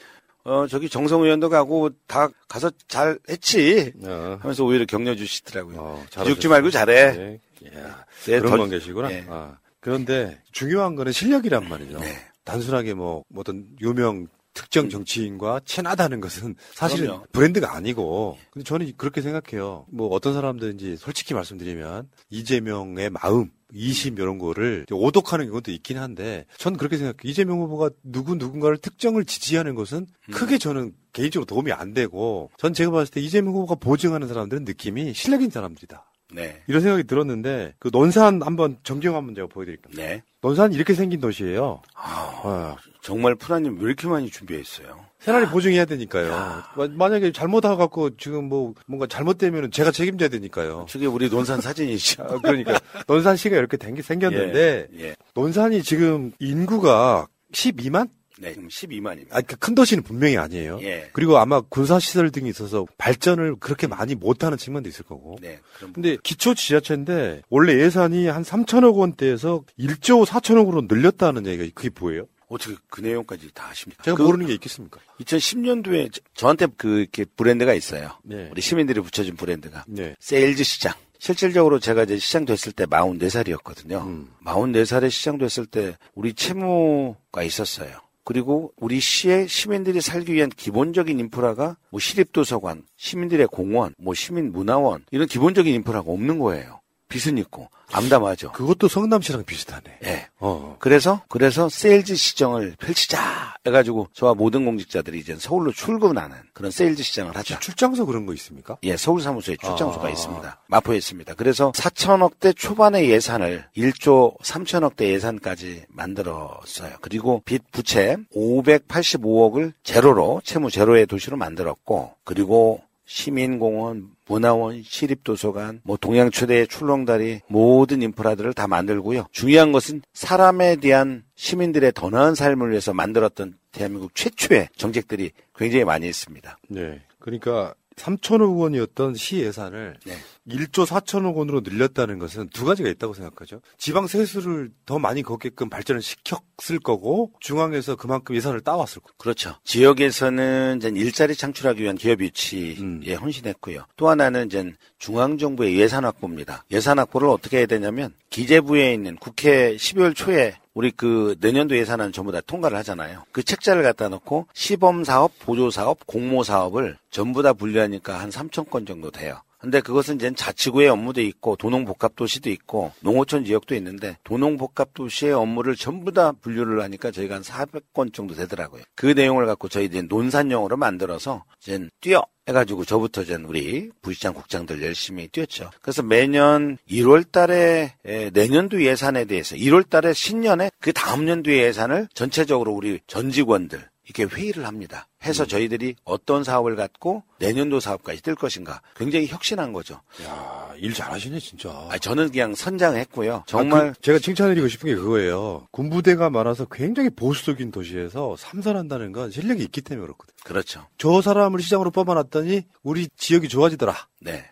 어 저기 정성 의원도 가고 다 가서 잘 했지. 어. 하면서 오히려 격려 주시더라고요. 잘하셨어요. 기죽지 말고 잘해. 네. 이야, 네, 그런 더- 건 계시구나. 네. 아, 그런데 중요한 거는 실력이란 말이죠. 단순하게 뭐, 뭐 어떤 유명 특정 정치인과 친하다는 것은 사실은 그럼요. 브랜드가 아니고. 근데 저는 그렇게 생각해요. 뭐 어떤 사람들인지 솔직히 말씀드리면 이재명의 마음, 이심 이런 거를 오독하는 경우도 있긴 한데 전 그렇게 생각해요. 이재명 후보가 누구 누군가를 특정을 지지하는 것은 크게 저는 개인적으로 도움이 안 되고 전 제가 봤을 때 이재명 후보가 보증하는 사람들은 느낌이 실력 있는 사람들이다. 네. 이런 생각이 들었는데 그 논산 한번 정경 한번 제가 보여드릴게요. 네. 논산 이렇게 생긴 도시예요. 아, 어. 정말 프라님 왜 이렇게 많이 준비했어요? 새날이 보증해야 되니까요. 마- 만약에 잘못하갖고 지금 뭐 뭔가 잘못되면 제가 책임져야 되니까요. 저게 우리 논산 사진이죠. 아, 그러니까 논산 시가 이렇게 댕기- 생겼는데 예, 예. 논산이 지금 인구가 12만? 네, 지금 12만입니다. 아, 그큰 도시는 분명히 아니에요. 예. 그리고 아마 군사 시설 등이 있어서 발전을 그렇게 많이 못하는 측면도 있을 거고. 네. 그럼 근데 기초 지자체인데 원래 예산이 한 3천억 원대에서 1조 4천억으로 늘렸다는 얘기가 그게 뭐예요? 어떻게 그 내용까지 다 아십니까? 제가 그 모르는 게 있겠습니까? 2010년도에 저 한테 그 이렇게 브랜드가 있어요. 네. 우리 시민들이 붙여준 브랜드가 네. 세일즈 시장. 실질적으로 제가 이제 시장 됐을 때 44살이었거든요. 음. 44살에 시장 됐을 때 우리 채무가 있었어요. 그리고 우리 시의 시민들이 살기 위한 기본적인 인프라가 뭐 시립도서관, 시민들의 공원, 뭐 시민문화원 이런 기본적인 인프라가 없는 거예요. 빚은 있고 암담하죠. 그것도 성남시랑 비슷하네. 예. 어. 그래서 그래서 세일즈 시정을 펼치자 해가지고 저와 모든 공직자들이 이제 서울로 출근하는 그런 세일즈 시장을 하자. 출장소 그런 거 있습니까? 예, 서울 사무소에 출장소가 아. 있습니다. 마포에 있습니다. 그래서 4천억대 초반의 예산을 1조 3천억대 예산까지 만들었어요. 그리고 빚 부채 585억을 제로로 채무 제로의 도시로 만들었고 그리고 시민공원, 문화원, 시립도서관, 뭐 동양 최대의 출렁다리 모든 인프라들을 다 만들고요. 중요한 것은 사람에 대한 시민들의 더 나은 삶을 위해서 만들었던 대한민국 최초의 정책들이 굉장히 많이 있습니다. 네. 그러니까 3천억 원이었던 시 예산을 네. 1조 4천억 원으로 늘렸다는 것은 두 가지가 있다고 생각하죠. 지방 세수를 더 많이 걷게끔 발전을 시켰 을 거고 중앙에서 그만큼 예산을 따왔을 거고. 그렇죠. 지역에서는 이제 일자리 창출하기 위한 기업 유치에 음. 헌신했고요. 또 하나는 이제 중앙 정부의 예산 확보입니다. 예산 확보를 어떻게 해야 되냐면 기재부에 있는 국회 12월 초에 우리 그 내년도 예산안 전부 다 통과를 하잖아요. 그 책자를 갖다 놓고 시범 사업, 보조 사업, 공모 사업을 전부 다 분류하니까 한 3천 건 정도 돼요. 근데 그것은 이제 자치구의 업무도 있고 도농복합도시도 있고 농어촌 지역도 있는데 도농복합도시의 업무를 전부 다 분류를 하니까 저희가 한 400건 정도 되더라고요. 그 내용을 갖고 저희 이제 논산용으로 만들어서 이제 뛰어 해가지고 저부터 이제 우리 부시장 국장들 열심히 뛰었죠. 그래서 매년 1월 달에 에, 내년도 예산에 대해서 1월 달에 신년에 그 다음 연도의 예산을 전체적으로 우리 전 직원들 이렇게 회의를 합니다. 해서 저희들이 어떤 사업을 갖고 내년도 사업까지 뜰 것인가 굉장히 혁신한 거죠. 야, 일 잘하시네 진짜. 아, 저는 그냥 선장했고요. 정말 아, 그 제가 칭찬드리고 싶은 게 그거예요. 군부대가 많아서 굉장히 보수적인 도시에서 삼선한다는 건 실력이 있기 때문에 그렇거든. 그렇죠. 저 사람을 시장으로 뽑아놨더니 우리 지역이 좋아지더라. 네.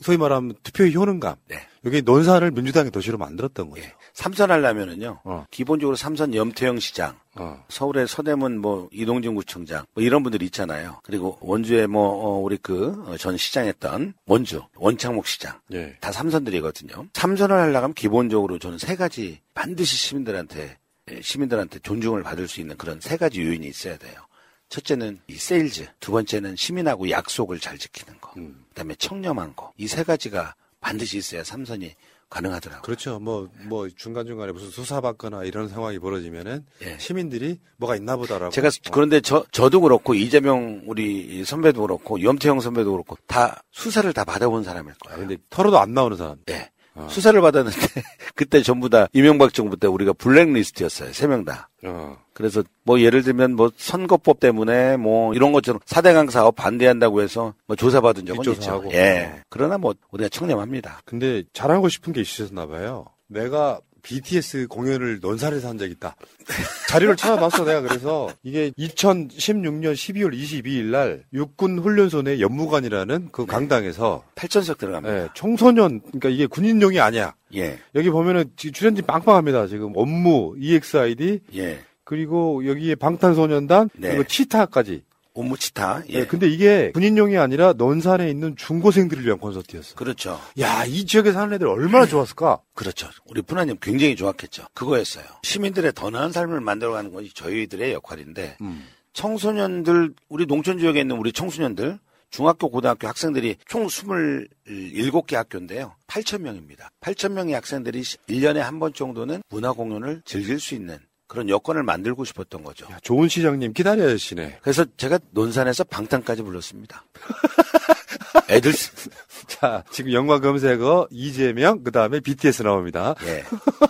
소위 말하면 투표의 효능감. 여기 논산을 민주당의 도시로 만들었던 거죠. 삼선하려면은요. 어. 기본적으로 삼선 염태영 시장, 서울의 서대문 뭐 이동진 구청장 뭐 이런 분들이 있잖아요. 그리고 원주에 뭐 어, 우리 그 전 시장했던 원주 원창묵 시장 예. 다 삼선들이거든요. 삼선을 하려면 기본적으로 저는 세 가지 반드시 시민들한테 예, 시민들한테 존중을 받을 수 있는 그런 세 가지 요인이 있어야 돼요. 첫째는 이 세일즈, 두 번째는 시민하고 약속을 잘 지키는 거, 그다음에 청렴한 거. 이 세 가지가 반드시 있어야 삼선이 가능하더라고요. 그렇죠. 뭐, 뭐, 중간중간에 무슨 수사받거나 이런 상황이 벌어지면은 예. 시민들이 뭐가 있나 보다라고. 제가 그런데 저 저도 그렇고 이재명 우리 선배도 그렇고 염태영 선배도 그렇고 다 수사를 다 받아본 사람일 거예요. 근데 털어도 안 나오는 사람. 네. 수사를 받았는데 (laughs) 그때 전부 다 이명박 정부 때 우리가 블랙리스트였어요. 세 명 다. 어. 그래서 뭐 예를 들면 뭐 선거법 때문에 뭐 이런 것처럼 사대강 사업 반대한다고 해서 뭐 조사받은 적은 있죠. 뒷조사하고. 예. 그러나 뭐 우리가 청렴합니다. 근데 잘하고 싶은 게 있으셨나 봐요. 내가 BTS 공연을 논산에서 한 적이 있다. 자료를 찾아봤어, 내가 그래서. 이게 2016년 12월 22일 날 육군 훈련소 내 연무관이라는 그 강당에서 8천석 들어갑니다. 예, 청소년, 그러니까 이게 군인용이 아니야. 예. 여기 보면은 지금 출연진 빵빵합니다. 지금 업무, EXID, 예. 그리고 여기에 방탄소년단, 네. 그리고 치타까지. 업무치타. 예. 네, 근데 이게 군인용이 아니라 논산에 있는 중고생들을 위한 콘서트였어. 그렇죠. 야, 이 지역에 사는 애들 얼마나 좋았을까? (laughs) 그렇죠. 우리 분하님 굉장히 좋았겠죠. 그거였어요. 시민들의 더 나은 삶을 만들어가는 것이 저희들의 역할인데 음. 청소년들 우리 농촌 지역에 있는 우리 청소년들 중학교 고등학교 학생들이 총 27개 학교인데요. 8천 명입니다. 8천 명의 학생들이 1년에 한 번 정도는 문화 공연을 즐길 수 있는 그런 여건을 만들고 싶었던 거죠. 좋은 시장님 기다려야시네. 그래서 제가 논산에서 방탄까지 불렀습니다. (laughs) 애들 자, 지금 영화 검색어 이재명 그 다음에 BTS 나옵니다. 예.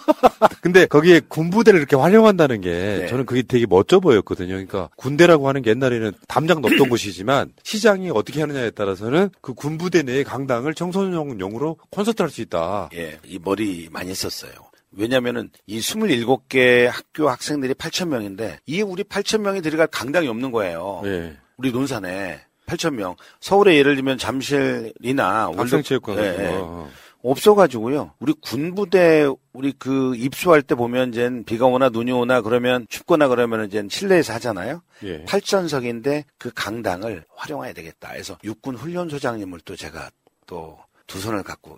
(laughs) 근데 거기에 군부대를 이렇게 활용한다는 게 네. 저는 그게 되게 멋져 보였거든요. 그러니까 군대라고 하는 게 옛날에는 담장 높던 곳이지만 (laughs) 시장이 어떻게 하느냐에 따라서는 그 군부대 내의 강당을 청소년용으로 콘서트 할 수 있다. 예, 이 머리 많이 썼어요. 왜냐면은 이 27개 학교 학생들이 8천 명인데 이 우리 8천 명이 들어갈 강당이 없는 거예요. 예. 우리 논산에 8천 명. 서울에 예를 들면 잠실이나 학생체육관 예, 같은 예. 거. 없어 가지고요. 우리 군부대 우리 그 입소할 때 보면 이제 비가 오나 눈이 오나 그러면 춥거나 그러면 이제 실내에서 하잖아요. 예. 8전석인데 그 강당을 활용해야 되겠다. 해서 육군 훈련소장님을 또 제가 또 두 손을 갖고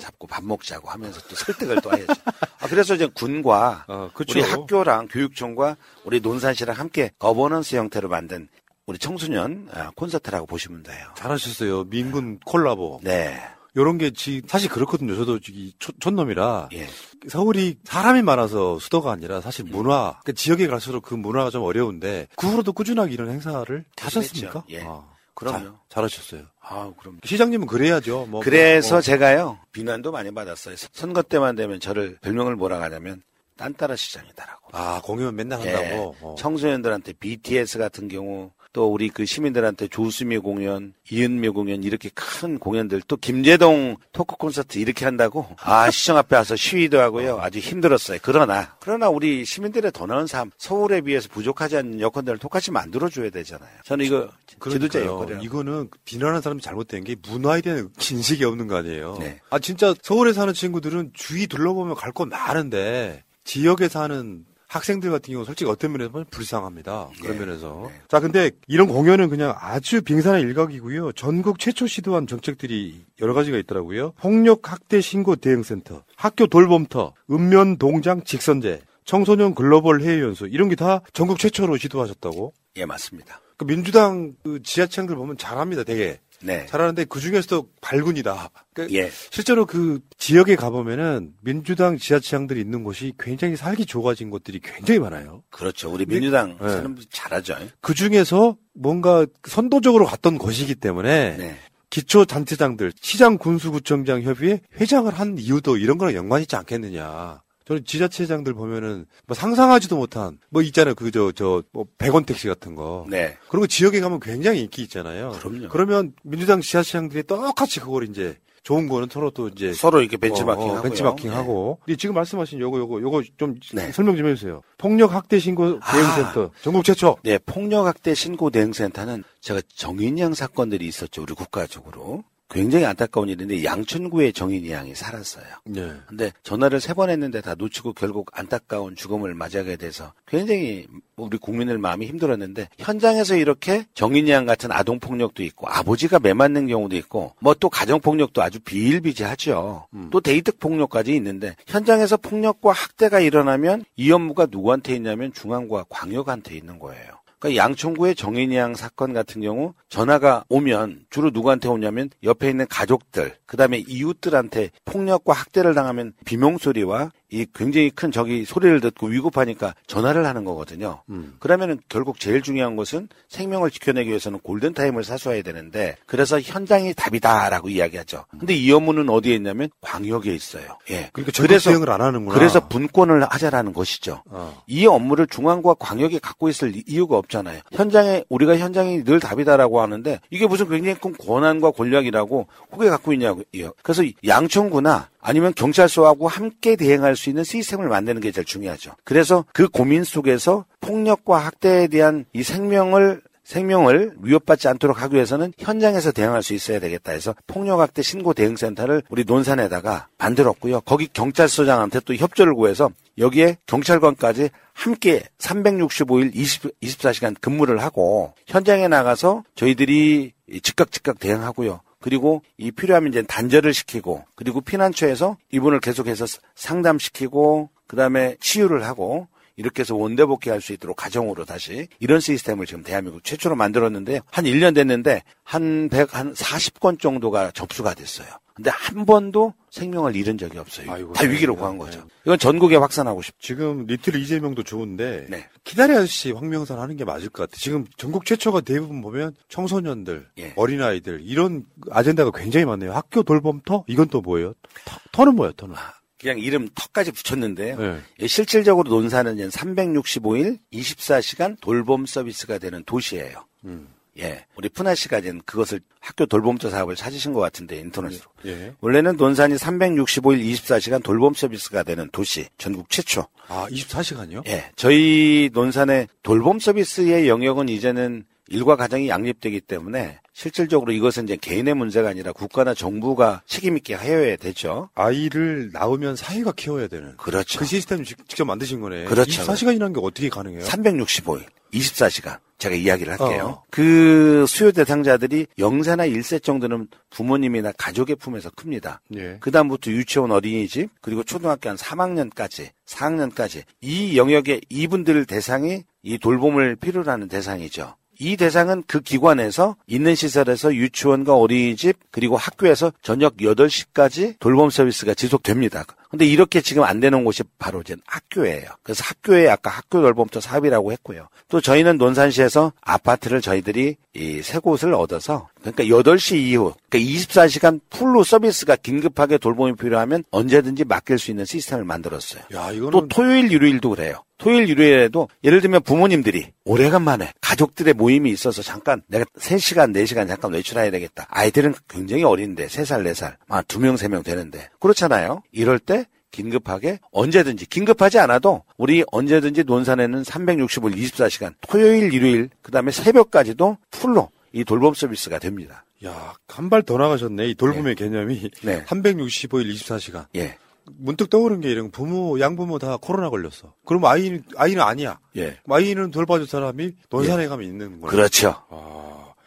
잡고 밥 먹자고 하면서 또 설득을 또 해야죠. 아, 그래서 이제 군과 그쵸. 우리 학교랑 교육청과 우리 논산시랑 함께 거버넌스 형태로 만든 우리 청소년 아, 콘서트라고 보시면 돼요. 잘하셨어요. 민군 콜라보. 네. 요런 게 지, 사실 그렇거든요. 저도 저기 촌- 촌놈이라. 예. 서울이 사람이 많아서 수도가 아니라 사실 문화, 그 지역에 갈수록 그 문화가 좀 어려운데 그 후로도 꾸준하게 이런 행사를 하셨습니까? 예. 아, 그럼요. 잘, 잘하셨어요. 아, 그럼. 시장님은 그래야죠. 뭐, 그래서 뭐, 제가요 비난도 많이 받았어요. 선거 때만 되면 저를 별명을 뭐라 하냐면 딴따라 시장이다라고. 아 공연 맨날 한다고. 어. 청소년들한테 BTS 같은 경우 또 우리 그 시민들한테 조수미 공연, 이은미 공연 이렇게 큰 공연들 또 김재동 토크 콘서트 이렇게 한다고 아 시청 앞에 와서 시위도 하고요 아주 힘들었어요. 그러나 그러나 우리 시민들의 더 나은 삶 서울에 비해서 부족하지 않은 여건들을 똑같이 만들어 줘야 되잖아요. 저는 이거 지도자. 역할이라고. 이거는 비난하는 사람이 잘못된 게 문화에 대한 인식이 없는 거 아니에요. 네. 아 진짜 서울에 사는 친구들은 주위 둘러보면 갈 거 많은데 지역에 사는 학생들 같은 경우 솔직히 어떤 면에서 보면 불쌍합니다. 그런 면에서. 자, 근데 이런 공연은 그냥 아주 빙산의 일각이고요. 전국 최초 시도한 정책들이 여러 가지가 있더라고요. 폭력 학대 신고 대응센터, 학교 돌봄터, 읍면 동장 직선제, 청소년 글로벌 해외 연수 이런 게 다 전국 최초로 시도하셨다고. 예 맞습니다. 그 민주당 그 지하철들 보면 잘합니다, 되게. 네. 잘하는데 그 중에서도 발군이다. 그러니까 예. 실제로 그 지역에 가보면은 민주당 지하철장들이 있는 곳이 굉장히 살기 좋아진 곳들이 굉장히 많아요. 그렇죠. 우리 민주당 네. 사람들이 잘하죠. 그 중에서 뭔가 선도적으로 갔던 곳이기 때문에 네. 기초단체장들, 시장 군수구청장 협의회 회장을 한 이유도 이런 거랑 연관이 있지 않겠느냐. 저는 지자체장들 보면은 뭐 상상하지도 못한 뭐 있잖아요. 그 저 저뭐 100원 택시 같은 거. 네. 그런 거 지역에 가면 굉장히 인기 있잖아요. 그럼요. 그러면 민주당 지자체장들이 똑같이 그걸 이제 좋은 거는 서로 또 이제 서로 이렇게 벤치마킹 어, 어. 벤치마킹 하고. 근데 지금 말씀하신 요거 요거 요거 좀 네. 설명 좀 해주세요. 폭력 학대 신고 대응센터 전국 최초. 네, 폭력 학대 신고 대응센터는 제가 정인양 사건들이 있었죠. 우리 국가적으로. 굉장히 안타까운 일인데 양천구에 정인이 양이 살았어요. 네. 근데 전화를 세 번 했는데 다 놓치고 결국 안타까운 죽음을 맞이하게 돼서 굉장히 우리 국민들 마음이 힘들었는데 현장에서 이렇게 정인이 양 같은 아동 폭력도 있고 아버지가 매 맞는 경우도 있고 뭐 또 가정 폭력도 아주 비일비재하죠. 또 데이트 폭력까지 있는데 현장에서 폭력과 학대가 일어나면 이 업무가 누구한테 있냐면 중앙과 광역한테 있는 거예요. 그러니까 양천구의 정인이 양 사건 같은 경우 전화가 오면 주로 누구한테 오냐면 옆에 있는 가족들, 그 다음에 이웃들한테 폭력과 학대를 당하면 비명소리와 이 굉장히 큰 저기 소리를 듣고 위급하니까 전화를 하는 거거든요. 그러면은 결국 제일 중요한 것은 생명을 지켜내기 위해서는 골든 타임을 사수해야 되는데 그래서 현장이 답이다라고 이야기하죠. 근데 이 업무는 어디에 있냐면 광역에 있어요. 예. 그러니까 전국 대응을 안 하는구나. 그래서 분권을 하자라는 것이죠. 어. 이 업무를 중앙과 광역이 갖고 있을 이- 이유가 없잖아요. 현장에 우리가 현장이 늘 답이다라고 하는데 이게 무슨 굉장히 큰 권한과 권력이라고 그게 갖고 있냐고요. 그래서 양천구나 아니면 경찰서하고 함께 대응할 수 있는 시스템을 만드는 게 제일 중요하죠. 그래서 그 고민 속에서 폭력과 학대에 대한 이 생명을 생명을 위협받지 않도록 하기 위해서는 현장에서 대응할 수 있어야 되겠다 해서 폭력학대 신고 대응센터를 우리 논산에다가 만들었고요. 거기 경찰서장한테 또 협조를 구해서 여기에 경찰관까지 함께 365일 20, 24시간 근무를 하고 현장에 나가서 저희들이 즉각 즉각 대응하고요. 그리고 이 필요하면 이제 단절을 시키고 그리고 피난처에서 이분을 계속해서 상담시키고 그다음에 치유를 하고 이렇게 해서 원대 복귀할 수 있도록 가정으로 다시 이런 시스템을 지금 대한민국 최초로 만들었는데 한 1년 됐는데 한 100, 한 40건 정도가 접수가 됐어요. 근데 한 번도 생명을 잃은 적이 없어요. 다 위기로 구한 거죠. 이건 전국에 확산하고 싶죠. 지금 리틀 이재명도 좋은데 네. 기다려야지 황명산 하는 게 맞을 것 같아. 지금 전국 최초가 대부분 보면 청소년들, 예. 어린 아이들 이런 아젠다가 굉장히 많네요. 학교 돌봄터 이건 또 뭐예요? 터, 터는 뭐예요? 터는? 그냥 이름 턱까지 붙였는데요. 네. 예, 실질적으로 논산은 이제 365일 24시간 돌봄 서비스가 되는 도시예요. 음. 예, 우리 푸나 씨가 이제 그것을 학교 돌봄조 사업을 찾으신 것 같은데 인터넷으로. 예. 원래는 논산이 365일 24시간 돌봄 서비스가 되는 도시, 전국 최초. 아, 24시간이요? 예, 저희 논산의 돌봄 서비스의 영역은 이제는 일과 가정이 양립되기 때문에 실질적으로 이것은 이제 개인의 문제가 아니라 국가나 정부가 책임있게 해야 되죠. 아이를 낳으면 사회가 키워야 되는. 그렇죠. 그 시스템 직- 직접 만드신 거네. 그렇죠. 24시간이라는 게 어떻게 가능해요? 365일, 24시간. 제가 이야기를 할게요. 어. 그 수요 대상자들이 영세나 1세 정도는 부모님이나 가족의 품에서 큽니다. 예. 그다음부터 유치원 어린이집, 그리고 초등학교 한 3학년까지, 4학년까지 이 영역의 이분들 대상이 이 돌봄을 필요로 하는 대상이죠. 이 대상은 그 기관에서 있는 시설에서 유치원과 어린이집 그리고 학교에서 저녁 8시까지 돌봄 서비스가 지속됩니다. 근데 이렇게 지금 안 되는 곳이 바로 이제 학교예요. 그래서 학교에 아까 학교 돌봄터 사업이라고 했고요. 또 저희는 논산시에서 아파트를 저희들이 이 세 곳을 얻어서 그러니까 8시 이후 그러니까 24시간 풀로 서비스가 긴급하게 돌봄이 필요하면 언제든지 맡길 수 있는 시스템을 만들었어요. 야, 이거는 또 토요일 일요일도 그래요. 토요일 일요일에도 예를 들면 부모님들이 오래간만에 가족들의 모임이 있어서 잠깐 내가 3시간 4시간 잠깐 외출해야 되겠다. 아이들은 굉장히 어린데 3살 4살 아, 2명 3명 되는데 그렇잖아요. 이럴 때 긴급하게 언제든지 긴급하지 않아도 우리 언제든지 논산에는 365일 24시간 토요일 일요일 그다음에 새벽까지도 풀로 이 돌봄 서비스가 됩니다. 야, 한 발 더 나가셨네. 이 돌봄의 개념이. 네. 365일 24시간. 예. 문득 떠오른 게 이런 부모, 양부모 다 코로나 걸렸어. 그럼 아이는, 아이는 아니야. 예. 아이는 돌봐줄 사람이 논산에 가면 있는 거야. 그렇죠.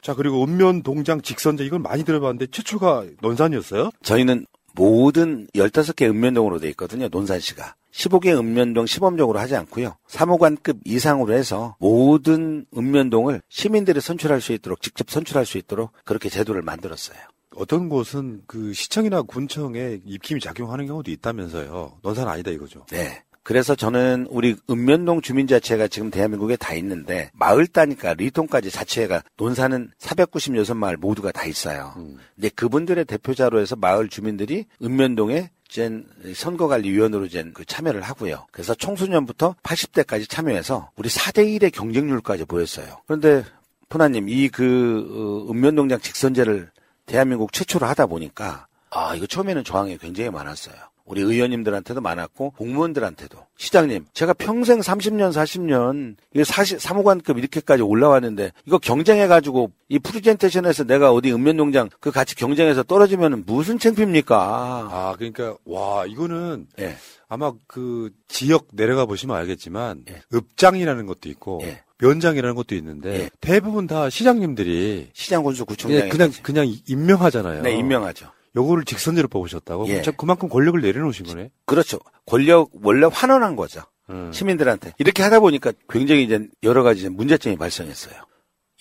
자, 그리고 읍면, 동장, 직선제 이건 많이 들어봤는데 최초가 논산이었어요? 저희는 모든 15개 읍면동으로 돼 있거든요. 논산시가. 15개 읍면동 시범적으로 하지 않고요. 사무관급 이상으로 해서 모든 읍면동을 시민들이 선출할 수 있도록 직접 선출할 수 있도록 그렇게 제도를 만들었어요. 어떤 곳은 그 시청이나 군청에 입김이 작용하는 경우도 있다면서요. 논산 아니다 이거죠. 네. 그래서 저는 우리 읍면동 주민자체가 지금 대한민국에 다 있는데 마을 따니까 리통까지 자체가 논산은 496마을 모두가 다 있어요. 근데 그분들의 대표자로 해서 마을 주민들이 읍면동에 젠 선거관리위원으로 젠그 참여를 하고요. 그래서 청소년부터 80대까지 참여해서 우리 4대 1의 경쟁률까지 보였어요. 그런데 푸나님 이 그 읍면동장 직선제를 대한민국 최초로 하다 보니까 아 이거 처음에는 저항이 굉장히 많았어요. 우리 의원님들한테도 많았고 공무원들한테도 시장님 제가 평생 30년 40년 이거 사무관급 이렇게까지 올라왔는데 이거 경쟁해 가지고 이 프리젠테이션에서 내가 어디 읍면농장 그 같이 경쟁해서 떨어지면 무슨 창피입니까? 아, 그러니까 와 이거는 예. 아마 그 지역 내려가 보시면 알겠지만 읍장이라는 것도 있고 예. 면장이라는 것도 있는데 대부분 다 시장님들이 시장 군수 구청장이 예, 그냥 그냥 임명하잖아요. 네 임명하죠. 요거를 직선제로 뽑으셨다고? 예. 그만큼 권력을 내려놓으신 거네. 그렇죠. 권력 원래 환원한 거죠. 음. 시민들한테 이렇게 하다 보니까 굉장히 이제 여러 가지 문제점이 발생했어요.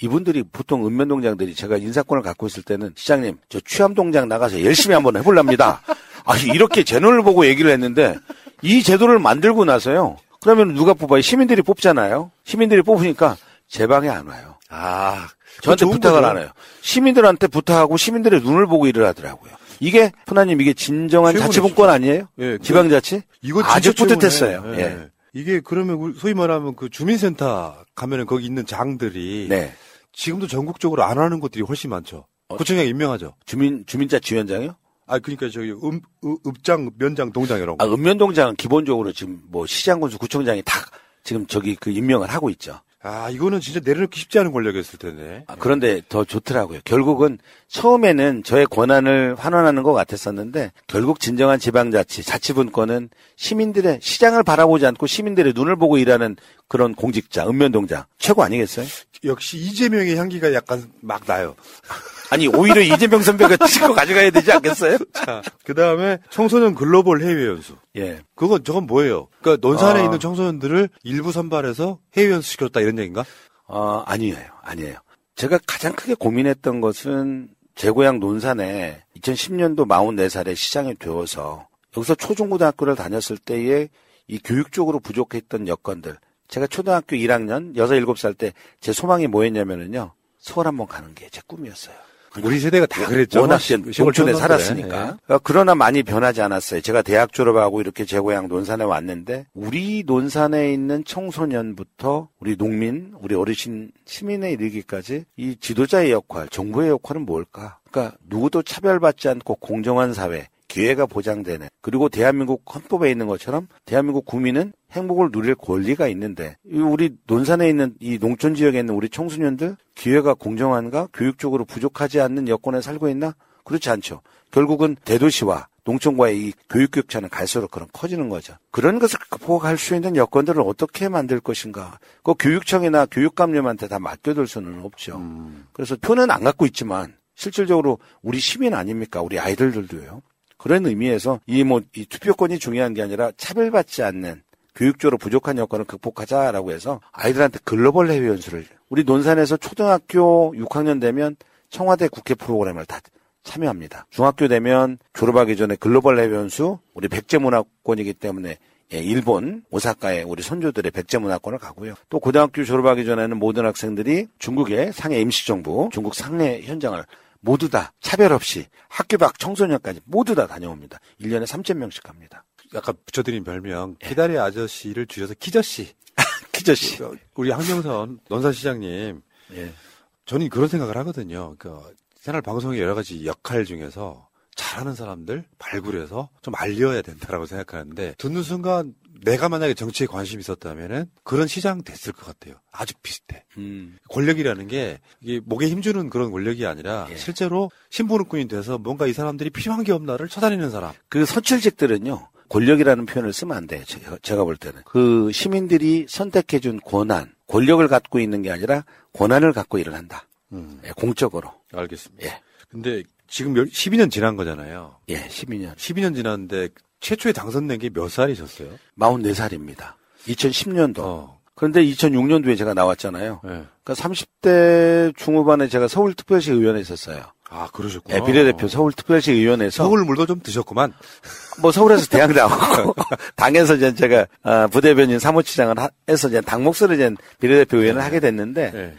이분들이 보통 읍면동장들이 제가 인사권을 갖고 있을 때는 시장님 저 취함동장 나가서 열심히 한번 해볼랍니다. (laughs) 아 이렇게 제도를 보고 얘기를 했는데 이 제도를 만들고 나서요. 그러면 누가 뽑아요? 시민들이 뽑잖아요. 시민들이 뽑으니까 제 방에 안 와요. 아 저한테 좋은 부탁을 거죠. 안 해요. 시민들한테 부탁하고 시민들의 눈을 보고 일을 하더라고요. 이게 푸나님 이게 진정한 자치분권 아니에요? 예, 그- 지방자치? 이거 아주 뿌듯했어요. 예. 예. 이게 그러면 소위 말하면 그 주민센터 가면은 거기 있는 장들이 네. 지금도 전국적으로 안 하는 곳들이 훨씬 많죠. 구청장 임명하죠. 주민 주민자 지원장이요? 아 그러니까 저기 읍, 읍- 읍장, 면장, 동장 이런 거. 아, 읍면동장은 기본적으로 지금 뭐 시장군수 구청장이 다 지금 저기 그 임명을 하고 있죠. 아 이거는 진짜 내려놓기 쉽지 않은 권력이었을 텐데. 아, 그런데 더 좋더라고요. 결국은 처음에는 저의 권한을 환원하는 것 같았었는데 결국 진정한 지방자치, 자치분권은 시민들의 시장을 바라보지 않고 시민들의 눈을 보고 일하는 그런 공직자, 읍면동장 최고 아니겠어요? 역시 이재명의 향기가 약간 막 나요. 아니 오히려 이재명 선배가 (laughs) 치고 가져가야 되지 않겠어요? 자, 그 다음에 청소년 글로벌 해외 연수. 예. 그건 저건 뭐예요? 그러니까 논산에 아. 있는 청소년들을 일부 선발해서 해외 연수 시켰다 이런 얘기인가? 어, 아니에요. 아니에요. 제가 가장 크게 고민했던 것은 제 고향 논산에 2010년도 44살에 시장이 되어서 여기서 초중고등학교를 다녔을 때에 이 교육적으로 부족했던 여건들. 제가 초등학교 1학년 6, 7살 때 제 소망이 뭐였냐면은요. 서울 한번 가는 게 제 꿈이었어요. 우리 세대가 다 그랬죠. 워낙 시- 농촌에 초등학교에. 살았으니까. 예. 어, 그러나 많이 변하지 않았어요. 제가 대학 졸업하고 이렇게 제 고향 논산에 왔는데 우리 논산에 있는 청소년부터 우리 농민, 우리 어르신, 시민에 이르기까지 이 지도자의 역할, 정부의 역할은 뭘까? 그러니까 누구도 차별받지 않고 공정한 사회, 기회가 보장되는 그리고 대한민국 헌법에 있는 것처럼 대한민국 국민은 행복을 누릴 권리가 있는데 이 우리 논산에 있는 이 농촌 지역에 있는 우리 청소년들 기회가 공정한가 교육적으로 부족하지 않는 여건에 살고 있나? 그렇지 않죠. 결국은 대도시와 농촌과의 이 교육 격차는 갈수록 그런 커지는 거죠. 그런 것을 극복할 수 있는 여건들을 어떻게 만들 것인가? 그 교육청이나 교육감님한테 다 맡겨둘 수는 없죠. 그래서 표는 안 갖고 있지만 실질적으로 우리 시민 아닙니까? 우리 아이들들도요 그런 의미에서 이 뭐 이 투표권이 중요한 게 아니라 차별받지 않는 교육적으로 부족한 여건을 극복하자라고 해서 아이들한테 글로벌 해외 연수를 우리 논산에서 초등학교 6학년 되면 청와대 국회 프로그램을 다 참여합니다. 중학교 되면 졸업하기 전에 글로벌 해외 연수 우리 백제 문화권이기 때문에 예, 일본 오사카에 우리 선조들의 백제 문화권을 가고요. 또 고등학교 졸업하기 전에는 모든 학생들이 중국의 상해 임시정부, 중국 상해 현장을 모두 다 차별 없이 학교 밖 청소년까지 모두 다 다녀옵니다. 1년에 3,000명씩 갑니다. 약간 붙여드린 별명 키다리 아저씨를 줄여서 키저씨. (laughs) 키저씨. 우리 황명선 논산시장님. 예. 저는 그런 생각을 하거든요. 그 생활 방송의 여러 가지 역할 중에서 잘하는 사람들 발굴해서 좀 알려야 된다라고 생각하는데 듣는 순간 내가 만약에 정치에 관심이 있었다면은 그런 시장 됐을 것 같아요. 아주 비슷해. 음. 권력이라는 게 이게 목에 힘주는 그런 권력이 아니라 예. 실제로 신분권이 돼서 뭔가 이 사람들이 필요한 게 없나를 찾아내는 사람. 그 선출직들은요. 권력이라는 표현을 쓰면 안 돼요. 제가, 제가 볼 때는. 그 시민들이 선택해준 권한, 권력을 갖고 있는 게 아니라 권한을 갖고 일을 한다. 예, 공적으로. 알겠습니다. 예. 근데 지금 12년 지난 거잖아요. 예, 12년. 12년 지났는데 최초에 당선된 게 몇 살이셨어요? 44살입니다. 2010년도. 어. 그런데 2006년도에 제가 나왔잖아요. 네. 그러니까 30대 중후반에 제가 서울특별시 의원에 있었어요. 아, 그러셨구나. 예, 비례대표 서울특별시 의원에서 서울 물도 좀 드셨구만. 뭐 서울에서 대학 나오고 (laughs) 당에서 이제 제가 아, 부대변인 사무치장을 하- 해서 이제 당 몫으로 이제 비례대표 의원을 하게 됐는데 네.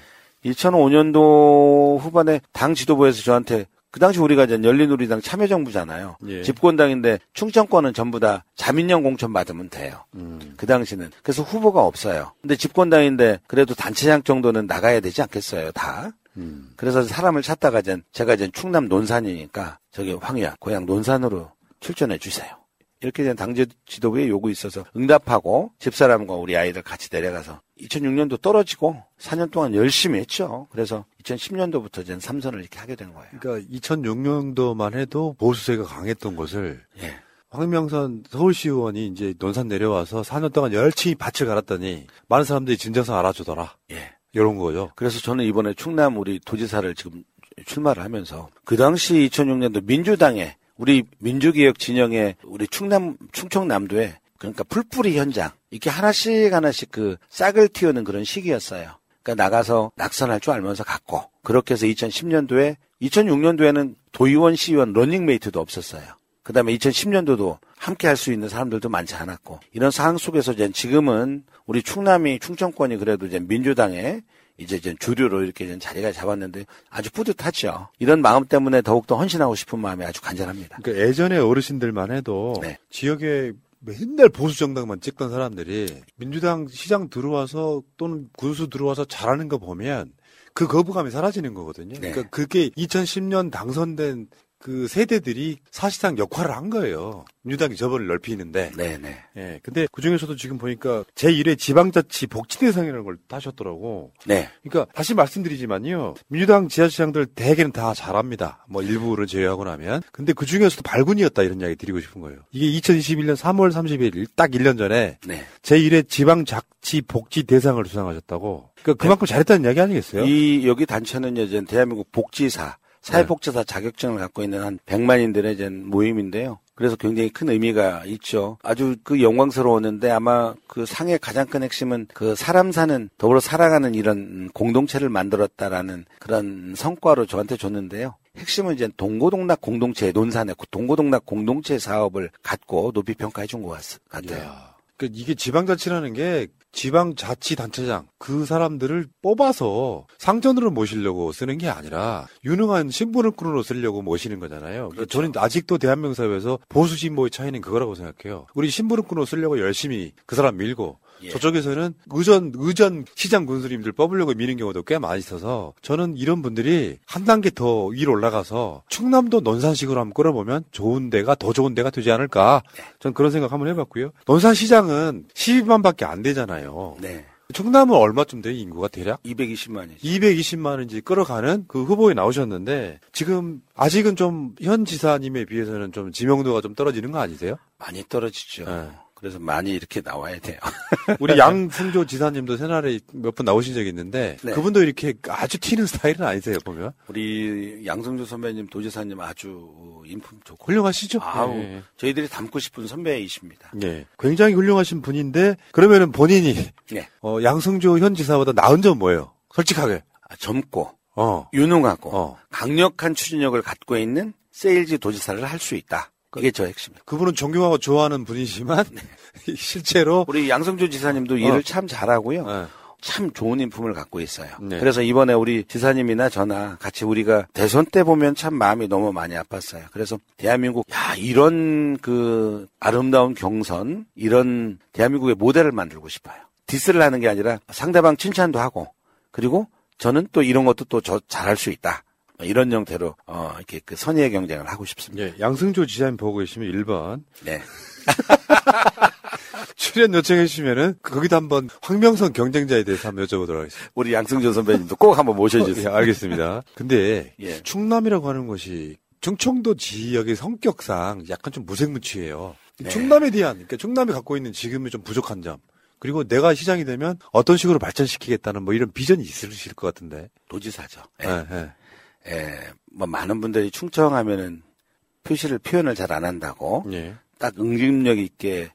2005년도 후반에 당 지도부에서 저한테 그 당시 우리가 이제 열린우리당 참여정부잖아요. 예. 집권당인데 충청권은 전부 다 자민련 공천 받으면 돼요. 음. 그 당시는. 그래서 후보가 없어요. 근데 집권당인데 그래도 단체장 정도는 나가야 되지 않겠어요, 다. 음. 그래서 사람을 찾다가 이제 제가 이제 충남 논산이니까 저기 황희야, 고향 논산으로 출전해 주세요. 이렇게 된당 지도부의 요구 있어서 응답하고 집사람과 우리 아이들 같이 내려가서 2006년도 떨어지고 4년 동안 열심히 했죠. 그래서 2010년도부터 이제 삼선을 이렇게 하게 된 거예요. 그러니까 2006년도만 해도 보수세가 강했던 것을 예. 황명선 서울시 의원이 이제 논산 내려와서 4년 동안 열심히 밭을 갈았더니 많은 사람들이 진정성 알아주더라. 예. 이런 거죠. 그래서 저는 이번에 충남 우리 도지사를 지금 출마를 하면서 그 당시 2006년도 민주당에 우리 민주개혁 진영에 우리 충남 충청남도에 그러니까 풀뿌리 현장 이렇게 하나씩 하나씩 그 싹을 틔우는 그런 시기였어요. 그러니까 나가서 낙선할 줄 알면서 갔고 그렇게 해서 2010년도에 2006년도에는 도의원 시의원 러닝메이트도 없었어요. 그다음에 2010년도도 함께 할 수 있는 사람들도 많지 않았고 이런 상황 속에서 이제 지금은 우리 충남이 충청권이 그래도 이제 민주당에 이제 주류로 이렇게 자리가 잡았는데 아주 뿌듯하죠. 이런 마음 때문에 더욱더 헌신하고 싶은 마음이 아주 간절합니다. 그러니까 예전에 어르신들만 해도 네. 지역에 맨날 보수 정당만 찍던 사람들이 민주당 시장 들어와서 또는 군수 들어와서 잘하는 거 보면 그 거부감이 사라지는 거거든요. 네. 그러니까 그게 2010년 당선된 그 세대들이 사실상 역할을 한 거예요. 민주당이 저번을 넓히는데. 네네. 예. 근데 그 중에서도 지금 보니까 제1회 지방자치 복지대상이라는 걸 따셨더라고. 네. 그러니까 다시 말씀드리지만요. 민주당 지자체장들 대개는 다 잘합니다. 뭐 일부를 제외하고 나면. 근데 그 중에서도 발군이었다 이런 이야기 드리고 싶은 거예요. 이게 2021년 3월 31일 딱 1년 전에 네. 제1회 지방자치 복지대상을 수상하셨다고. 그러니까 그만큼 잘했다는 이야기 아니겠어요? 이 여기 단체는 이제 대한민국 복지사 사회복지사 자격증을 갖고 있는 한 100만인들의 이제 모임인데요. 그래서 굉장히 큰 의미가 있죠. 아주 그 영광스러웠는데 아마 그 상의 가장 큰 핵심은 그 사람 사는 더불어 살아가는 이런 공동체를 만들었다라는 그런 성과로 저한테 줬는데요. 핵심은 이제 동고동락 공동체 논산의 동고동락 공동체 사업을 갖고 높이 평가해 준 것 같아요. 그 이게 지방자치라는 게 지방자치단체장 그 사람들을 뽑아서 상전으로 모시려고 쓰는 게 아니라 유능한 신분을꾼으로 쓰려고 모시는 거잖아요. 그러니까 저는 아직도 대한민국 사회에서 보수 진보의 차이는 그거라고 생각해요. 우리 신분을꾼으로 쓰려고 열심히 그 사람 밀고 저쪽에서는 의전 의전 시장 군수님들 뽑으려고 미는 경우도 꽤 많이 있어서 저는 이런 분들이 한 단계 더 위로 올라가서 충남도 논산식으로 한번 끌어보면 좋은 데가 더 좋은 데가 되지 않을까. 전 그런 생각 한번 해봤고요. 논산시장은 12만밖에 안 되잖아요. 네. 충남은 얼마쯤 돼요 인구가 대략? 220만이죠. 220만 이제 끌어가는 그 후보에 나오셨는데 지금 아직은 좀 현 지사님에 비해서는 좀 지명도가 좀 떨어지는 거 아니세요? 많이 떨어지죠. 그래서 많이 이렇게 나와야 돼요. (laughs) 우리 양승조 지사님도 새날에 몇 번 나오신 적이 있는데 네. 그분도 이렇게 아주 튀는 스타일은 아니세요 보면 우리 양성주 선배님, 도지사님 아주 인품 좋고 훌륭하시죠? 아우 예. 저희들이 닮고 싶은 선배이십니다. 예, 굉장히 훌륭하신 분인데 그러면은 본인이 네. 어, 양승조 현 지사보다 나은 점 뭐예요? 솔직하게. 아, 젊고 어. 유능하고 강력한 추진력을 갖고 있는 세일즈 도지사를 할 수 있다. 그게 저 핵심입니다. 그분은 존경하고 좋아하는 분이지만 (laughs) 실제로 우리 양승조 지사님도 일을 어. 참 잘하고요. 네. 참 좋은 인품을 갖고 있어요. 네. 그래서 이번에 우리 지사님이나 저나 같이 우리가 대선 때 보면 참 마음이 너무 많이 아팠어요. 그래서 대한민국 야 이런 그 아름다운 경선 이런 대한민국의 모델을 만들고 싶어요. 디스를 하는 게 아니라 상대방 칭찬도 하고 그리고 저는 또 이런 것도 또 저 잘할 수 있다. 이런 형태로 어 이렇게 그 선의의 경쟁을 하고 싶습니다. 예, 양승조 지사님 보고 계시면 1번 네. (laughs) 출연 요청해 주시면은 거기다 한번 황명선 경쟁자에 대해서 한번 여쭤보도록 하겠습니다. 우리 양승준 선배님도 꼭 한번 모셔주세요. 예, 알겠습니다. 근데 (laughs) 예. 충남이라고 하는 것이 충청도 지역의 성격상 약간 좀 무색무취해요. 네. 충남에 대한 그러니까 충남이 갖고 있는 지금의 좀 부족한 점 그리고 내가 시장이 되면 어떤 식으로 발전시키겠다는 뭐 이런 비전이 있으실 것 같은데. 도지사죠. 예, 예. 예, 뭐 많은 분들이 충청하면은 표시를 표현을 잘 안 한다고 딱 응집력 있게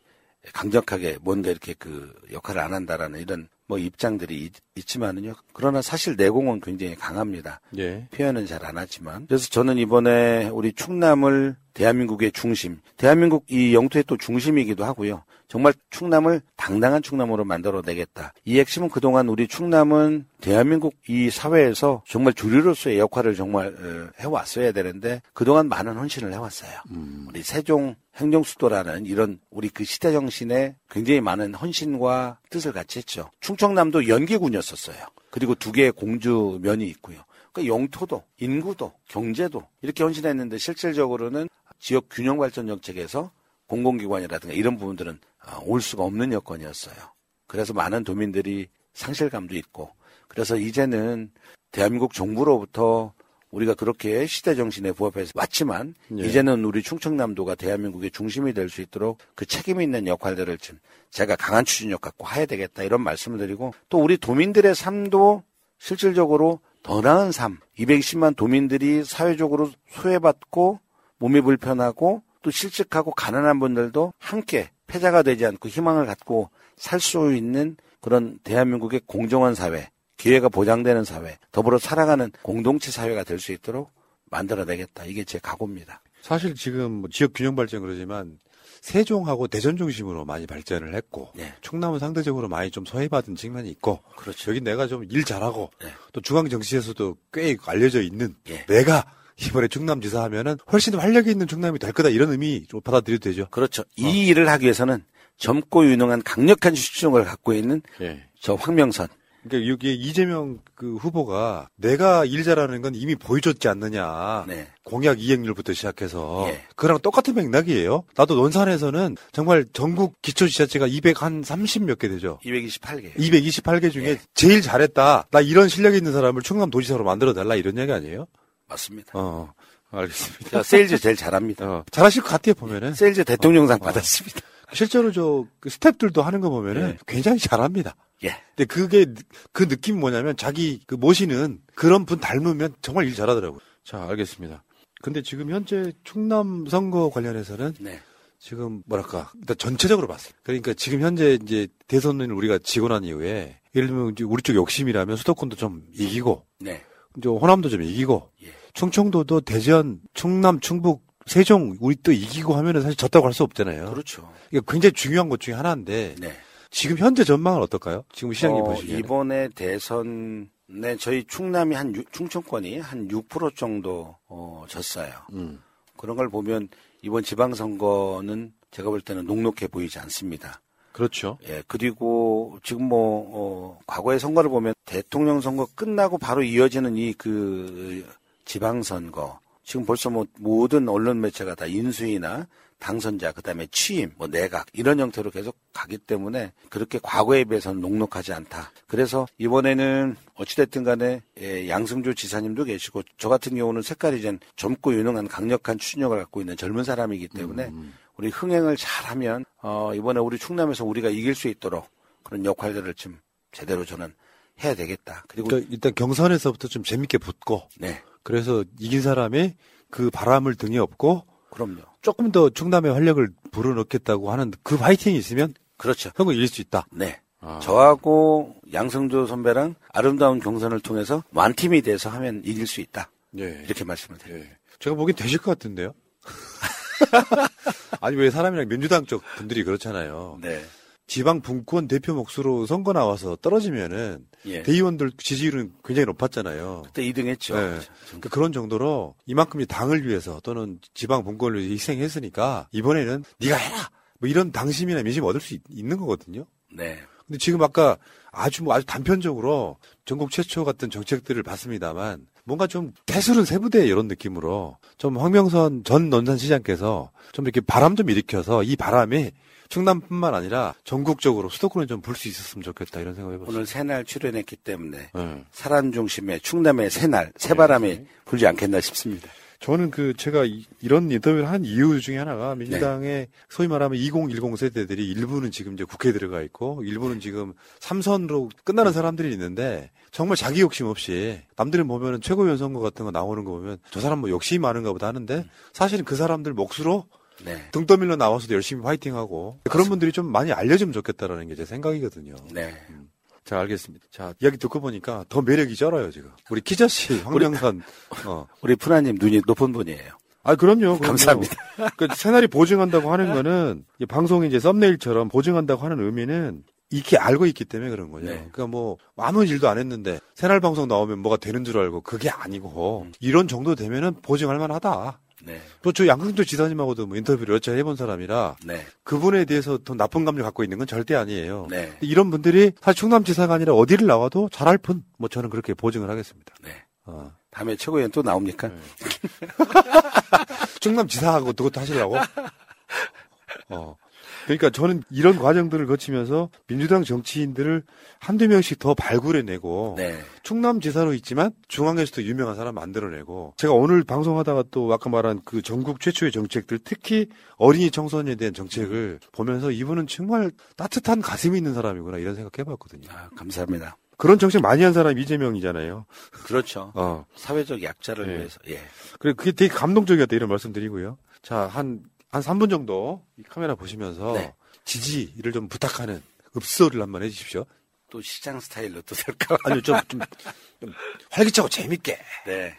강력하게 뭔가 이렇게 그 역할을 안 한다라는 이런 뭐 입장들이 있, 있지만은요. 그러나 사실 내공은 굉장히 강합니다. 예. 표현은 잘 안 하지만. 그래서 저는 이번에 우리 충남을 대한민국의 중심, 대한민국 이 영토의 또 중심이기도 하고요. 정말 충남을 당당한 충남으로 만들어내겠다. 이 핵심은 그동안 우리 충남은 대한민국 이 사회에서 정말 주류로서의 역할을 정말 어, 해왔어야 되는데 그동안 많은 헌신을 해왔어요. 우리 세종 행정수도라는 이런 우리 그 시대 정신에 굉장히 많은 헌신과 뜻을 같이 했죠. 충청남도 연계군이었었어요. 그리고 두 개의 공주면이 있고요. 그러니까 영토도, 인구도, 경제도 이렇게 헌신했는데 실질적으로는 지역 균형 발전 정책에서 공공기관이라든가 이런 부분들은 아, 올 수가 없는 여건이었어요. 그래서 많은 도민들이 상실감도 있고 그래서 이제는 대한민국 정부로부터 우리가 그렇게 시대 정신에 부합해서 왔지만 예. 이제는 우리 충청남도가 대한민국의 중심이 될 수 있도록 그 책임 있는 역할들을 좀 제가 강한 추진력 갖고 해야 되겠다 이런 말씀을 드리고 또 우리 도민들의 삶도 실질적으로 더 나은 삶 220만 도민들이 사회적으로 소외받고 몸이 불편하고 또 실직하고 가난한 분들도 함께 패자가 되지 않고 희망을 갖고 살 수 있는 그런 대한민국의 공정한 사회, 기회가 보장되는 사회, 더불어 살아가는 공동체 사회가 될 수 있도록 만들어내겠다. 이게 제 각오입니다. 사실 지금 뭐 지역 균형 발전 그러지만 세종하고 대전 중심으로 많이 발전을 했고 네. 충남은 상대적으로 많이 좀 소외받은 측면이 있고 그렇죠. 여기 내가 좀 일 잘하고 네. 또 중앙 정치에서도 꽤 알려져 있는 예. 내가 이번에 충남지사 하면은 훨씬 활력이 있는 충남이 될 거다 이런 의미 좀 받아들여도 되죠. 그렇죠. 이 일을 하기 위해서는 젊고 유능한 강력한 추진력을 갖고 있는 예. 저 황명선. 그러니까 여기 이재명 그 후보가 내가 일 잘하는 건 이미 보여줬지 않느냐. 네. 공약 이행률부터 시작해서 예. 그거랑 똑같은 맥락이에요. 나도 논산에서는 정말 전국 기초지자체가 230 몇 개 되죠. 228개. 228개 중에 예. 제일 잘했다. 나 이런 실력이 있는 사람을 충남 도지사로 만들어 달라 이런 얘기 아니에요? 맞습니다. 어, 알겠습니다. 제가 세일즈 제일 잘합니다. 어, 잘하실 것 같아요 보면은. 세일즈 대통령상 받았습니다. 실제로 저그 스탭들도 하는 거 보면은 굉장히 잘합니다. 예. 근데 그게 그 느낌 뭐냐면 자기 그 모시는 그런 분 닮으면 정말 일 잘하더라고요. 자, 알겠습니다. 근데 지금 현재 충남 선거 관련해서는 네. 지금 뭐랄까 일단 전체적으로 봤어요. 그러니까 지금 현재 이제 대선을 우리가 지고 난 이후에 예를 들면 우리 쪽 욕심이라면 수도권도 좀 이기고 네. 이제 호남도 좀 이기고 충청도도 대전, 충남, 충북, 세종 우리 또 이기고 하면은 사실 졌다고 할 수 없잖아요. 그렇죠. 이게 굉장히 중요한 것 중에 하나인데 네. 지금 현재 전망은 어떨까요? 지금 시장님 어, 보시기에 이번에 대선에 저희 충남이 한 유- 충청권이 한 6% 정도 어, 졌어요. 음. 그런 걸 보면 이번 지방선거는 제가 볼 때는 녹록해 보이지 않습니다. 그렇죠. 예, 그리고 지금 뭐, 어, 과거의 선거를 보면 대통령 선거 끝나고 바로 이어지는 이그 지방선거. 지금 벌써 뭐 모든 언론 매체가 다 인수위나 당선자, 그 다음에 취임, 뭐 내각, 이런 형태로 계속 가기 때문에 그렇게 과거에 비해서는 녹록하지 않다. 그래서 이번에는 어찌됐든 간에 예, 양승조 지사님도 계시고 저 같은 경우는 색깔이 이제 젊고 유능한 강력한 추진력을 갖고 있는 젊은 사람이기 때문에 우리 흥행을 잘하면 어, 이번에 우리 충남에서 우리가 이길 수 있도록 그런 역할들을 좀 제대로 저는 해야 되겠다. 그리고 그러니까 일단 경선에서부터 좀 재밌게 붙고 네. 그래서 이긴 사람이 그 바람을 등에 업고 그럼요. 조금 더 충남의 활력을 불어넣겠다고 하는 그 파이팅이 있으면 그렇죠. 선거 이길 수 있다. 네. 아. 저하고 양승조 선배랑 아름다운 경선을 통해서 완팀이 돼서 하면 이길 수 있다. 예. 이렇게 말씀을 드립니다. 제가 보기엔 되실 것 같은데요. (laughs) 아니 왜 사람이랑 민주당 쪽 분들이 그렇잖아요. 네. 지방 분권 대표 몫으로 선거 나와서 떨어지면은 예. 대의원들 지지율은 굉장히 높았잖아요. 그때 2등 했죠. 네. 그러니까 그런 정도로 이만큼 이 당을 위해서 또는 지방 분권을 위해서 희생했으니까 이번에는 네가 해라. 뭐 이런 당심이나 민심 얻을 수 있, 는 거거든요. 네. 근데 지금 아까 아주 뭐 아주 단편적으로 전국 최초 같은 정책들을 봤습니다만 뭔가 좀 태술은 세부대 이런 느낌으로 좀 황명선 전 논산시장께서 좀 이렇게 바람 좀 일으켜서 이 바람이 충남뿐만 아니라 전국적으로 수도권에 좀불수 있었으면 좋겠다 이런 생각을 해봤어요. 오늘 새날 출연했기 때문에 네. 사람 중심의 충남의 새날, 새바람이 불지 않겠나 싶습니다. 저는 그 제가 이, 런 인터뷰를 한 이유 중에 하나가 민주당의 소위 말하면 2010 세대들이 일부는 지금 이제 국회에 들어가 있고 일부는 지금 삼선으로 끝나는 사람들이 있는데 정말 자기 욕심 없이 남들은 보면은 최고위원 선거 같은 거 나오는 거 보면 저 사람 뭐 욕심이 많은가 보다 하는데 사실은 그 사람들 몫으로 네. 등 떠밀려 나와서도 열심히 화이팅하고 그런 분들이 좀 많이 알려주면 좋겠다라는 게 제 생각이거든요. 네. 자, 알겠습니다. 자, 이야기 듣고 보니까 더 매력이 쩔어요, 지금. 우리 키자 씨, 황명선, 어. (laughs) 우리 푸나님 눈이 높은 분이에요. 아, 그럼요. 그럼요. 감사합니다. 그 새날이 보증한다고 하는 거는 이 방송이 이제 썸네일처럼 보증한다고 하는 의미는 이렇게 알고 있기 때문에 그런 거죠. 그러니까 뭐 아무 일도 안 했는데 새날 방송 나오면 뭐가 되는 줄 알고 그게 아니고 이런 정도 되면은 보증할 만하다. 네. 또저 양승조 지사님하고도 뭐 인터뷰를 여차 해본 사람이라 네. 그분에 대해서 더 나쁜 감정 갖고 있는 건 절대 아니에요. 네. 이런 분들이 사실 충남지사가 아니라 어디를 나와도 잘할 뿐, 뭐 저는 그렇게 보증을 하겠습니다. 네. 어. 다음에 최고위원 또 나옵니까? (laughs) 충남지사하고 그것도 하시려고? 어. 그러니까 저는 이런 과정들을 거치면서 민주당 정치인들을 한두 명씩 더 발굴해내고 네. 충남지사로 있지만 중앙에서도 유명한 사람 만들어내고 제가 오늘 방송하다가 또 아까 말한 그 전국 최초의 정책들 특히 어린이 청소년에 대한 정책을 보면서 이분은 정말 따뜻한 가슴이 있는 사람이구나 이런 생각해봤거든요. 아, 감사합니다. 그런 정책 많이 한 사람이 이재명이잖아요. 그렇죠. 어. 사회적 약자를 네. 위해서. 예. 그래 그게 되게 감동적이었다 이런 말씀드리고요. 자, 한, 한 3분 정도 이 카메라 보시면서 네. 지지를 좀 부탁하는 읍소를 한번 해주십시오. 또 시장 스타일로 또 될까? 아니요, 좀, 좀, 좀 활기차고 재밌게. 네.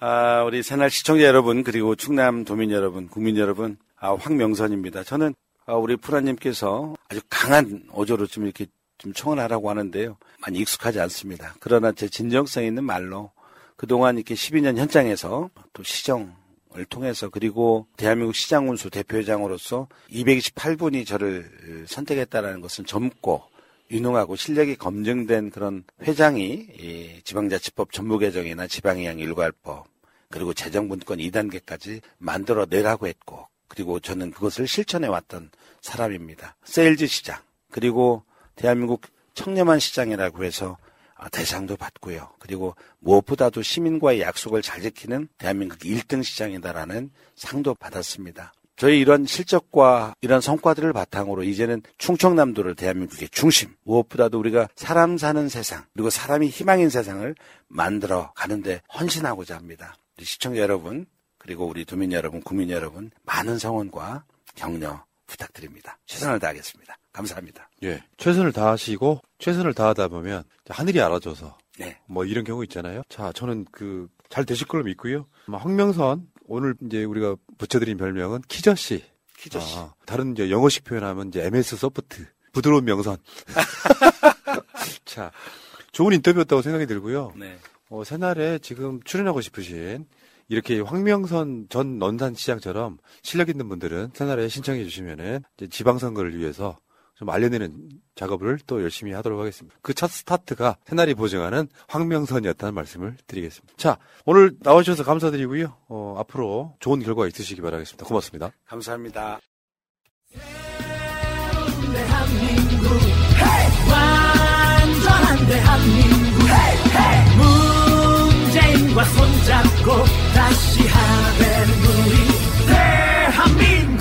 아, 우리 새날 시청자 여러분, 그리고 충남 도민 여러분, 국민 여러분, 아, 황명선입니다. 저는, 아, 우리 프라님께서 아주 강한 어조로 좀 이렇게 좀 청을 하라고 하는데요. 많이 익숙하지 않습니다. 그러나 제 진정성 있는 말로 그동안 이렇게 12년 현장에서 또 시정 을 통해서 그리고 대한민국 시장운수 대표회장으로서 228분이 저를 선택했다는 것은 젊고 유능하고 실력이 검증된 그런 회장이 이 지방자치법 전부 개정이나 지방이양 일괄법 그리고 재정분권 2단계까지 만들어 내라고 했고 그리고 저는 그것을 실천해 왔던 사람입니다. 세일즈 시장 그리고 대한민국 청렴한 시장이라고 해서 아, 대상도 받고요. 그리고 무엇보다도 시민과의 약속을 잘 지키는 대한민국 1등 시장이다라는 상도 받았습니다. 저희 이런 실적과 이런 성과들을 바탕으로 이제는 충청남도를 대한민국의 중심, 무엇보다도 우리가 사람 사는 세상, 그리고 사람이 희망인 세상을 만들어 가는데 헌신하고자 합니다. 우리 시청자 여러분, 그리고 우리 도민 여러분, 국민 여러분, 많은 성원과 격려 부탁드립니다. 최선을 다하겠습니다. 감사합니다. 예. 최선을 다하시고, 최선을 다하다 보면, 하늘이 알아줘서, 네. 뭐 이런 경우 있잖아요. 자, 저는 그, 잘 되실 걸로 믿고요. 아마 황명선, 오늘 이제 우리가 붙여드린 별명은 키저씨. 키저씨. 아, 다른 이제 영어식 표현하면 이제 MS 소프트. 부드러운 명선. (laughs) 자, 좋은 인터뷰였다고 생각이 들고요. 네. 어, 새날에 지금 출연하고 싶으신 이렇게 황명선 전 논산시장처럼 실력 있는 분들은 새날에 신청해 주시면은 지방선거를 위해서 좀 알려내는 작업을 또 열심히 하도록 하겠습니다. 그 첫 스타트가 새날이 보증하는 황명선이었다는 말씀을 드리겠습니다. 자, 오늘 나와주셔서 감사드리고요. 어, 앞으로 좋은 결과 있으시기 바라겠습니다. 고맙습니다. 감사합니다. 대한민국, 완전한 대한민국. 당신과 손잡고 다시 하베누이 대한민국